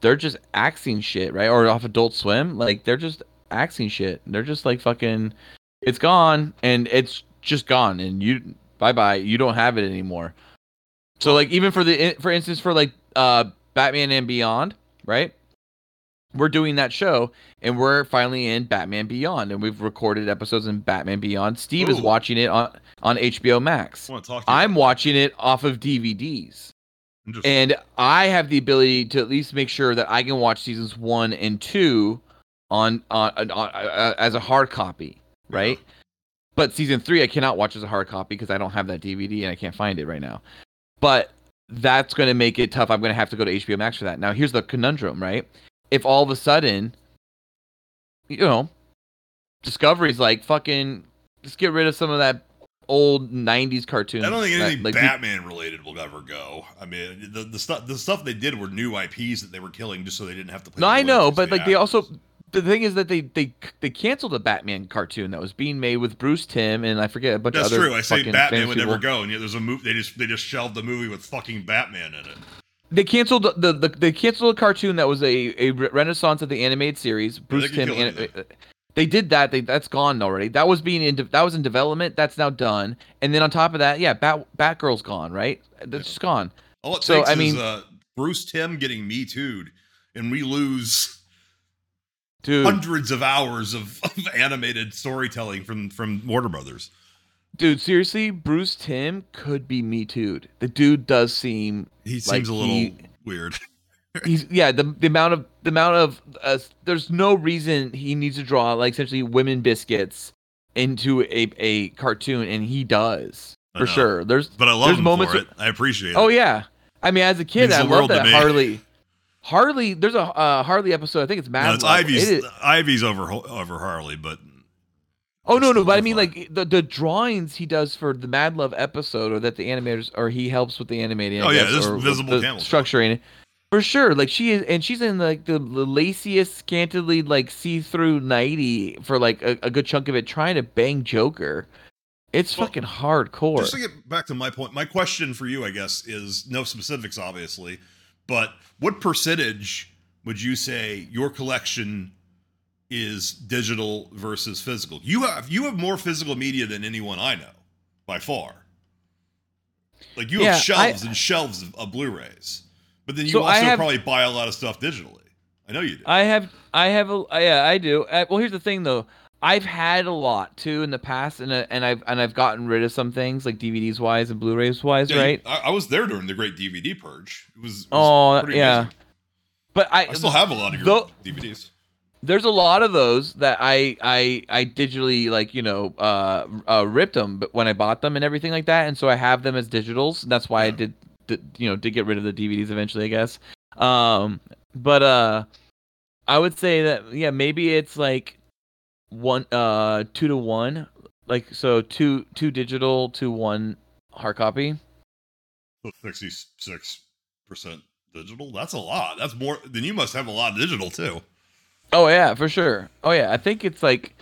[SPEAKER 2] they're just axing shit, right? Or off Adult Swim, like they're just axing shit. They're just like fucking, it's gone, and it's just gone, and you bye bye. You don't have it anymore. So like even for the for instance for like uh Batman and Beyond, right? We're doing that show and we're finally in Batman Beyond and we've recorded episodes in Batman Beyond. Steve is watching it on on HBO Max.
[SPEAKER 1] I want to talk to
[SPEAKER 2] I'm watching it off of DVDs. And I have the ability to at least make sure that I can watch seasons 1 and 2 on on, on, on uh, as a hard copy, right? But season 3 I cannot watch as a hard copy because I don't have that DVD and I can't find it right now. But that's going to make it tough. I'm going to have to go to HBO Max for that. Now, here's the conundrum, right? If all of a sudden, you know, Discovery's like, fucking, just get rid of some of that old '90s cartoons.
[SPEAKER 1] I don't think
[SPEAKER 2] that,
[SPEAKER 1] anything
[SPEAKER 2] like,
[SPEAKER 1] Batman related will ever go. I mean, the the stuff the stuff they did were new IPs that they were killing just so they didn't have to play.
[SPEAKER 2] No, I know, but like they also the thing is that they they they canceled a Batman cartoon that was being made with Bruce Timm and I forget a bunch
[SPEAKER 1] That's
[SPEAKER 2] of other.
[SPEAKER 1] That's true. I say Batman would never
[SPEAKER 2] people.
[SPEAKER 1] go, and yet there's a movie. They just they just shelved the movie with fucking Batman in it.
[SPEAKER 2] They canceled the, the they canceled a cartoon that was a a renaissance of the animated series. Bruce
[SPEAKER 1] Timm.
[SPEAKER 2] An, they did that. They that's gone already. That was being in de- that was in development. That's now done. And then on top of that, yeah, Bat Batgirl's gone. Right, that's just gone.
[SPEAKER 1] All it
[SPEAKER 2] so
[SPEAKER 1] takes
[SPEAKER 2] I mean,
[SPEAKER 1] is uh, Bruce Timm getting me too'd, and we lose
[SPEAKER 2] dude,
[SPEAKER 1] hundreds of hours of, of animated storytelling from from Warner Brothers.
[SPEAKER 2] Dude, seriously, Bruce Timm could be me too'd. The dude does seem
[SPEAKER 1] He
[SPEAKER 2] like
[SPEAKER 1] seems a little
[SPEAKER 2] he-
[SPEAKER 1] weird.
[SPEAKER 2] he's yeah the the amount of the amount of uh, there's no reason he needs to draw like essentially women biscuits into a a cartoon and he does for sure there's
[SPEAKER 1] But I love
[SPEAKER 2] there's
[SPEAKER 1] him
[SPEAKER 2] moments
[SPEAKER 1] for it.
[SPEAKER 2] where-
[SPEAKER 1] I appreciate it.
[SPEAKER 2] oh yeah i mean as a kid
[SPEAKER 1] Means
[SPEAKER 2] i
[SPEAKER 1] the
[SPEAKER 2] love that harley harley there's a uh, harley episode i think it's mad
[SPEAKER 1] No, it's Ivy's
[SPEAKER 2] It is-
[SPEAKER 1] Ivy's over over Harley, but
[SPEAKER 2] oh no no but i mean like the the drawings he does for the mad love episode or that the animators or he helps with the animating
[SPEAKER 1] Oh, yeah,
[SPEAKER 2] guess, or with
[SPEAKER 1] visible
[SPEAKER 2] the structuring For sure, like she is, and she's in like the laciest, scantily like see-through nighty for like a, a good chunk of it, trying to bang Joker. It's fucking hardcore.
[SPEAKER 1] Just to get back to my point, my question for you, I guess, is no specifics, obviously, but what percentage would you say your collection is digital versus physical? You have you have more physical media than anyone I know, by far. Like you
[SPEAKER 2] Yeah,
[SPEAKER 1] have shelves
[SPEAKER 2] I-
[SPEAKER 1] and shelves of, of Blu-rays, but then you
[SPEAKER 2] So
[SPEAKER 1] also
[SPEAKER 2] have-
[SPEAKER 1] probably buy a lot of stuff digitally. I know you do.
[SPEAKER 2] I have, I have a, yeah, I do. Uh, well, here's the thing though. I've had a lot too in the past, and uh, and I've and I've gotten rid of some things like DVDs wise and Blu-rays wise,
[SPEAKER 1] Yeah,
[SPEAKER 2] right?
[SPEAKER 1] I, I was there during the great DVD purge. It was, it was
[SPEAKER 2] Oh
[SPEAKER 1] pretty
[SPEAKER 2] yeah,
[SPEAKER 1] amazing.
[SPEAKER 2] but I,
[SPEAKER 1] I still have a lot of your
[SPEAKER 2] Though-
[SPEAKER 1] DVDs.
[SPEAKER 2] There's a lot of those that I I I digitally like you know uh, uh ripped them but when I bought them and everything like that and so I have them as digitals that's why I did, did you know did get rid of the DVDs eventually I guess um but uh I would say that yeah maybe it's like one uh two to one like so two two digital to one hard copy
[SPEAKER 1] Sixty-six percent digital. That's a lot. That's more. Then you must have a lot of digital too.
[SPEAKER 2] Oh yeah, for sure. Oh yeah, I think it's like,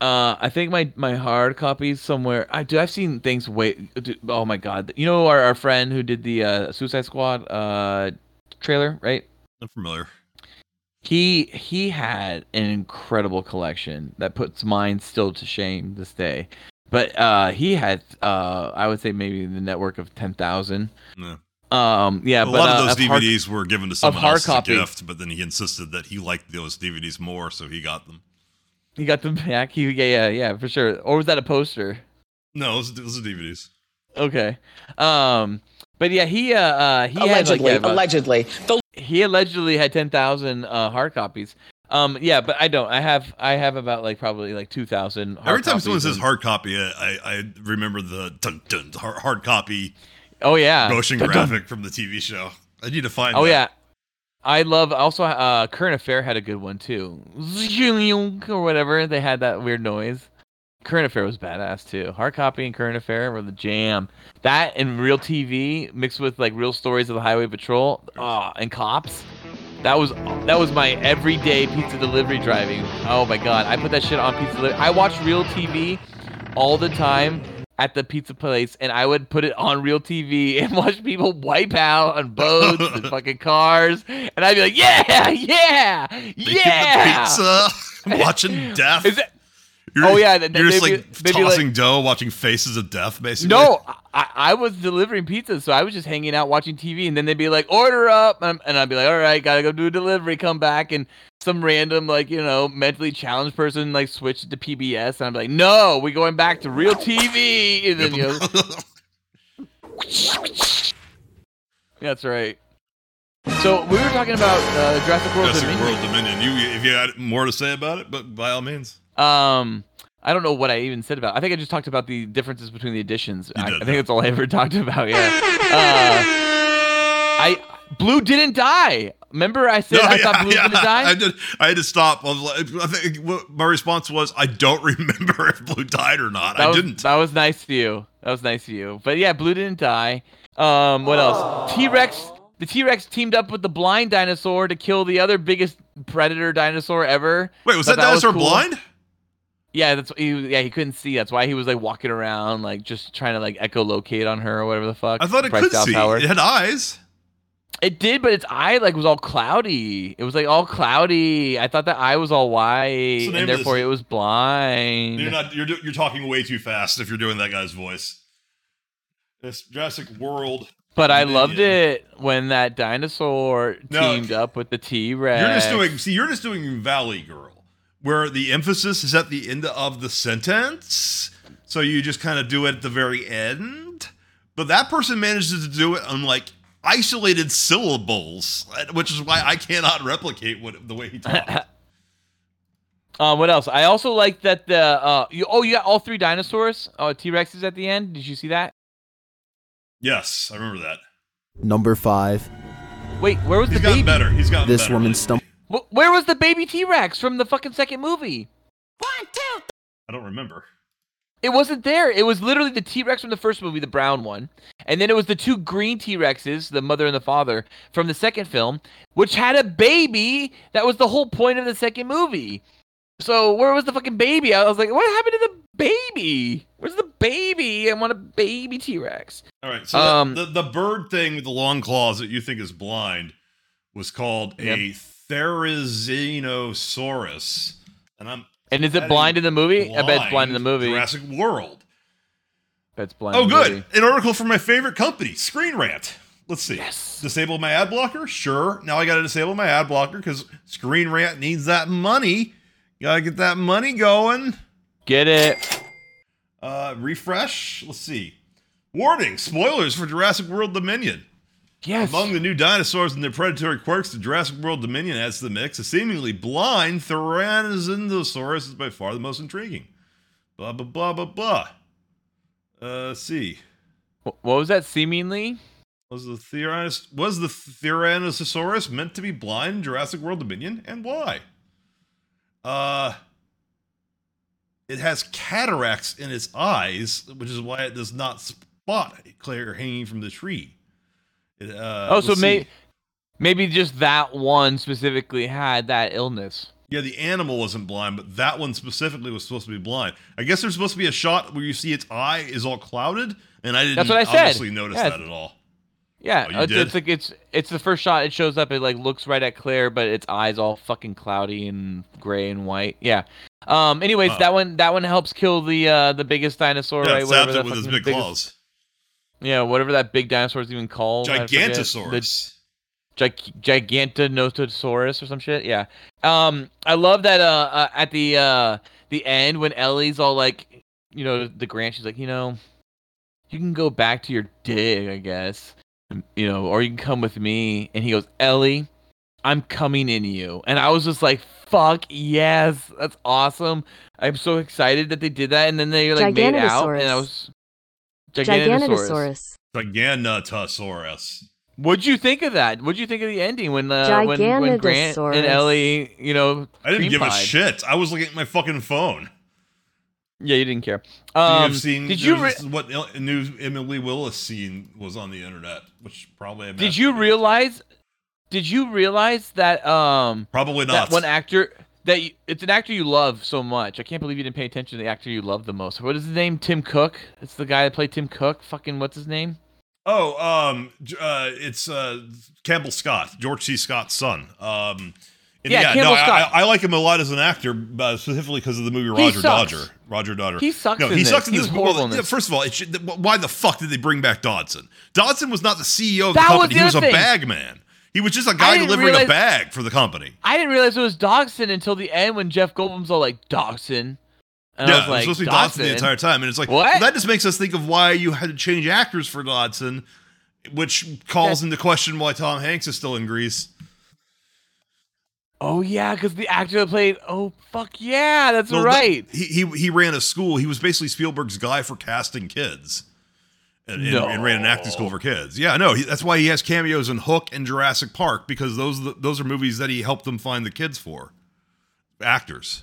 [SPEAKER 2] uh, I think my my hard copies somewhere. I do. I've seen things Wait. dude, Oh my god, you know our, our friend who did the uh, Suicide Squad uh trailer, right?
[SPEAKER 1] I'm familiar.
[SPEAKER 2] He he had an incredible collection that puts mine still to shame this day. But uh, he had uh, I would say maybe the network of ten thousand.
[SPEAKER 1] Yeah.
[SPEAKER 2] Um, yeah,
[SPEAKER 1] a
[SPEAKER 2] but
[SPEAKER 1] lot
[SPEAKER 2] uh,
[SPEAKER 1] of those
[SPEAKER 2] hard-
[SPEAKER 1] DVDs were given to someone
[SPEAKER 2] hard
[SPEAKER 1] else as a
[SPEAKER 2] copy.
[SPEAKER 1] gift, but then he insisted that he liked those DVDs more, so he got them.
[SPEAKER 2] He got them back. He yeah yeah yeah for sure. Or was that a poster?
[SPEAKER 1] No, those, those are DVDs.
[SPEAKER 2] Okay. Um but yeah, he uh, uh he
[SPEAKER 7] Allegedly,
[SPEAKER 2] had like, yeah,
[SPEAKER 7] allegedly. The
[SPEAKER 2] he allegedly had 10,000 uh hard copies. Um yeah, but I don't. I have I have about like probably like 2,000 hard
[SPEAKER 1] Every time
[SPEAKER 2] copies
[SPEAKER 1] someone says hard copy, I, I, I remember the dun, dun, hard, hard copy
[SPEAKER 2] Oh yeah.
[SPEAKER 1] motion graphic from the TV show. I need to find.
[SPEAKER 2] Oh
[SPEAKER 1] that.
[SPEAKER 2] yeah. I love also uh Current Affair had a good one too. Or whatever. They had that weird noise. Current Affair was badass too. Hard copy and Current Affair were the jam. That and real TV mixed with like real stories of the Highway Patrol. Oh, and cops. That was that was my everyday pizza delivery driving. Oh my god, I put that shit on pizza delivery. I watch real TV all the time at the pizza place, and I would put it on real TV and watch people wipe out on boats and fucking cars, and I'd be like, yeah, yeah, yeah.
[SPEAKER 1] the pizza, watching death. You're,
[SPEAKER 2] Oh, yeah,
[SPEAKER 1] you're just
[SPEAKER 2] maybe-
[SPEAKER 1] like
[SPEAKER 2] maybe, like-
[SPEAKER 1] tossing dough, watching faces of death, basically.
[SPEAKER 2] No, I, I was delivering pizza, so I was just hanging out watching TV, and then they'd be like, "Order up," and, and I'd be like, "All right, gotta go do a delivery." Come back, and some random like you know mentally challenged person like switched to PBS, and I'm like, "No, we're going back to real TV." And then you know, that's right. So we were talking about uh, Jurassic World
[SPEAKER 1] Jurassic
[SPEAKER 2] Dominion.
[SPEAKER 1] World Dominion. You, if you had more to say about it, but by all means.
[SPEAKER 2] Um, I don't know what I even said about. it. I think I just talked about the differences between the editions. I, I think that's all I ever talked about. Yeah. Uh, I Blue didn't die. Remember I said
[SPEAKER 1] No,
[SPEAKER 2] I
[SPEAKER 1] yeah,
[SPEAKER 2] thought Blue
[SPEAKER 1] yeah,
[SPEAKER 2] was gonna die?
[SPEAKER 1] I did. I had to stop. I, was like, I think my response was, I don't remember if Blue died or not.
[SPEAKER 2] That
[SPEAKER 1] I
[SPEAKER 2] was,
[SPEAKER 1] didn't.
[SPEAKER 2] That was nice of you. That was nice of you. But yeah, Blue didn't die. Um, what else? T Rex. The T Rex teamed up with the blind dinosaur to kill the other biggest predator dinosaur ever.
[SPEAKER 1] Wait, was
[SPEAKER 2] Thought
[SPEAKER 1] that dinosaur
[SPEAKER 2] cool.
[SPEAKER 1] blind?
[SPEAKER 2] Yeah, that's he. was- Yeah, he couldn't see. That's why he was like walking around, like just trying to like echolocate on her or whatever the fuck.
[SPEAKER 1] I thought it
[SPEAKER 2] Bryce
[SPEAKER 1] could
[SPEAKER 2] Dallas
[SPEAKER 1] see.
[SPEAKER 2] Howard.
[SPEAKER 1] It had eyes.
[SPEAKER 2] It did, but its eye like was all cloudy. It was like all cloudy. I thought that eye was all white,
[SPEAKER 1] the
[SPEAKER 2] and therefore
[SPEAKER 1] this-
[SPEAKER 2] it was blind.
[SPEAKER 1] You're not. You're you're talking way too fast if you're doing that guy's voice. This Jurassic World.
[SPEAKER 2] But I
[SPEAKER 1] Dominion.
[SPEAKER 2] loved it when that dinosaur
[SPEAKER 1] No,
[SPEAKER 2] teamed up with the T Rex.
[SPEAKER 1] You're just doing. See, you're just doing Valley Girl, where the emphasis is at the end of the sentence. So you just kind of do it at the very end. But that person manages to do it on like isolated syllables, which is why I cannot replicate what the way he talks.
[SPEAKER 2] Um, what else? I also like that the uh, you, oh, you got all three dinosaurs. Oh, T Rexes at the end. Did you see that?
[SPEAKER 1] yes, I remember that.
[SPEAKER 12] Number five.
[SPEAKER 2] Wait, where was
[SPEAKER 1] He's
[SPEAKER 2] the
[SPEAKER 1] gotten
[SPEAKER 2] baby?
[SPEAKER 1] better. He's gotten
[SPEAKER 12] This
[SPEAKER 1] better.
[SPEAKER 12] woman stumbled.
[SPEAKER 2] Wh- Where was the baby T Rex from the fucking second movie? One two.
[SPEAKER 1] I don't remember.
[SPEAKER 2] It wasn't there. It was literally the T Rex from the first movie, the brown one, and then it was the two green T Rexes, the mother and the father, from the second film, which had a baby. That was the whole point of the second movie. So where was the fucking baby? I was like, what happened to the baby? Where's the baby? I want a baby T Rex.
[SPEAKER 1] All right. So
[SPEAKER 2] Um,
[SPEAKER 1] the, the the bird thing with the long claws that you think is blind was called a Therizinosaurus, and I'm
[SPEAKER 2] And is it blind in the movie? I bet it's blind in the movie.
[SPEAKER 1] Jurassic World.
[SPEAKER 2] That's blind.
[SPEAKER 1] Oh, good. An article from my favorite company, Screen Rant. Let's see. Yes. Disable my ad blocker? Sure. Now I got to disable my ad blocker because Screen Rant needs that money. Got to get that money going.
[SPEAKER 2] Get it.
[SPEAKER 1] Uh, refresh. Let's see. Warning: Spoilers for Jurassic World Dominion.
[SPEAKER 2] Yes.
[SPEAKER 1] Among the new dinosaurs and their predatory quirks, the Jurassic World Dominion adds to the mix. A seemingly blind Tyrannosaurus is by far the most intriguing. Blah blah blah blah blah. Uh, let's see.
[SPEAKER 2] What was that? Seemingly.
[SPEAKER 1] Was the Tyrannos- was the Tyrannosaurus meant to be blind in Jurassic World Dominion, and why? Uh, it has cataracts in its eyes, which is why it does not spot a Claire hanging from the tree. Uh,
[SPEAKER 2] oh, so may- maybe just that one specifically had that illness.
[SPEAKER 1] Yeah, the animal wasn't blind, but that one specifically was supposed to be blind. I guess there's supposed to be a shot where you see its eye is all clouded, and I didn't
[SPEAKER 2] That's what I said.
[SPEAKER 1] obviously notice
[SPEAKER 2] Yeah.
[SPEAKER 1] that at all.
[SPEAKER 2] Yeah,
[SPEAKER 1] Oh,
[SPEAKER 2] it's, it's like it's it's the first shot. It shows up. It like looks right at Claire, but its eyes all fucking cloudy and gray and white. Yeah. Um. Anyways,
[SPEAKER 1] Huh.
[SPEAKER 2] that one that one helps kill the uh the biggest dinosaur.
[SPEAKER 1] Yeah,
[SPEAKER 2] right?
[SPEAKER 1] it
[SPEAKER 2] Whatever
[SPEAKER 1] it with his big
[SPEAKER 2] biggest-
[SPEAKER 1] claws.
[SPEAKER 2] Yeah, whatever that big dinosaur is even called.
[SPEAKER 1] Gigantosaurus.
[SPEAKER 2] The Gig- Gigantanosaurus or some shit. Yeah. Um. I love that. Uh. uh at the uh the end when Ellie's all like, you know, the Grant. She's like, you know, you can go back to your dig, I guess. You know, or you can come with me. And he goes, Ellie, I'm coming in you. And I was just like, fuck yes, that's awesome. I'm so excited that they did that. And then they like made out, and I was Gigantanosaurus.
[SPEAKER 16] Giganotosaurus.
[SPEAKER 1] Giganotosaurus.
[SPEAKER 2] What'd you think of that? What'd you think of the ending when uh, when, when Grant and
[SPEAKER 14] Giganotosaurus.
[SPEAKER 2] Ellie, you know,
[SPEAKER 1] I didn't
[SPEAKER 2] cream
[SPEAKER 1] give a shit. I was looking at my fucking phone.
[SPEAKER 2] Yeah, you didn't care.
[SPEAKER 1] You
[SPEAKER 2] Um,
[SPEAKER 1] have seen
[SPEAKER 2] did you re-
[SPEAKER 1] what new Emily Willis scene was on the internet, which probably
[SPEAKER 2] did you realize? Did you realize that um
[SPEAKER 1] Probably not.
[SPEAKER 2] that
[SPEAKER 1] not.
[SPEAKER 2] one actor that you, it's an actor you love so much? I can't believe you didn't pay attention to the actor you love the most. What is his name? Tim Cook. It's the guy that played Tim Cook. Fucking what's his name?
[SPEAKER 1] Oh, um, uh, it's uh, Campbell Scott, George C. Scott's son. Um,
[SPEAKER 2] Yeah,
[SPEAKER 1] no,
[SPEAKER 2] Campbell
[SPEAKER 1] I,
[SPEAKER 2] Scott.
[SPEAKER 1] I, I like him a lot as an actor, uh, specifically because of the movie Roger. Dodger. Roger Dodger.
[SPEAKER 2] He sucks
[SPEAKER 1] No,
[SPEAKER 2] in
[SPEAKER 1] he
[SPEAKER 2] this.
[SPEAKER 1] sucks in this.
[SPEAKER 2] was
[SPEAKER 1] Well,
[SPEAKER 2] this.
[SPEAKER 1] First of all, it should, why the fuck did they bring back Dodgson? Dodgson was not the CEO of
[SPEAKER 2] That
[SPEAKER 1] the
[SPEAKER 2] was
[SPEAKER 1] company.
[SPEAKER 2] the
[SPEAKER 1] He was a
[SPEAKER 2] thing.
[SPEAKER 1] bag man. He was just a guy delivering a bag for the company.
[SPEAKER 2] I didn't realize it was Dogson until the end when Jeff Goldblum's all like Dogson. And
[SPEAKER 1] yeah,
[SPEAKER 2] I was
[SPEAKER 1] it
[SPEAKER 2] like,
[SPEAKER 1] was supposed to be Dodgson the entire time, and it's like
[SPEAKER 2] What?
[SPEAKER 1] well, that just makes us think of why you had to change actors for Dodgson, which calls into question why Tom Hanks is still in Greece.
[SPEAKER 2] Oh yeah, because the actor that played. Oh fuck yeah, that's
[SPEAKER 1] Well,
[SPEAKER 2] right.
[SPEAKER 1] the- he, he he ran a school. He was basically Spielberg's guy for casting kids. And, and- and ran an acting school for kids. Yeah, no, he, that's why he has cameos in Hook and Jurassic Park because those are the- those are movies that he helped them find the kids for actors.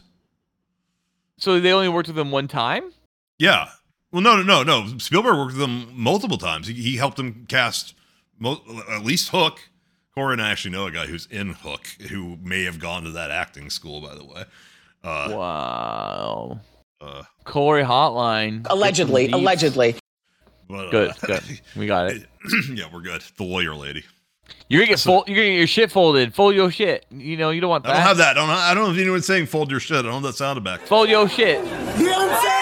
[SPEAKER 2] So they only worked with him one time.
[SPEAKER 1] Yeah. Well, no, no, no, no. Spielberg worked with them multiple times. He, he helped them cast mo- at least Hook. Corey and I actually know a guy who's in Hook who may have gone to that acting school, by the way. Uh,
[SPEAKER 2] wow.
[SPEAKER 1] Uh,
[SPEAKER 2] Corey Hotline.
[SPEAKER 7] Allegedly,
[SPEAKER 2] Get some deets.
[SPEAKER 7] allegedly.
[SPEAKER 1] But, uh,
[SPEAKER 2] Good, good. We got it.
[SPEAKER 1] yeah, we're good. The lawyer lady.
[SPEAKER 2] You're gonna get fold, You're gonna get your shit folded. Fold your shit. You know you don't want That.
[SPEAKER 1] I don't have that. I don't, I don't know if anyone's saying fold your shit. I don't know if that sounded back.
[SPEAKER 2] Fold your shit. Beyonce.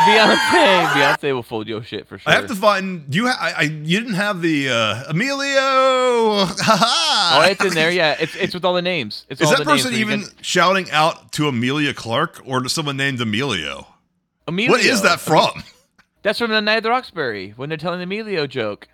[SPEAKER 2] Beyonce Beyonce will fold your shit for sure.
[SPEAKER 1] I have to find. You, ha- I, I, you didn't have the uh, Emilio.
[SPEAKER 2] Oh, it's in there. Yeah, it's it's with all the names. It's
[SPEAKER 1] Is
[SPEAKER 2] all
[SPEAKER 1] that
[SPEAKER 2] the
[SPEAKER 1] person
[SPEAKER 2] where
[SPEAKER 1] even
[SPEAKER 2] can-
[SPEAKER 1] shouting out to Emilia Clarke or to someone named Emilio?
[SPEAKER 2] Emilio?
[SPEAKER 1] What is that from?
[SPEAKER 2] That's from the Night at the Roxbury when they're telling the Emilio joke.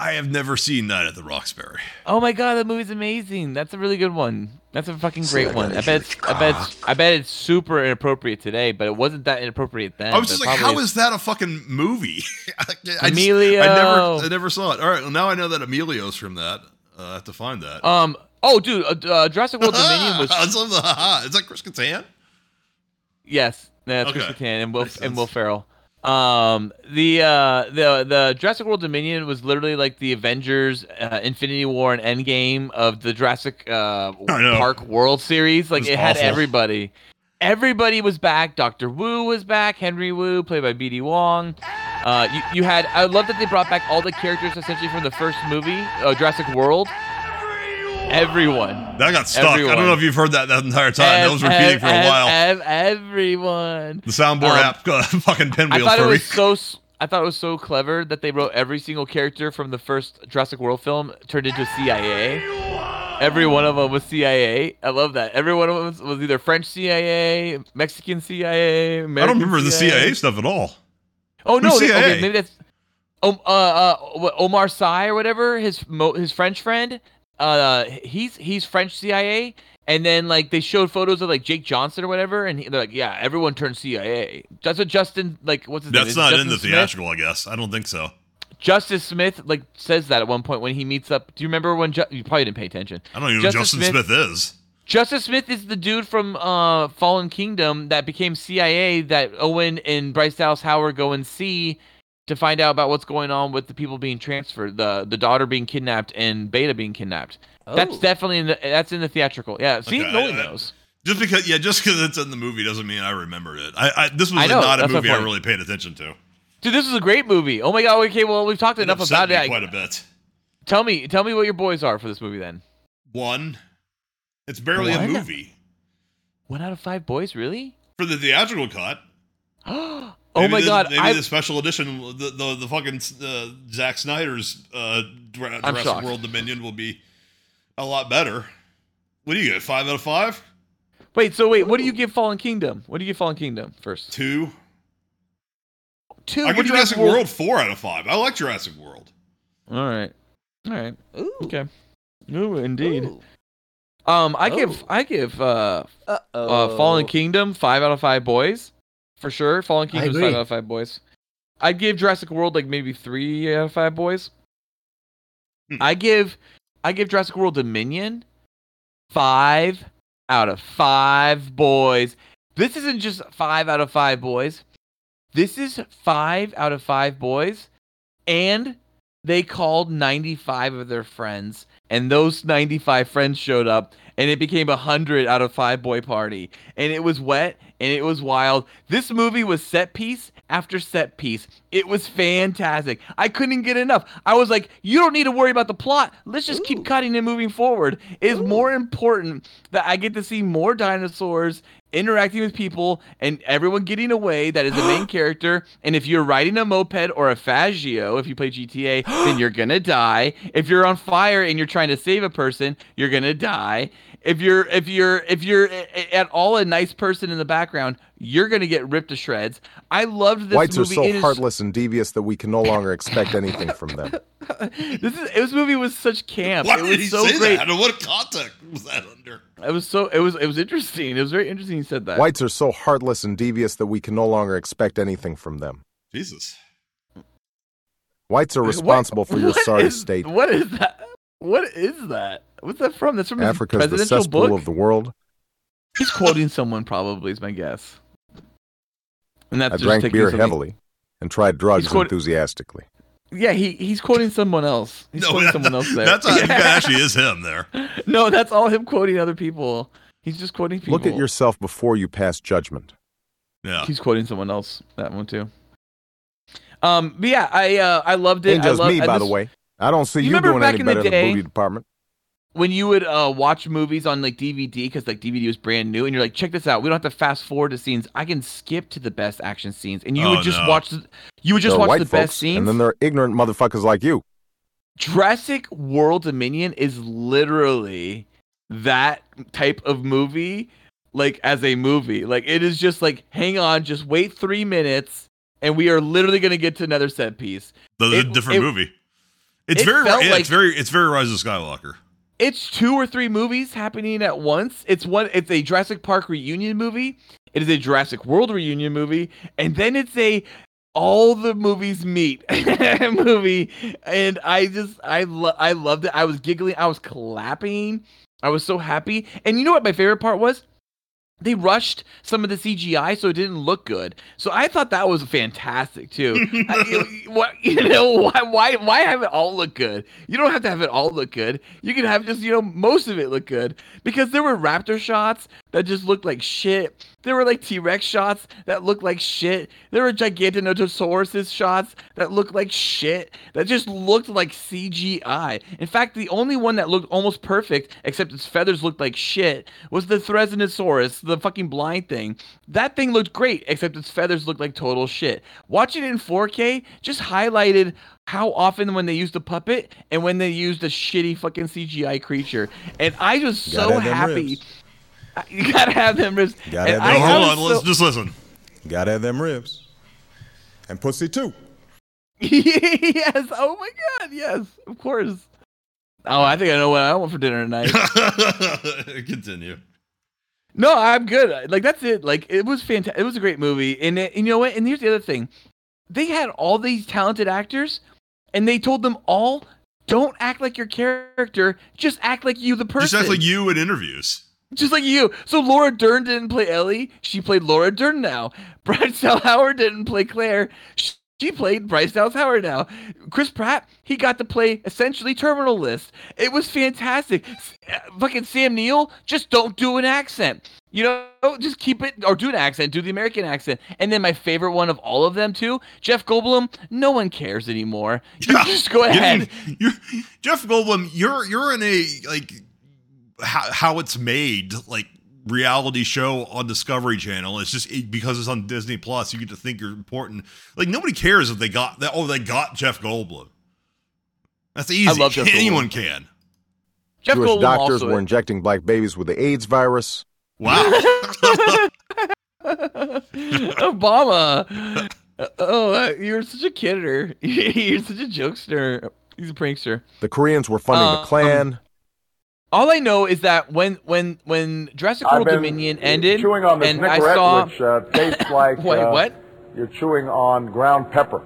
[SPEAKER 1] I have never seen Night at the Roxbury.
[SPEAKER 2] Oh my god, that movie's amazing. That's a really good one. That's a fucking great one. I bet. It's, I bet. It's, I bet it's super inappropriate today, but it wasn't that inappropriate then.
[SPEAKER 1] I was just like,
[SPEAKER 2] probably
[SPEAKER 1] how is that a fucking movie? I just-
[SPEAKER 2] Emilio.
[SPEAKER 1] I never, I never saw it. All right, well now I know that Emilio's from that. Uh, I have to find that.
[SPEAKER 2] Um. Oh, dude. Uh, uh, Jurassic World Dominion was.
[SPEAKER 1] It's on the- Is that Chris Kattan?
[SPEAKER 2] Yes, that's Chris
[SPEAKER 1] Okay.
[SPEAKER 2] Kattan and Will and Will Ferrell. Um, the uh, the the Jurassic World Dominion was literally like the Avengers, uh, Infinity War, and Endgame of the Jurassic uh, Park World Series. Like
[SPEAKER 1] was
[SPEAKER 2] it had
[SPEAKER 1] awful.
[SPEAKER 2] everybody. Everybody was back. Doctor Wu was back. Henry Wu, played by B.D. Wong. Uh, you, you had. I love that they brought back all the characters essentially from the first movie, uh, Jurassic World. Everyone.
[SPEAKER 1] That got stuck. I don't know if you've heard that that entire time. that
[SPEAKER 2] Ev-
[SPEAKER 1] was repeating
[SPEAKER 2] ev-
[SPEAKER 1] for a
[SPEAKER 2] ev-
[SPEAKER 1] while.
[SPEAKER 2] ev- everyone.
[SPEAKER 1] the soundboard
[SPEAKER 2] Um,
[SPEAKER 1] app, uh, fucking pinwheel I
[SPEAKER 2] thought
[SPEAKER 1] for
[SPEAKER 2] it
[SPEAKER 1] me.
[SPEAKER 2] was so. I thought it was so clever that they wrote every single character from the first Jurassic World film turned into CIA. Every one of them was CIA. I love that. Every one of them was, either French CIA, Mexican CIA.
[SPEAKER 1] I don't remember the
[SPEAKER 2] CIA.
[SPEAKER 1] CIA stuff at all.
[SPEAKER 2] Oh no, they- okay,
[SPEAKER 1] CIA?
[SPEAKER 2] maybe that's um, uh, uh, what, Omar Sy or whatever. His mo- his French friend. Uh, he's he's French CIA, and then like they showed photos of like Jake Johnson or whatever, and he, they're like, yeah, everyone turned CIA. That's what Justin like. What's his name?
[SPEAKER 1] That's
[SPEAKER 2] it
[SPEAKER 1] not in
[SPEAKER 2] Justin
[SPEAKER 1] the
[SPEAKER 2] Smith?
[SPEAKER 1] theatrical, I guess. I don't think so.
[SPEAKER 2] Justice Smith like says that at one point when he meets up. Do you remember when Ju- you probably didn't pay attention?
[SPEAKER 1] I don't even know who Justin Smith, is.
[SPEAKER 2] Justice Smith is the dude from uh, Fallen Kingdom that became CIA that Owen and Bryce Dallas Howard go and see to find out about what's going on with the people being transferred, the the daughter being kidnapped and Beta being kidnapped.
[SPEAKER 1] Oh.
[SPEAKER 2] That's definitely in the that's in the theatrical. Yeah, see,
[SPEAKER 1] Okay,
[SPEAKER 2] no one
[SPEAKER 1] I- I-
[SPEAKER 2] knows.
[SPEAKER 1] Just because, yeah, just because it's in the movie doesn't mean I remembered it. I, I this was
[SPEAKER 2] I know,
[SPEAKER 1] not a movie I really paid attention to.
[SPEAKER 2] Dude, this is a great movie. Oh my god. Okay, well we've talked
[SPEAKER 1] It
[SPEAKER 2] enough
[SPEAKER 1] upset
[SPEAKER 2] about
[SPEAKER 1] me
[SPEAKER 2] it.
[SPEAKER 1] Quite a bit.
[SPEAKER 2] Tell me, tell me what your boys are for this movie then.
[SPEAKER 1] One, it's barely a movie
[SPEAKER 2] One out of five boys, really?
[SPEAKER 1] for the theatrical cut.
[SPEAKER 2] oh my
[SPEAKER 1] the-
[SPEAKER 2] god,
[SPEAKER 1] Maybe
[SPEAKER 2] I
[SPEAKER 1] the special edition, the the, the fucking uh, Zack Snyder's uh, Jurassic
[SPEAKER 2] shocked.
[SPEAKER 1] World Dominion will be a lot better. What do you get? Five out of five?
[SPEAKER 2] Wait, so wait, what do you give Fallen Kingdom? What do you give Fallen Kingdom first?
[SPEAKER 1] Two.
[SPEAKER 2] Two.
[SPEAKER 1] I
[SPEAKER 2] what
[SPEAKER 1] give Jurassic World four out of five. I like Jurassic World.
[SPEAKER 2] All right. All right. Okay. Ooh, indeed. Um, I give I give uh, uh Fallen Kingdom five out of five boys, for sure. Fallen Kingdom's five out of five boys. I'd give Jurassic World like maybe three out of five boys. Hmm. I give I give Jurassic World Dominion five out of five boys. This isn't just five out of five boys. This is five out of five boys, and they called 95 of their friends, and those 95 friends showed up, and it became a 100 out of five boy party. And it was wet, and it was wild. This movie was set piece after set piece. It was fantastic. I couldn't get enough. I was like, you don't need to worry about the plot. Let's just keep cutting and moving forward. It is more important that I get to see more dinosaurs interacting with people and everyone getting away that is the main character and if you're riding a moped or a Faggio if you play GTA then you're gonna die if you're on fire and you're trying to save a person you're gonna die if you're if you're if you're a- a- at all a nice person in the background you're gonna get ripped to shreds I loved this
[SPEAKER 8] Whites are so
[SPEAKER 2] It is-
[SPEAKER 8] heartless and devious that we can no longer expect anything from them.
[SPEAKER 2] this is this movie was such camp
[SPEAKER 1] Why
[SPEAKER 2] it
[SPEAKER 1] did
[SPEAKER 2] was
[SPEAKER 1] he
[SPEAKER 2] so
[SPEAKER 1] say
[SPEAKER 2] great
[SPEAKER 1] that? And what context was that under?
[SPEAKER 2] it was so it was it was interesting it was very interesting he said that
[SPEAKER 8] Whites are so heartless and devious that we can no longer expect anything from them.
[SPEAKER 1] Jesus.
[SPEAKER 8] Whites are responsible for your sorry
[SPEAKER 2] is-
[SPEAKER 8] state.
[SPEAKER 2] What is that? What is that? What's that from? That's from his
[SPEAKER 8] Africa's the
[SPEAKER 2] presidential
[SPEAKER 8] cesspool
[SPEAKER 2] book.
[SPEAKER 8] of the world.
[SPEAKER 2] He's quoting someone, probably is my guess. And that's
[SPEAKER 8] I
[SPEAKER 2] just
[SPEAKER 8] drank beer
[SPEAKER 2] something-
[SPEAKER 8] heavily and tried drugs
[SPEAKER 2] He's quote-
[SPEAKER 8] enthusiastically.
[SPEAKER 2] Yeah, he he's quoting someone else. He's
[SPEAKER 1] No,
[SPEAKER 2] quoting
[SPEAKER 1] that-
[SPEAKER 2] someone else there.
[SPEAKER 1] that's not- that actually is him there.
[SPEAKER 2] No, that's all him quoting other people. He's just quoting people.
[SPEAKER 8] Look at yourself before you pass judgment.
[SPEAKER 1] Yeah.
[SPEAKER 2] He's quoting someone else. That one too. Um, but yeah, I uh, I loved it.
[SPEAKER 8] Ain't
[SPEAKER 2] I
[SPEAKER 8] just
[SPEAKER 2] love,
[SPEAKER 8] me,
[SPEAKER 2] I
[SPEAKER 8] by
[SPEAKER 2] just-
[SPEAKER 8] the way. I don't see
[SPEAKER 2] You
[SPEAKER 8] you, doing
[SPEAKER 2] back
[SPEAKER 8] any
[SPEAKER 2] in the
[SPEAKER 8] better in
[SPEAKER 2] day-
[SPEAKER 8] the movie department.
[SPEAKER 2] when you would uh, watch movies on like DVD because like DVD was brand new, and you're like, check this out. We don't have to fast forward to scenes. I can skip to the best action scenes, and you
[SPEAKER 8] Oh,
[SPEAKER 2] would just
[SPEAKER 8] no.
[SPEAKER 2] watch. The, you would just
[SPEAKER 8] There
[SPEAKER 2] watch
[SPEAKER 8] white
[SPEAKER 2] the
[SPEAKER 8] folks,
[SPEAKER 2] best scenes.
[SPEAKER 8] And then there are ignorant motherfuckers like you.
[SPEAKER 2] Jurassic World Dominion is literally that type of movie, like as a movie. Like it is just like, hang on, just wait three minutes, and we are literally gonna get to another set piece.
[SPEAKER 1] That's a
[SPEAKER 2] It-
[SPEAKER 1] different
[SPEAKER 2] it-
[SPEAKER 1] movie. It's
[SPEAKER 2] it
[SPEAKER 1] very yeah,
[SPEAKER 2] like-
[SPEAKER 1] it's very it's very Rise of Skywalker.
[SPEAKER 2] It's two or three movies happening at once. It's one. It's a Jurassic Park reunion movie. It is a Jurassic World reunion movie, and then it's a all the movies meet movie. And I just I lo- I loved it. I was giggling. I was clapping. I was so happy. And you know what my favorite part was? They rushed some of the CGI so it didn't look good. So I thought that was fantastic too. I- you- what you know why why why have it all look good? You don't have to have it all look good. You can have just you know most of it look good because there were raptor shots that just looked like shit. There were like T-Rex shots that looked like shit. There were Gigantosauruses shots that looked like shit. That just looked like CGI. In fact, the only one that looked almost perfect, except its feathers looked like shit, was the Therizinosaurus, the fucking blind thing. That thing looked great, except its feathers looked like total shit. Watching it in 4K just highlighted how often when they used a puppet and when they used a shitty fucking CGI creature. And I was so
[SPEAKER 3] Gotta have them
[SPEAKER 2] happy.
[SPEAKER 3] ribs.
[SPEAKER 2] You gotta have them ribs.
[SPEAKER 3] Gotta
[SPEAKER 2] And
[SPEAKER 3] have them
[SPEAKER 2] I- I
[SPEAKER 1] hold
[SPEAKER 2] was
[SPEAKER 1] on,
[SPEAKER 2] so-
[SPEAKER 1] let's just listen.
[SPEAKER 3] Gotta have them ribs. And pussy too.
[SPEAKER 2] yes. Oh my god. Yes. Of course. Oh, I think I know what I want for dinner tonight.
[SPEAKER 1] Continue.
[SPEAKER 2] no, I'm good. Like that's it. Like it was fantastic. It was a great movie. And, it, and you know what? And here's the other thing. They had all these talented actors, and they told them all, "Don't act like your character. Just act like you, the person.
[SPEAKER 1] Just act like you in interviews.
[SPEAKER 2] Just like you. So Laura Dern didn't play Ellie. She played Laura Dern now. Bryce Dallas Howard didn't play Claire. She played Bryce Dallas Howard now. Chris Pratt, he got to play essentially Terminal List. It was fantastic. Uh, fucking Sam Neill, just don't do an accent. You know, just keep it or do an accent, do the American accent. And then my favorite one of all of them too, Jeff Goldblum. No one cares anymore. You just go ahead.
[SPEAKER 1] You, Jeff Goldblum, you're you're in a like how, how it's made like reality show on Discovery Channel. It's just it, because it's on Disney Plus, you get to think you're important. Like nobody cares if they got that. Oh, they got Jeff Goldblum. That's easy.
[SPEAKER 2] love Jeff Goldblum.
[SPEAKER 1] Anyone can.
[SPEAKER 2] Jeff
[SPEAKER 8] Jewish
[SPEAKER 2] Goldblum
[SPEAKER 8] doctors
[SPEAKER 2] also-
[SPEAKER 8] were injecting black babies with the AIDS virus.
[SPEAKER 1] Wow.
[SPEAKER 2] Obama. Oh, uh, you're such a kidder. you're such a jokester. He's a prankster.
[SPEAKER 8] The Koreans were funding
[SPEAKER 2] Um,
[SPEAKER 8] the Klan.
[SPEAKER 2] All I know is that when when when Jurassic
[SPEAKER 9] I've
[SPEAKER 2] World Dominion ended,
[SPEAKER 9] chewing on this
[SPEAKER 2] and I saw
[SPEAKER 9] which uh, tastes like
[SPEAKER 2] Wait,
[SPEAKER 9] uh,
[SPEAKER 2] what?
[SPEAKER 9] You're chewing on ground pepper.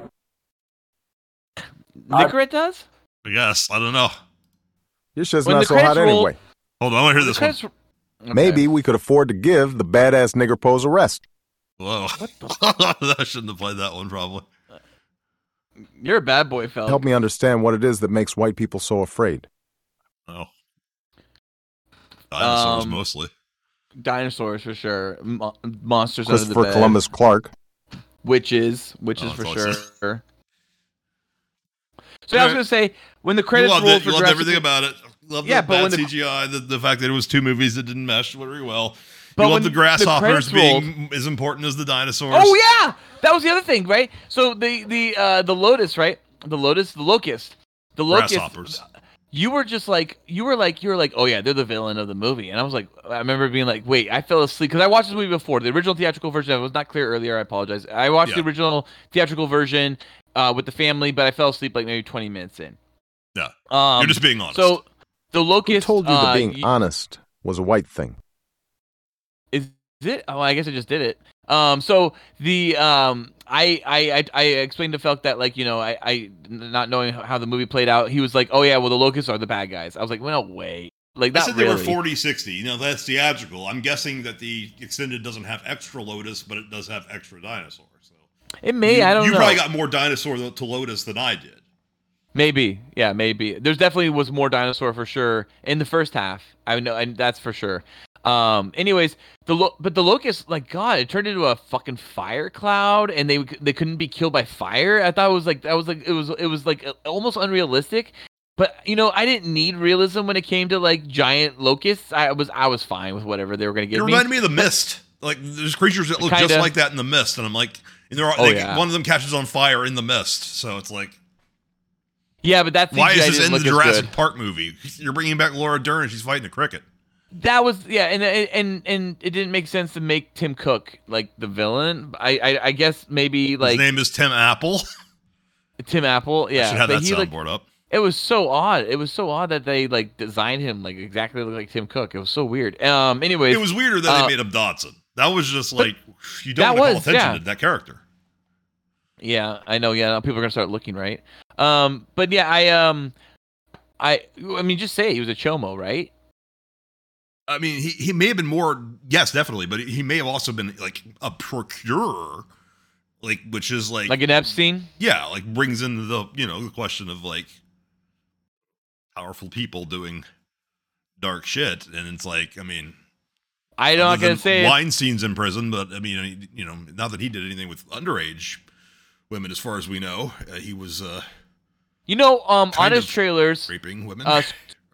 [SPEAKER 2] Nicorette does.
[SPEAKER 1] Yes, I don't know.
[SPEAKER 8] This shit's
[SPEAKER 2] when
[SPEAKER 8] not so hot
[SPEAKER 2] credits roll-
[SPEAKER 8] anyway.
[SPEAKER 1] Hold on, I want to hear
[SPEAKER 2] The
[SPEAKER 1] this one.
[SPEAKER 2] Okay.
[SPEAKER 8] Maybe we could afford to give the badass nigger pose a rest.
[SPEAKER 1] Whoa. I shouldn't have played that one probably.
[SPEAKER 2] You're a bad boy, fella.
[SPEAKER 8] Help me understand what it is that makes white people so afraid.
[SPEAKER 1] Oh. Dinosaurs
[SPEAKER 2] Um,
[SPEAKER 1] mostly.
[SPEAKER 2] Dinosaurs for sure. Mo- monsters under the
[SPEAKER 8] Christopher
[SPEAKER 2] bed.
[SPEAKER 8] Columbus Clark.
[SPEAKER 2] Witches, witches
[SPEAKER 1] Oh,
[SPEAKER 2] for
[SPEAKER 1] I thought
[SPEAKER 2] sure. So yeah, I was gonna say when the credits rolled
[SPEAKER 1] it.
[SPEAKER 2] for
[SPEAKER 1] You loved
[SPEAKER 2] Jurassic
[SPEAKER 1] everything about it. Loved
[SPEAKER 2] Yeah,
[SPEAKER 1] the
[SPEAKER 2] but
[SPEAKER 1] bad
[SPEAKER 2] when the-
[SPEAKER 1] CGI, the, the fact that it was two movies that didn't mesh very well.
[SPEAKER 2] But
[SPEAKER 1] you
[SPEAKER 2] when
[SPEAKER 1] the
[SPEAKER 2] the
[SPEAKER 1] grasshoppers
[SPEAKER 2] credits
[SPEAKER 1] being as important as the dinosaurs.
[SPEAKER 2] Oh yeah, that was the other thing, right? So the the uh the lotus, right? The lotus, the locust, the locust.
[SPEAKER 1] Grasshoppers.
[SPEAKER 2] You were just like you were like you were like oh yeah they're the villain of the movie and I was like I remember being like wait I fell asleep because I watched this movie before the original theatrical version I was not clear earlier I apologize I watched the original theatrical version uh, with the family but I fell asleep like maybe twenty minutes in
[SPEAKER 1] Yeah.
[SPEAKER 2] um,
[SPEAKER 1] You're just being honest.
[SPEAKER 2] so the locust
[SPEAKER 8] Who told you
[SPEAKER 2] uh,
[SPEAKER 8] that being
[SPEAKER 2] y-
[SPEAKER 8] honest was a white thing?
[SPEAKER 2] Is it? Oh, I guess I just did it. Um, so the um, I, I I I explained to Felk that like you know I I not knowing how the movie played out, he was like, oh yeah, well the locusts are the bad guys. I was like, well no way. Like
[SPEAKER 1] I
[SPEAKER 2] not
[SPEAKER 1] said
[SPEAKER 2] really.
[SPEAKER 1] they were 40 60. You know, that's theatrical. I'm guessing that the extended doesn't have extra Lotus, but it does have extra dinosaur. So
[SPEAKER 2] It may.
[SPEAKER 1] you,
[SPEAKER 2] I don't
[SPEAKER 1] you
[SPEAKER 2] know.
[SPEAKER 1] probably got more dinosaur to to Lotus than I did.
[SPEAKER 2] Maybe, yeah, maybe. There's definitely was more dinosaur for sure in the first half. I know, and that's for sure. Um. Anyways, the lo- but the locust, like God, it turned into a fucking fire cloud, and they they couldn't be killed by fire. I thought it was like that was like it was it was like almost unrealistic. But you know, I didn't need realism when it came to like giant locusts. I was I was fine with whatever they were gonna
[SPEAKER 1] It
[SPEAKER 2] give me.
[SPEAKER 1] reminded me of the mist. Like there's creatures that look just
[SPEAKER 2] Kinda.
[SPEAKER 1] like that in the mist, and I'm like, and they're
[SPEAKER 2] Oh,
[SPEAKER 1] they,
[SPEAKER 2] yeah.
[SPEAKER 1] one of them catches on fire in the mist. So it's like,
[SPEAKER 2] Yeah, but that's
[SPEAKER 1] why is this in the Jurassic. Park movie? You're bringing back Laura Dern, and she's fighting a cricket.
[SPEAKER 2] That was yeah, and and and it didn't make sense to make Tim Cook like the villain. I I, I guess maybe like
[SPEAKER 1] His name is Tim Apple.
[SPEAKER 2] Tim Apple. Yeah,
[SPEAKER 1] I should have
[SPEAKER 2] but
[SPEAKER 1] that
[SPEAKER 2] he, like,
[SPEAKER 1] up.
[SPEAKER 2] It was so odd. It was so odd that they like designed him like exactly like Tim Cook. It was so weird. Um. Anyways,
[SPEAKER 1] It was weirder that
[SPEAKER 2] uh,
[SPEAKER 1] they made him Dodgson. That was just like you don't want to call attention
[SPEAKER 2] yeah.
[SPEAKER 1] to that character.
[SPEAKER 2] Yeah, I know. Yeah, people are gonna start looking right. Um. But yeah, I um, I I mean, just say he was a chomo, right?
[SPEAKER 1] I mean, he, he may have been more, yes, definitely, but he may have also been like a procurer, like which is like
[SPEAKER 2] Like an Epstein.
[SPEAKER 1] yeah, like brings into the you know the question of like powerful people doing dark shit, and it's like I mean,
[SPEAKER 2] I
[SPEAKER 1] don't
[SPEAKER 2] gonna say.
[SPEAKER 1] Weinstein's in prison, but I mean, you know, not that he did anything with underage women, as far as we know, uh, he was uh,
[SPEAKER 2] You know, um, on his trailers,
[SPEAKER 1] raping women.
[SPEAKER 2] uh,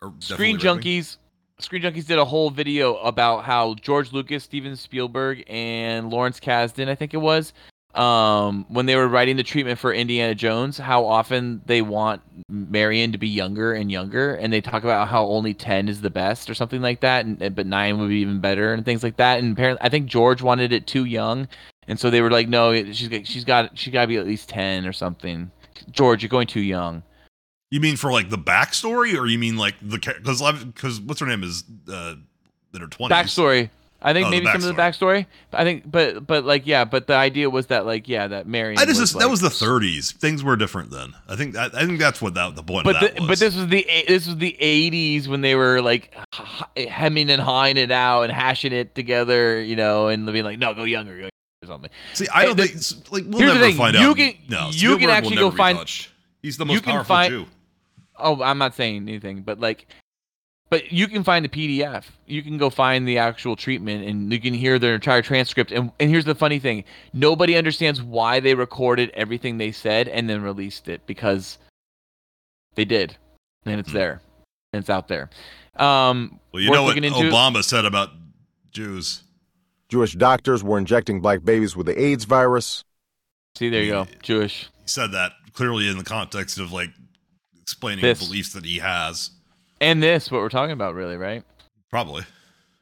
[SPEAKER 1] or
[SPEAKER 2] Screen
[SPEAKER 1] junkies. raping.
[SPEAKER 2] Screen Junkies did a whole video about how George Lucas, Steven Spielberg, and Lawrence Kasdan, I think it was, um, when they were writing the treatment for Indiana Jones, how often they want Marion to be younger and younger, and they talk about how only ten is the best or something like that, and, but nine would be even better and things like that. And apparently, I think George wanted it too young, and so they were like, no, she's she's got she got to be at least ten or something. George, you're going too young.
[SPEAKER 1] You mean for like the backstory, or you mean like the because because what's her name is uh, in her twenties?
[SPEAKER 2] backstory. I think
[SPEAKER 1] Oh,
[SPEAKER 2] maybe some of the backstory. I think, but but like yeah, but the idea was that like yeah, that Marion.
[SPEAKER 1] I just,
[SPEAKER 2] was,
[SPEAKER 1] that
[SPEAKER 2] like-
[SPEAKER 1] was the 30s. Things were different then. I think I, I think that's what that the point
[SPEAKER 2] But
[SPEAKER 1] of that
[SPEAKER 2] the,
[SPEAKER 1] was.
[SPEAKER 2] but this was the this was the '80s when they were like hemming and hawing it out and hashing it together, you know, and being like, no, go younger, go younger or something.
[SPEAKER 1] See, I don't think
[SPEAKER 2] the-
[SPEAKER 1] like we'll never find
[SPEAKER 2] you
[SPEAKER 1] out.
[SPEAKER 2] Can,
[SPEAKER 1] no,
[SPEAKER 2] you
[SPEAKER 1] Spielberg
[SPEAKER 2] can actually go find.
[SPEAKER 1] touched. He's the most powerful
[SPEAKER 2] find-
[SPEAKER 1] Jew.
[SPEAKER 2] Oh, I'm not saying anything, but like, but you can find the PDF. You can go find the actual treatment, and you can hear their entire transcript. And and here's the funny thing: nobody understands why they recorded everything they said and then released it because they did, and it's there, and it's out there. Um,
[SPEAKER 1] Well, you know what
[SPEAKER 2] into.
[SPEAKER 1] Obama said about Jews.
[SPEAKER 8] Jewish doctors were injecting black babies with the AIDS virus.
[SPEAKER 2] See, there you go, Jewish.
[SPEAKER 1] He said that clearly in the context of like explaining
[SPEAKER 2] This.
[SPEAKER 1] the beliefs that he has.
[SPEAKER 2] And this, what we're talking about, really, right?
[SPEAKER 1] Probably.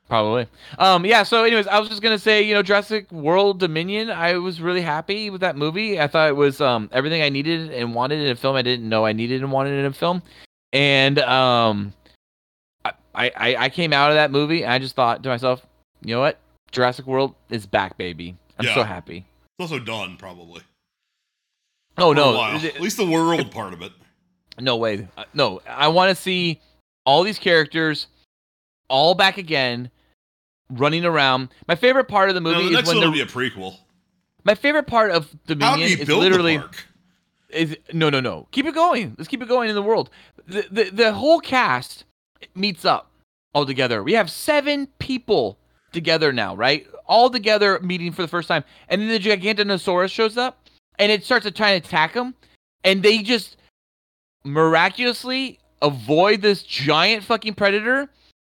[SPEAKER 2] Probably. Um, yeah. So, anyways, I was just gonna say, you know, Jurassic World Dominion. I was really happy with that movie. I thought it was um everything I needed and wanted in a film. I didn't know I needed and wanted in a film, and um, I I, I came out of that movie. And I just thought to myself, you know what, Jurassic World is back, baby. I'm
[SPEAKER 1] Yeah.
[SPEAKER 2] so happy.
[SPEAKER 1] It's also done, probably.
[SPEAKER 2] Oh no.
[SPEAKER 1] At least the world part of it.
[SPEAKER 2] No way. Uh, No, I want to see all these characters all back again, running around. My favorite part of the
[SPEAKER 1] No,
[SPEAKER 2] movie
[SPEAKER 1] the
[SPEAKER 2] is
[SPEAKER 1] next
[SPEAKER 2] when
[SPEAKER 1] one
[SPEAKER 2] the
[SPEAKER 1] will be a prequel.
[SPEAKER 2] my favorite part of Dominion is literally
[SPEAKER 1] the
[SPEAKER 2] is no no no. Keep it going. Let's keep it going in the world. The the, the whole cast meets up all together. We have seven people together now, right? All together meeting for the first time, and then the Gigantanosaurus shows up, and it starts to try and attack them, and they just miraculously avoid this giant fucking predator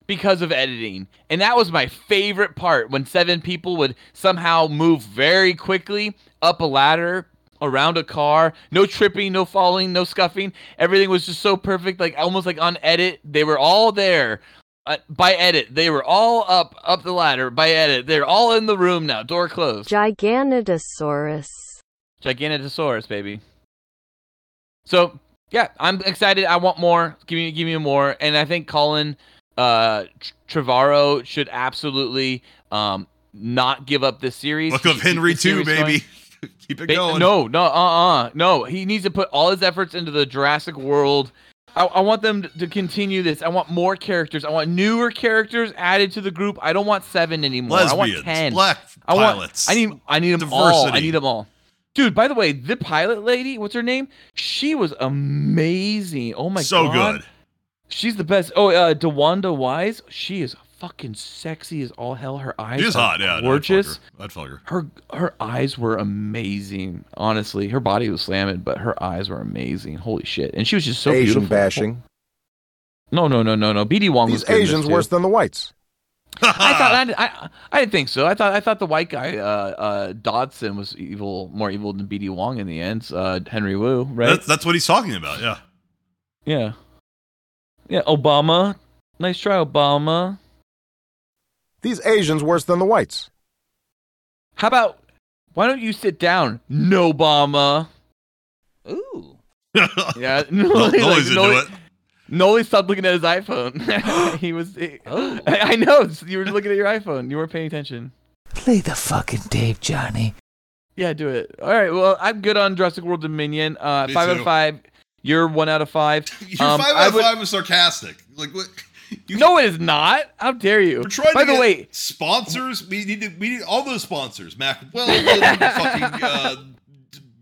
[SPEAKER 2] because of editing. And that was my favorite part when seven people would somehow move very quickly up a ladder around a car, no tripping, no falling, no scuffing. Everything was just so perfect, like almost like on edit. They were all there. Uh, by edit, they were all up up the ladder. By edit, they're all in the room now. Door closed.
[SPEAKER 16] Giganotosaurus.
[SPEAKER 2] Giganotosaurus, baby. So yeah, I'm excited. I want more. Give me, give me more. And I think Colin uh, Tr- Trevorrow should absolutely um, not give up this series.
[SPEAKER 1] Look up Henry too, baby. Keep it
[SPEAKER 2] Ba-
[SPEAKER 1] going.
[SPEAKER 2] No, no, uh, uh no. He needs to put all his efforts into the Jurassic World. I, I want them to continue this. I want more characters. I want newer characters added to the group. I don't want seven anymore. I want
[SPEAKER 1] Lesbians,
[SPEAKER 2] ten.
[SPEAKER 1] black
[SPEAKER 2] I want.
[SPEAKER 1] pilots,
[SPEAKER 2] I need. I need them all. I need them all. Dude, by the way, the pilot lady, what's her name? She was amazing. Oh my
[SPEAKER 1] So
[SPEAKER 2] god.
[SPEAKER 1] So good.
[SPEAKER 2] She's the best. Oh, uh, DeWanda Wise. She is fucking sexy as all hell. Her eyes
[SPEAKER 1] She is
[SPEAKER 2] are
[SPEAKER 1] hot, yeah. no, I'd fuck
[SPEAKER 2] gorgeous.
[SPEAKER 1] her. I'd fuck her.
[SPEAKER 2] Her her eyes were amazing. Honestly, her body was slamming, but her eyes were amazing. Holy shit! And she was just so
[SPEAKER 8] Asian
[SPEAKER 2] beautiful.
[SPEAKER 8] bashing.
[SPEAKER 2] No, no, no, no, no. BD Wong was
[SPEAKER 8] These
[SPEAKER 2] good in this,
[SPEAKER 8] Asians
[SPEAKER 2] too.
[SPEAKER 8] worse than the whites.
[SPEAKER 2] I thought I, I, I didn't think so. I thought I thought the white guy uh, uh, Dodgson was evil, more evil than BD Wong in the end. Uh, Henry Wu, right?
[SPEAKER 1] That's, that's what he's talking about. Yeah.
[SPEAKER 2] yeah, yeah. Obama, nice try, Obama.
[SPEAKER 8] These Asians worse than the whites.
[SPEAKER 2] How about why don't you sit down, no Obama? Ooh. Yeah,
[SPEAKER 1] Nol-
[SPEAKER 2] Nolie,
[SPEAKER 1] Nolie's into
[SPEAKER 2] Nolie- stopped looking at his iPhone. he was. he- I, I know you were looking at your iPhone. You weren't paying attention.
[SPEAKER 5] Play the fucking tape, Johnny.
[SPEAKER 2] Yeah, do it. All right. Well, I'm good on Jurassic World Dominion. Uh,
[SPEAKER 1] Me
[SPEAKER 2] five out of five. You're one out of five.
[SPEAKER 1] Your
[SPEAKER 2] Um,
[SPEAKER 1] five out of
[SPEAKER 2] would-
[SPEAKER 1] five was sarcastic. Like what? You...
[SPEAKER 2] No, it is not. How dare you?
[SPEAKER 1] We're trying
[SPEAKER 2] By
[SPEAKER 1] to
[SPEAKER 2] the
[SPEAKER 1] get
[SPEAKER 2] way,
[SPEAKER 1] sponsors. We need to, we need all those sponsors. Mac well, fucking uh,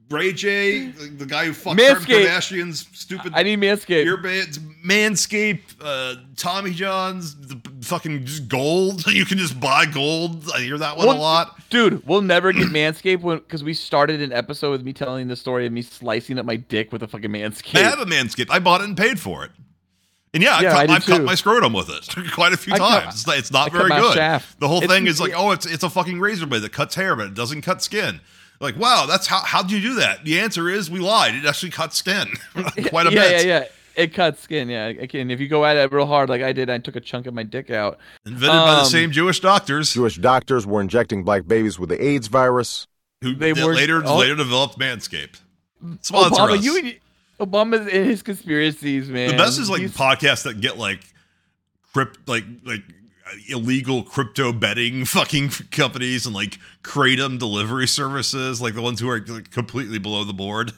[SPEAKER 1] Ray J, the guy who fucked
[SPEAKER 2] Manscaped.
[SPEAKER 1] Kardashian's stupid.
[SPEAKER 2] I need Manscaped.
[SPEAKER 1] Your bands, Manscaped, uh, Tommy John's, the fucking just gold. You can just buy gold. I hear that one
[SPEAKER 2] Well,
[SPEAKER 1] a lot.
[SPEAKER 2] Dude, we'll never get Manscaped because we started an episode with me telling the story of me slicing up my dick with a fucking Manscaped.
[SPEAKER 1] I have a Manscaped. I bought it and paid for it. And yeah,
[SPEAKER 2] Yeah,
[SPEAKER 1] I I've cut my scrotum with it quite a few
[SPEAKER 2] I
[SPEAKER 1] times. It's not, it's not
[SPEAKER 2] I cut
[SPEAKER 1] very good.
[SPEAKER 2] shaft.
[SPEAKER 1] The whole
[SPEAKER 2] It's-
[SPEAKER 1] thing is like, oh, it's it's a fucking razor blade that cuts hair, but it doesn't cut skin. Like, wow, that's how how'd you do that? The answer is we lied. It actually cuts skin quite a
[SPEAKER 2] yeah,
[SPEAKER 1] bit.
[SPEAKER 2] yeah, yeah. It cuts skin. Yeah, it can. If you go at it real hard, like I did, I took a chunk of my dick out.
[SPEAKER 1] Invented by the
[SPEAKER 2] Um,
[SPEAKER 1] same Jewish doctors
[SPEAKER 8] Jewish doctors were injecting black babies with the AIDS virus.
[SPEAKER 1] who
[SPEAKER 2] they were-
[SPEAKER 1] later
[SPEAKER 2] oh.
[SPEAKER 1] later developed Manscaped. Sponsor
[SPEAKER 2] Obama,
[SPEAKER 1] us.
[SPEAKER 2] you and Obama's in his conspiracies, man.
[SPEAKER 1] the best is like
[SPEAKER 2] He's-
[SPEAKER 1] podcasts that get like crypt like like illegal crypto betting fucking companies and like kratom delivery services like the ones who are like, completely below the board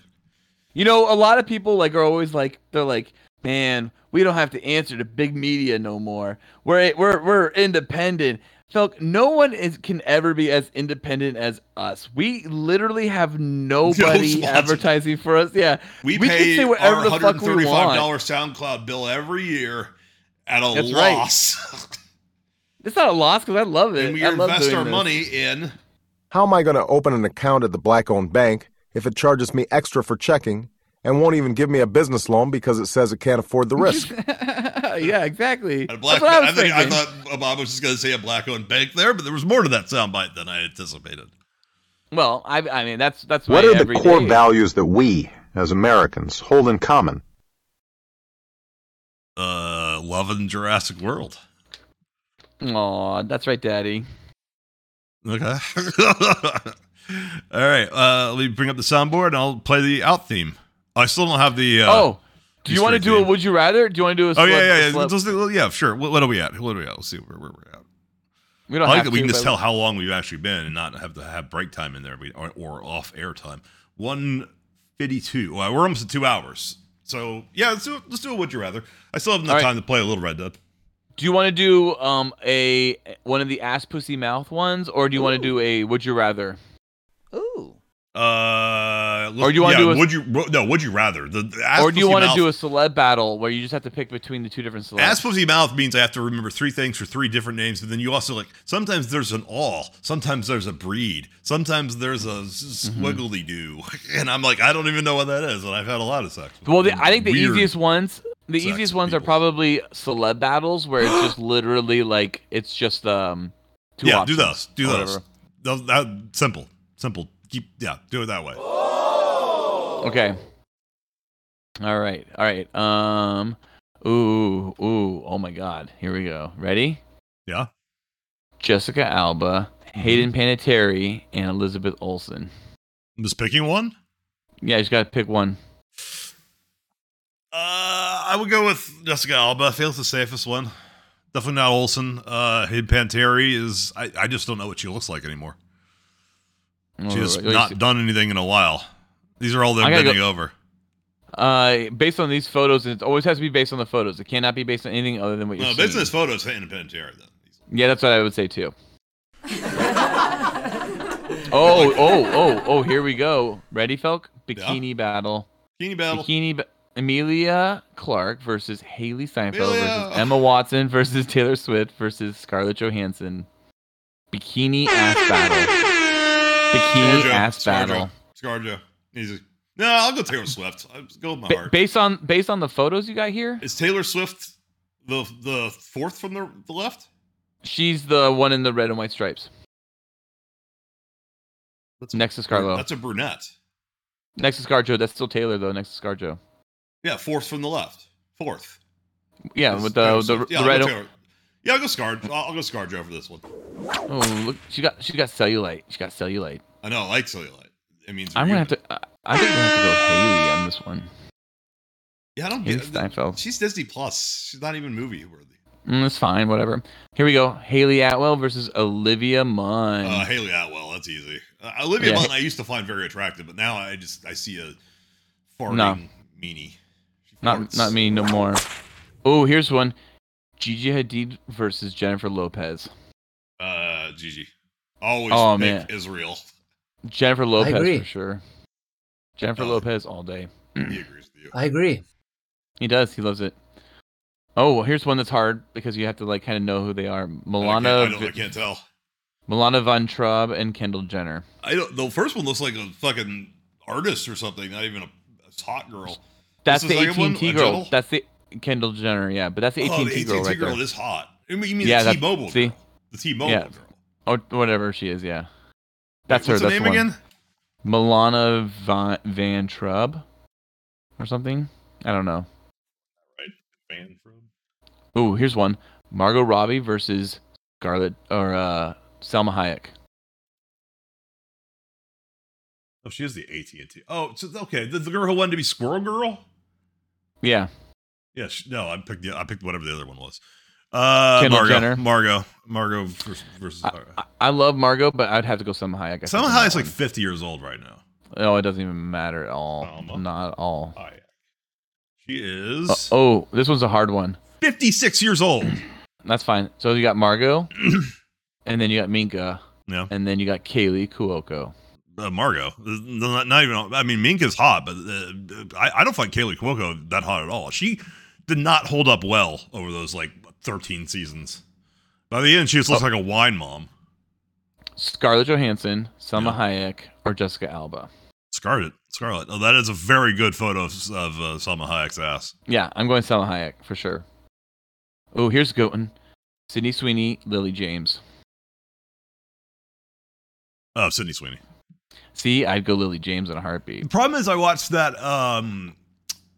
[SPEAKER 2] You know, a lot of people like are always like they're like, man, we don't have to answer to big media no more. We're we're we're independent. Felk, no one is can ever be as independent as us. We literally have nobody
[SPEAKER 1] sponsor.
[SPEAKER 2] advertising for us. Yeah,
[SPEAKER 1] we,
[SPEAKER 2] can
[SPEAKER 1] pay
[SPEAKER 2] say
[SPEAKER 1] our
[SPEAKER 2] whatever the fuck we
[SPEAKER 1] $135 soundcloud bill every year at a
[SPEAKER 2] That's right.
[SPEAKER 1] loss
[SPEAKER 2] It's not a loss because I love it.
[SPEAKER 1] and we
[SPEAKER 2] I love
[SPEAKER 1] invest
[SPEAKER 2] doing
[SPEAKER 1] our
[SPEAKER 2] this.
[SPEAKER 1] money in
[SPEAKER 8] How am I going to open an account at the black owned bank if it charges me extra for checking and won't even give me a business loan because it says it can't afford the risk?
[SPEAKER 2] yeah, exactly.
[SPEAKER 1] black
[SPEAKER 2] I
[SPEAKER 1] I, think, I thought Obama was just going to say a black owned bank there but there was more to that soundbite than I anticipated
[SPEAKER 2] Well, I, I mean that's that's
[SPEAKER 10] What
[SPEAKER 2] my
[SPEAKER 10] are the
[SPEAKER 2] everyday-
[SPEAKER 10] core values that we, as Americans, hold in common?
[SPEAKER 1] uh love loving Jurassic World
[SPEAKER 2] Aw, that's right, Daddy.
[SPEAKER 1] Okay. All right. Uh, let me bring up the soundboard and I'll play the out theme. I still don't have the. Uh,
[SPEAKER 2] oh, do you want to do a. Would You Rather? Do you want to do a?
[SPEAKER 1] Oh
[SPEAKER 2] celeb-
[SPEAKER 1] yeah, yeah, yeah.
[SPEAKER 2] celeb-
[SPEAKER 1] Let's yeah, sure. What, what are we at? What are we at? Let's see where, where we're at.
[SPEAKER 2] We don't
[SPEAKER 1] I like that we can just tell how long we've actually been and not have to have break time in there or, or off air time. One fifty-two. Well, we're almost at two hours. So yeah, let's do let's do a would you rather. I still have enough
[SPEAKER 2] right.
[SPEAKER 1] time to play a little Red Dead.
[SPEAKER 2] Do you want to do um a one of the ass pussy mouth ones, or do you want to do a Would You Rather?
[SPEAKER 5] Ooh.
[SPEAKER 1] Uh,
[SPEAKER 2] Or do you wanna
[SPEAKER 1] yeah,
[SPEAKER 2] do a-
[SPEAKER 1] would you no? Would you rather the, the ass
[SPEAKER 2] or do you
[SPEAKER 1] pussy
[SPEAKER 2] want to do a celeb battle where you just have to pick between the two different celebs?
[SPEAKER 1] Ass pussy mouth means I have to remember three things for three different names, but then you also like sometimes there's an all, sometimes there's a breed, sometimes there's a s-
[SPEAKER 2] Mm-hmm.
[SPEAKER 1] do, and I'm like I don't even know what that is, and I've had a lot of sex. with
[SPEAKER 2] Well, the, I think the
[SPEAKER 1] weird-
[SPEAKER 2] easiest ones, the easiest ones are probably celeb battles where it's just literally like it's just um two
[SPEAKER 1] yeah, do those, do those. Those- That simple, simple. Keep yeah, do it that way.
[SPEAKER 2] Okay. All right. All right. Um. Ooh. Ooh. Oh my God. Here we go. Ready?
[SPEAKER 1] Yeah.
[SPEAKER 2] Jessica Alba,
[SPEAKER 1] Mm-hmm.
[SPEAKER 2] Hayden Panettiere, and Elizabeth Olsen.
[SPEAKER 1] I'm just picking one.
[SPEAKER 2] Yeah, you just gotta pick one.
[SPEAKER 1] Uh, I would go with Jessica Alba. Feels the safest one. Definitely not Olsen. Uh, Hayden Panettiere is. I, I just don't know what she looks like anymore. She has
[SPEAKER 2] wait, wait,
[SPEAKER 1] not
[SPEAKER 2] see-
[SPEAKER 1] done anything in a while. These are all them
[SPEAKER 2] I gotta
[SPEAKER 1] bending
[SPEAKER 2] go-
[SPEAKER 1] over.
[SPEAKER 2] Uh, based on these photos, it always has to be based on the photos. It cannot be based on anything other than what you're
[SPEAKER 1] No,
[SPEAKER 2] seeing.
[SPEAKER 1] based on his photos, Hayden Panettiere. Then.
[SPEAKER 2] Yeah, that's what I would say too. oh, oh, oh, oh! Here we go. Ready, Felk? Bikini battle.
[SPEAKER 1] Bikini battle.
[SPEAKER 2] Bikini. Ba- Emilia Clarke versus Hailee Steinfeld
[SPEAKER 1] Amelia.
[SPEAKER 2] versus Emma Watson versus Taylor Swift versus Scarlett Johansson. Bikini ass battle. Bikini
[SPEAKER 1] Scarjo,
[SPEAKER 2] ass
[SPEAKER 1] Scarjo,
[SPEAKER 2] battle.
[SPEAKER 1] Scarjo. Easy. No, I'll go Taylor Swift. I'll go with my
[SPEAKER 2] Ba-
[SPEAKER 1] heart.
[SPEAKER 2] based on based on the photos you got here,
[SPEAKER 1] Is Taylor Swift the the fourth from the, the left?
[SPEAKER 2] she's the one in the red and white stripes. That's Next to Scarjo.
[SPEAKER 1] That's a brunette.
[SPEAKER 2] Next to Scarjo. That's still Taylor though. Next to Scarjo.
[SPEAKER 1] Yeah, fourth from the left. Fourth.
[SPEAKER 2] Yeah, with the the, the
[SPEAKER 1] yeah, I'll
[SPEAKER 2] red.
[SPEAKER 1] go Taylor. Yeah, I'll go Scar. I'll, I'll go Scarjo for this one.
[SPEAKER 2] Oh, look, she got she got cellulite. She got cellulite.
[SPEAKER 1] I know, I like cellulite. It means
[SPEAKER 2] I'm gonna have to. I I think we're gonna have to go Hailee on this one.
[SPEAKER 1] Yeah, I don't
[SPEAKER 2] Haley
[SPEAKER 1] get
[SPEAKER 2] Steinfeld.
[SPEAKER 1] She's Disney Plus. She's not even movie worthy.
[SPEAKER 2] Mm, that's fine. Whatever. Here we go. Hayley Atwell versus Olivia Munn.
[SPEAKER 1] Uh, Hayley Atwell, that's easy. Uh, Olivia
[SPEAKER 2] Yeah.
[SPEAKER 1] Munn, I used to find very attractive, but now I just I see a farting
[SPEAKER 2] No.
[SPEAKER 1] meanie. She
[SPEAKER 2] not
[SPEAKER 1] farts.
[SPEAKER 2] not me no more. Oh, here's one. Gigi Hadid versus Jennifer Lopez.
[SPEAKER 1] Uh, Gigi. Always
[SPEAKER 2] Oh,
[SPEAKER 1] pick
[SPEAKER 2] man.
[SPEAKER 1] Israel.
[SPEAKER 2] Jennifer Lopez for sure. Jennifer
[SPEAKER 1] Oh.
[SPEAKER 2] Lopez all day.
[SPEAKER 1] He agrees with you.
[SPEAKER 17] I agree.
[SPEAKER 2] He does. He loves it. Oh, well, here's one that's hard because you have to like kind of know who they are.
[SPEAKER 1] I can't,
[SPEAKER 2] Milana,
[SPEAKER 1] I, don't, I can't tell.
[SPEAKER 2] Milana Vayntrub and Kendall Jenner.
[SPEAKER 1] I don't. The first one looks like a fucking artist or something, not even a, a hot girl.
[SPEAKER 2] That's
[SPEAKER 1] What's
[SPEAKER 2] the
[SPEAKER 1] second one?
[SPEAKER 2] AT&T girl.
[SPEAKER 1] gentle?
[SPEAKER 2] That's the Kendall Jenner. Yeah, but that's the
[SPEAKER 1] Oh,
[SPEAKER 2] AT&T
[SPEAKER 1] the
[SPEAKER 2] girl
[SPEAKER 1] AT&T
[SPEAKER 2] right
[SPEAKER 1] girl
[SPEAKER 2] there.
[SPEAKER 1] is hot. I mean, you mean
[SPEAKER 2] Yeah,
[SPEAKER 1] the T-Mobile
[SPEAKER 2] see?
[SPEAKER 1] girl? The T-Mobile
[SPEAKER 2] Yeah.
[SPEAKER 1] girl.
[SPEAKER 2] Or whatever she is. Yeah, that's
[SPEAKER 1] What's
[SPEAKER 2] her.
[SPEAKER 1] the
[SPEAKER 2] that's
[SPEAKER 1] name
[SPEAKER 2] the one.
[SPEAKER 1] again?
[SPEAKER 2] Milana Van, Van Trub or something. I don't know. Right.
[SPEAKER 1] Fan from.
[SPEAKER 2] Ooh, here's one. Margot Robbie versus Scarlett or uh, Salma Hayek.
[SPEAKER 1] Oh, she is the AT&T. Oh, so, okay. The, the girl who wanted to be Squirrel Girl.
[SPEAKER 2] Yeah.
[SPEAKER 1] Yeah, she, no, I picked. the- I picked whatever the other one was. Uh,
[SPEAKER 2] Kendall
[SPEAKER 1] Margot.
[SPEAKER 2] Jenner.
[SPEAKER 1] Margot. Margot versus. versus
[SPEAKER 2] I, I, I love Margot, but I'd have to go Salma Hayek. I think, Salma
[SPEAKER 1] Hayek's like
[SPEAKER 2] one.
[SPEAKER 1] 50 years old right now.
[SPEAKER 2] Oh, it doesn't even matter at all. Not at all.
[SPEAKER 1] She is
[SPEAKER 2] Uh, oh, this one's a hard one.
[SPEAKER 1] 56 years old.
[SPEAKER 2] That's fine. So you got Margot, and then you got Minka,
[SPEAKER 1] Yeah.
[SPEAKER 2] and then you got Kaley Cuoco.
[SPEAKER 1] Uh, Margot. Not, not even. I mean, Minka's hot, but uh, I, I don't find Kaley Cuoco that hot at all. She did not hold up well over those like 13 seasons. By the end, she just looks like a wine mom.
[SPEAKER 2] Scarlett Johansson, Salma Hayek, or Jessica Alba.
[SPEAKER 1] Scarlet. Scarlet. Oh, that is a very good photo of, of uh, Salma Hayek's ass.
[SPEAKER 2] Yeah, I'm going Salma Hayek for sure. Oh, here's a good one. Sydney Sweeney, Lily James.
[SPEAKER 1] Oh, Sydney Sweeney.
[SPEAKER 2] See, I'd go Lily James in a heartbeat.
[SPEAKER 1] The problem is, I watched that um,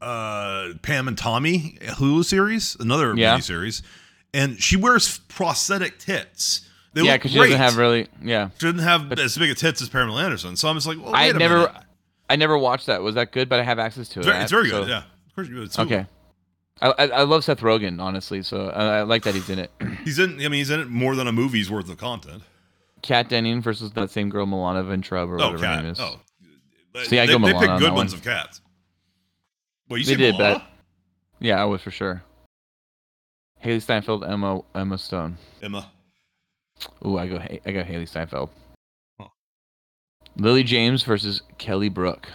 [SPEAKER 1] uh, Pam and Tommy Hulu series, another
[SPEAKER 2] Yeah.
[SPEAKER 1] series, and she wears prosthetic tits. They
[SPEAKER 2] yeah, because she doesn't have really. Yeah,
[SPEAKER 1] She doesn't have as big a tits as Pamela Anderson. So I'm just like, well,
[SPEAKER 2] I never,
[SPEAKER 1] minute.
[SPEAKER 2] I never watched that. Was that good? But I have access to it.
[SPEAKER 1] It's very, it's very
[SPEAKER 2] so-
[SPEAKER 1] good. Yeah, of course you
[SPEAKER 2] Okay. I, I I love Seth Rogen honestly, so I, I like that he's in it.
[SPEAKER 1] He's in. I mean, he's in it more than a movie's worth of content.
[SPEAKER 2] Kat Denning versus that same girl Milana Vayntrub or
[SPEAKER 1] Oh,
[SPEAKER 2] whatever her name is.
[SPEAKER 1] Oh, They-
[SPEAKER 2] See, I
[SPEAKER 1] they,
[SPEAKER 2] go
[SPEAKER 1] they
[SPEAKER 2] Milana
[SPEAKER 1] pick
[SPEAKER 2] on
[SPEAKER 1] good ones
[SPEAKER 2] one.
[SPEAKER 1] of cats. Well, you
[SPEAKER 2] they did,
[SPEAKER 1] Milana?
[SPEAKER 2] but yeah, I would for sure. Hailee Steinfeld, Emma Emma Stone.
[SPEAKER 1] Emma.
[SPEAKER 2] Ooh, I go I go Hailee Steinfeld. Lily James versus Kelly Brook.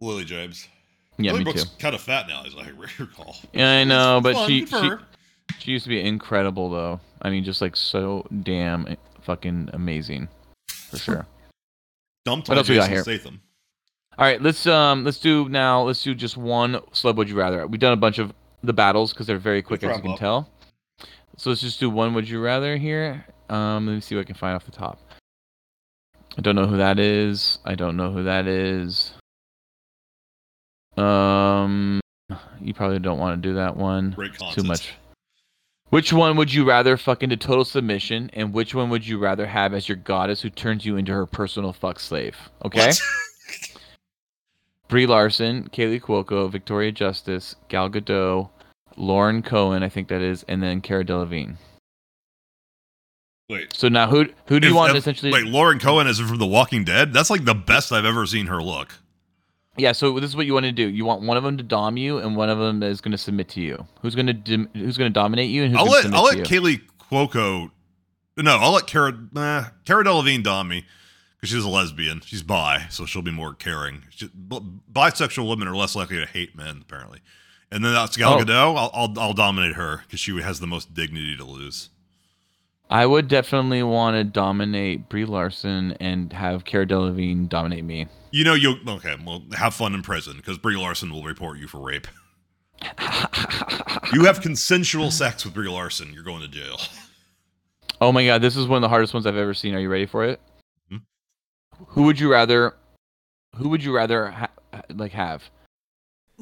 [SPEAKER 1] Lily James.
[SPEAKER 2] Yeah,
[SPEAKER 1] Lily
[SPEAKER 2] me
[SPEAKER 1] Brooks
[SPEAKER 2] too.
[SPEAKER 1] kind of fat now, as I recall.
[SPEAKER 2] Yeah, I know, but she she. She used to be incredible though. I mean, just like so damn fucking amazing, for sure.
[SPEAKER 1] Dumped
[SPEAKER 2] What
[SPEAKER 1] by
[SPEAKER 2] else we got here?
[SPEAKER 1] Statham.
[SPEAKER 2] All right, let's um let's do now. Let's do just one celeb would you rather. We've done a bunch of the battles because they're very quick, as you can
[SPEAKER 1] wrap
[SPEAKER 2] tell. So let's just do one would you rather here. Um, let me see what I can find off the top. I don't know who that is. I don't know who that is. Um, you probably don't want to do that one.
[SPEAKER 1] Great
[SPEAKER 2] It's Too much. Which one would you rather fuck into total submission, and which one would you rather have as your goddess who turns you into her personal fuck slave? Okay. Brie Larson, Kaley Cuoco, Victoria Justice, Gal Gadot, Lauren Cohan, I think that is, and then Cara Delevingne.
[SPEAKER 1] Wait.
[SPEAKER 2] So now who who do you want
[SPEAKER 1] if-
[SPEAKER 2] essentially?
[SPEAKER 1] Like Lauren Cohan is from The Walking Dead. That's like the best I've ever seen her look.
[SPEAKER 2] Yeah, so this is what you want to do. You want one of them to dom you, and one of them is going to submit to you. Who's going to dim- who's going to dominate you, and who's
[SPEAKER 1] I'll let
[SPEAKER 2] submit
[SPEAKER 1] I'll let? Kaley Cuoco. No, I'll let Cara nah, Cara Delevingne dom me because she's a lesbian. She's bi, so she'll be more caring. She, b- bisexual women are less likely to hate men, apparently. And then that's Gal
[SPEAKER 2] Oh.
[SPEAKER 1] Gadot. I'll, I'll I'll dominate her because she has the most dignity to lose.
[SPEAKER 2] I would definitely want to dominate Brie Larson and have Cara Delevingne dominate me.
[SPEAKER 1] You know, you'll okay. Well, have fun in prison because Brie Larson will report you for rape. you have consensual sex with Brie Larson. You're going to jail.
[SPEAKER 2] Oh my god, this is one of the hardest ones I've ever seen. Are you ready for it?
[SPEAKER 1] Hmm?
[SPEAKER 2] Who would you rather? Who would you rather ha- like have?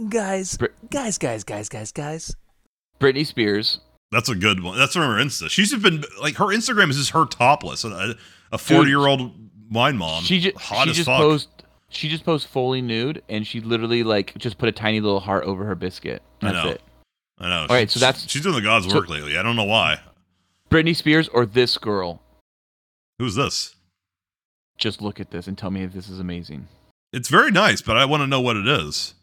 [SPEAKER 5] Guys,
[SPEAKER 2] Br-
[SPEAKER 5] guys, guys, guys, guys, guys.
[SPEAKER 2] Britney Spears.
[SPEAKER 1] That's a good one. That's from her Insta. She's just been like her Instagram is just her topless. A- A forty year old wine mom.
[SPEAKER 2] She just
[SPEAKER 1] hot
[SPEAKER 2] she
[SPEAKER 1] as
[SPEAKER 2] just
[SPEAKER 1] fuck.
[SPEAKER 2] posed she just posed fully nude, and she literally like just put a tiny little heart over her biscuit.
[SPEAKER 1] I
[SPEAKER 2] That's
[SPEAKER 1] know.
[SPEAKER 2] it.
[SPEAKER 1] I know.
[SPEAKER 2] All right, so that's
[SPEAKER 1] she's doing the God's
[SPEAKER 2] so-
[SPEAKER 1] work lately. I don't know why.
[SPEAKER 2] Britney Spears or this girl.
[SPEAKER 1] Who's this?
[SPEAKER 2] Just look at this and tell me if this is amazing.
[SPEAKER 1] It's very nice, but I want to know what it is.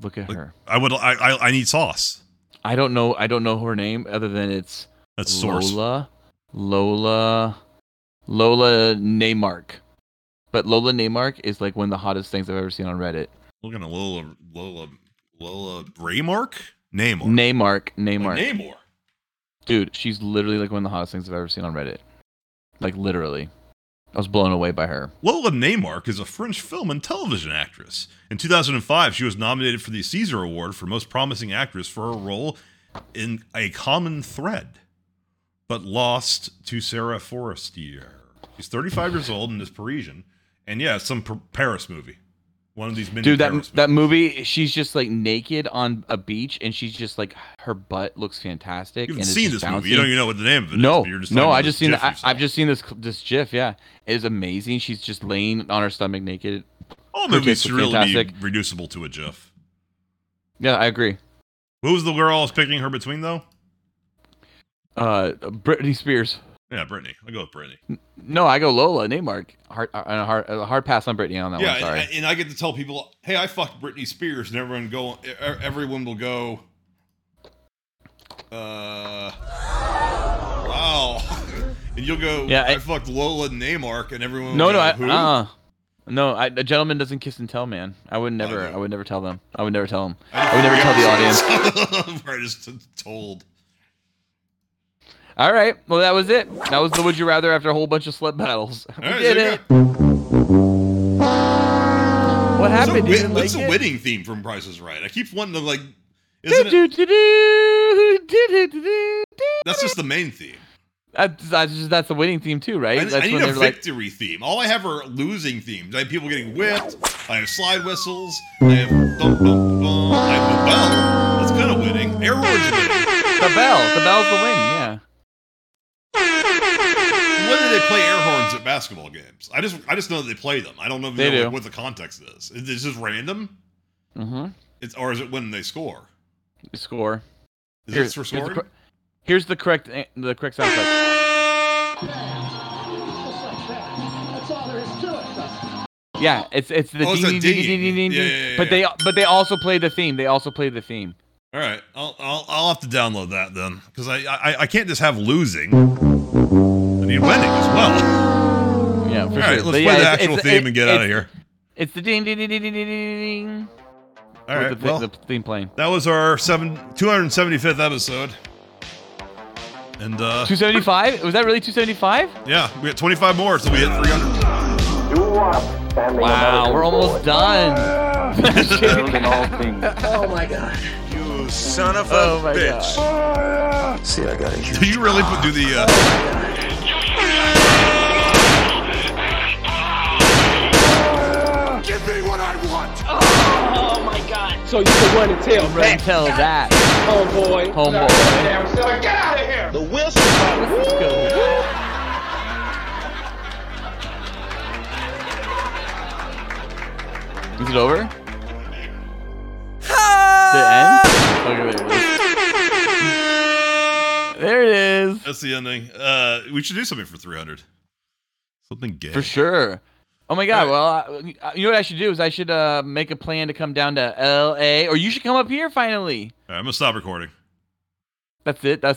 [SPEAKER 2] Look at her.
[SPEAKER 1] I would. I. I, I need sauce.
[SPEAKER 2] I don't know. I don't know her name other than it's
[SPEAKER 1] That's source.
[SPEAKER 2] Lola, Lola, Lola Naymark. But Lola Naymark is like one of the hottest things I've ever seen on Reddit.
[SPEAKER 1] Looking at Lola. Lola. Lola Raymark. Namor.
[SPEAKER 2] Naymark, oh, Naymark.
[SPEAKER 1] Namor.
[SPEAKER 2] Dude, she's literally like one of the hottest things I've ever seen on Reddit. Like literally. I was blown away by her.
[SPEAKER 1] Lola Naymark is a French film and television actress. In 2005, she was nominated for the César Award for Most Promising Actress for her role in A Common Thread, but lost to Sara Forestier. She's 35 years old and is Parisian. And yeah, some Paris movie. One of these mini
[SPEAKER 2] Dude, that
[SPEAKER 1] Paris
[SPEAKER 2] that movie, she's just like naked on a beach, and she's just like her butt looks fantastic.
[SPEAKER 1] You haven't
[SPEAKER 2] and it's
[SPEAKER 1] seen this movie. You don't even know what the name of it
[SPEAKER 2] no,
[SPEAKER 1] just
[SPEAKER 2] no, I just seen. I. I've just seen this this GIF. Yeah, it is amazing. She's just laying on her stomach naked.
[SPEAKER 1] All movies should really
[SPEAKER 2] fantastic.
[SPEAKER 1] be reducible to a GIF.
[SPEAKER 2] Yeah, I agree.
[SPEAKER 1] Who was the girl I was picking her between, though?
[SPEAKER 2] Uh, Britney Spears.
[SPEAKER 1] Yeah, Britney. I'll go with Britney.
[SPEAKER 2] No, I go Lola Naymark. Hard, a hard, a hard pass on Britney on that
[SPEAKER 1] yeah,
[SPEAKER 2] one. Sorry.
[SPEAKER 1] And, and I get to tell people, "Hey, I fucked Britney Spears," and everyone go, everyone will go, uh, wow, and you'll go,
[SPEAKER 2] Yeah,
[SPEAKER 1] I,
[SPEAKER 2] I-
[SPEAKER 1] fucked Lola Naymark, and everyone will
[SPEAKER 2] no,
[SPEAKER 1] go,
[SPEAKER 2] no, I,
[SPEAKER 1] who?
[SPEAKER 2] uh, no. I, a gentleman doesn't kiss and tell, man. I would never. I would never tell them. I would never tell them. I would never tell the audience.
[SPEAKER 1] I just told.
[SPEAKER 2] All right. Well, that was it. That was the Would You Rather after a whole bunch of sled battles. We
[SPEAKER 1] right,
[SPEAKER 2] did it. What happened?
[SPEAKER 1] What's, a, win- what's
[SPEAKER 2] like it?
[SPEAKER 1] winning theme from Price is Right? I keep wanting to like. Isn't it? That's just the main theme.
[SPEAKER 2] That's, that's, just, that's the winning theme too, right?
[SPEAKER 1] I,
[SPEAKER 2] that's
[SPEAKER 1] I need
[SPEAKER 2] when
[SPEAKER 1] a
[SPEAKER 2] they're like,
[SPEAKER 1] victory theme. All I have are losing themes. I have people getting whipped. I have slide whistles. I have dum dum dum. I have the bell. That's kind of winning. Air horns
[SPEAKER 2] the bell. The bell's the win.
[SPEAKER 1] Do they play air horns at basketball games? I just I just know that they play them. I don't know,
[SPEAKER 2] They
[SPEAKER 1] know
[SPEAKER 2] do.
[SPEAKER 1] what the context is. Is it just random?
[SPEAKER 2] Mm-hmm.
[SPEAKER 1] It's or is it when they score?
[SPEAKER 2] Score.
[SPEAKER 1] Is
[SPEAKER 2] Here-
[SPEAKER 1] it for
[SPEAKER 2] here's the
[SPEAKER 1] scoring?
[SPEAKER 2] Here's the correct the correct sound effect. Yeah, it's it's the
[SPEAKER 1] Oh, it's
[SPEAKER 2] ding, ding, ding,
[SPEAKER 1] ding.
[SPEAKER 2] ding, ding,
[SPEAKER 1] Yeah,
[SPEAKER 2] ding.
[SPEAKER 1] yeah, yeah,
[SPEAKER 2] But they but they also play the theme. They also play the theme.
[SPEAKER 1] All right, I'll I'll, I'll have to download that then because I, I I can't just have losing. I need winning as well.
[SPEAKER 2] Yeah, for
[SPEAKER 1] All
[SPEAKER 2] sure.
[SPEAKER 1] right, let's
[SPEAKER 2] But
[SPEAKER 1] play
[SPEAKER 2] yeah,
[SPEAKER 1] the
[SPEAKER 2] it's-
[SPEAKER 1] actual
[SPEAKER 2] it's-
[SPEAKER 1] theme
[SPEAKER 2] it-
[SPEAKER 1] and get out of here.
[SPEAKER 2] It's the ding ding ding ding ding ding ding. ding
[SPEAKER 1] All
[SPEAKER 2] with
[SPEAKER 1] right,
[SPEAKER 2] the, thi-
[SPEAKER 1] well,
[SPEAKER 2] the theme playing.
[SPEAKER 1] that was our seven 275th episode, and uh,
[SPEAKER 2] 275? Was that really 275?
[SPEAKER 1] yeah, we got 25 more, so we hit 300.
[SPEAKER 2] Wow, we're almost done.
[SPEAKER 13] Oh my god.
[SPEAKER 3] You son of a
[SPEAKER 2] Oh my
[SPEAKER 3] bitch.
[SPEAKER 2] god.
[SPEAKER 13] See, I got a huge
[SPEAKER 1] Do you really put, do the? Uh,
[SPEAKER 3] Give me what I want.
[SPEAKER 6] Oh my god. So you can run and tell
[SPEAKER 2] Run and tell that.
[SPEAKER 6] homeboy.
[SPEAKER 2] Homeboy.
[SPEAKER 6] Damn silly. Get out of here.
[SPEAKER 13] The Wilson.
[SPEAKER 2] Let's go. Is it over? The end? Okay, wait, wait. There it is.
[SPEAKER 1] That's the ending. Uh, we should do something for 300. Something gay.
[SPEAKER 2] For sure. Oh my god! Right. Well, I, you know what I should do is I should uh, make a plan to come down to L.A. or you should come up here finally.
[SPEAKER 1] Right, I'm gonna stop recording.
[SPEAKER 2] That's it. That's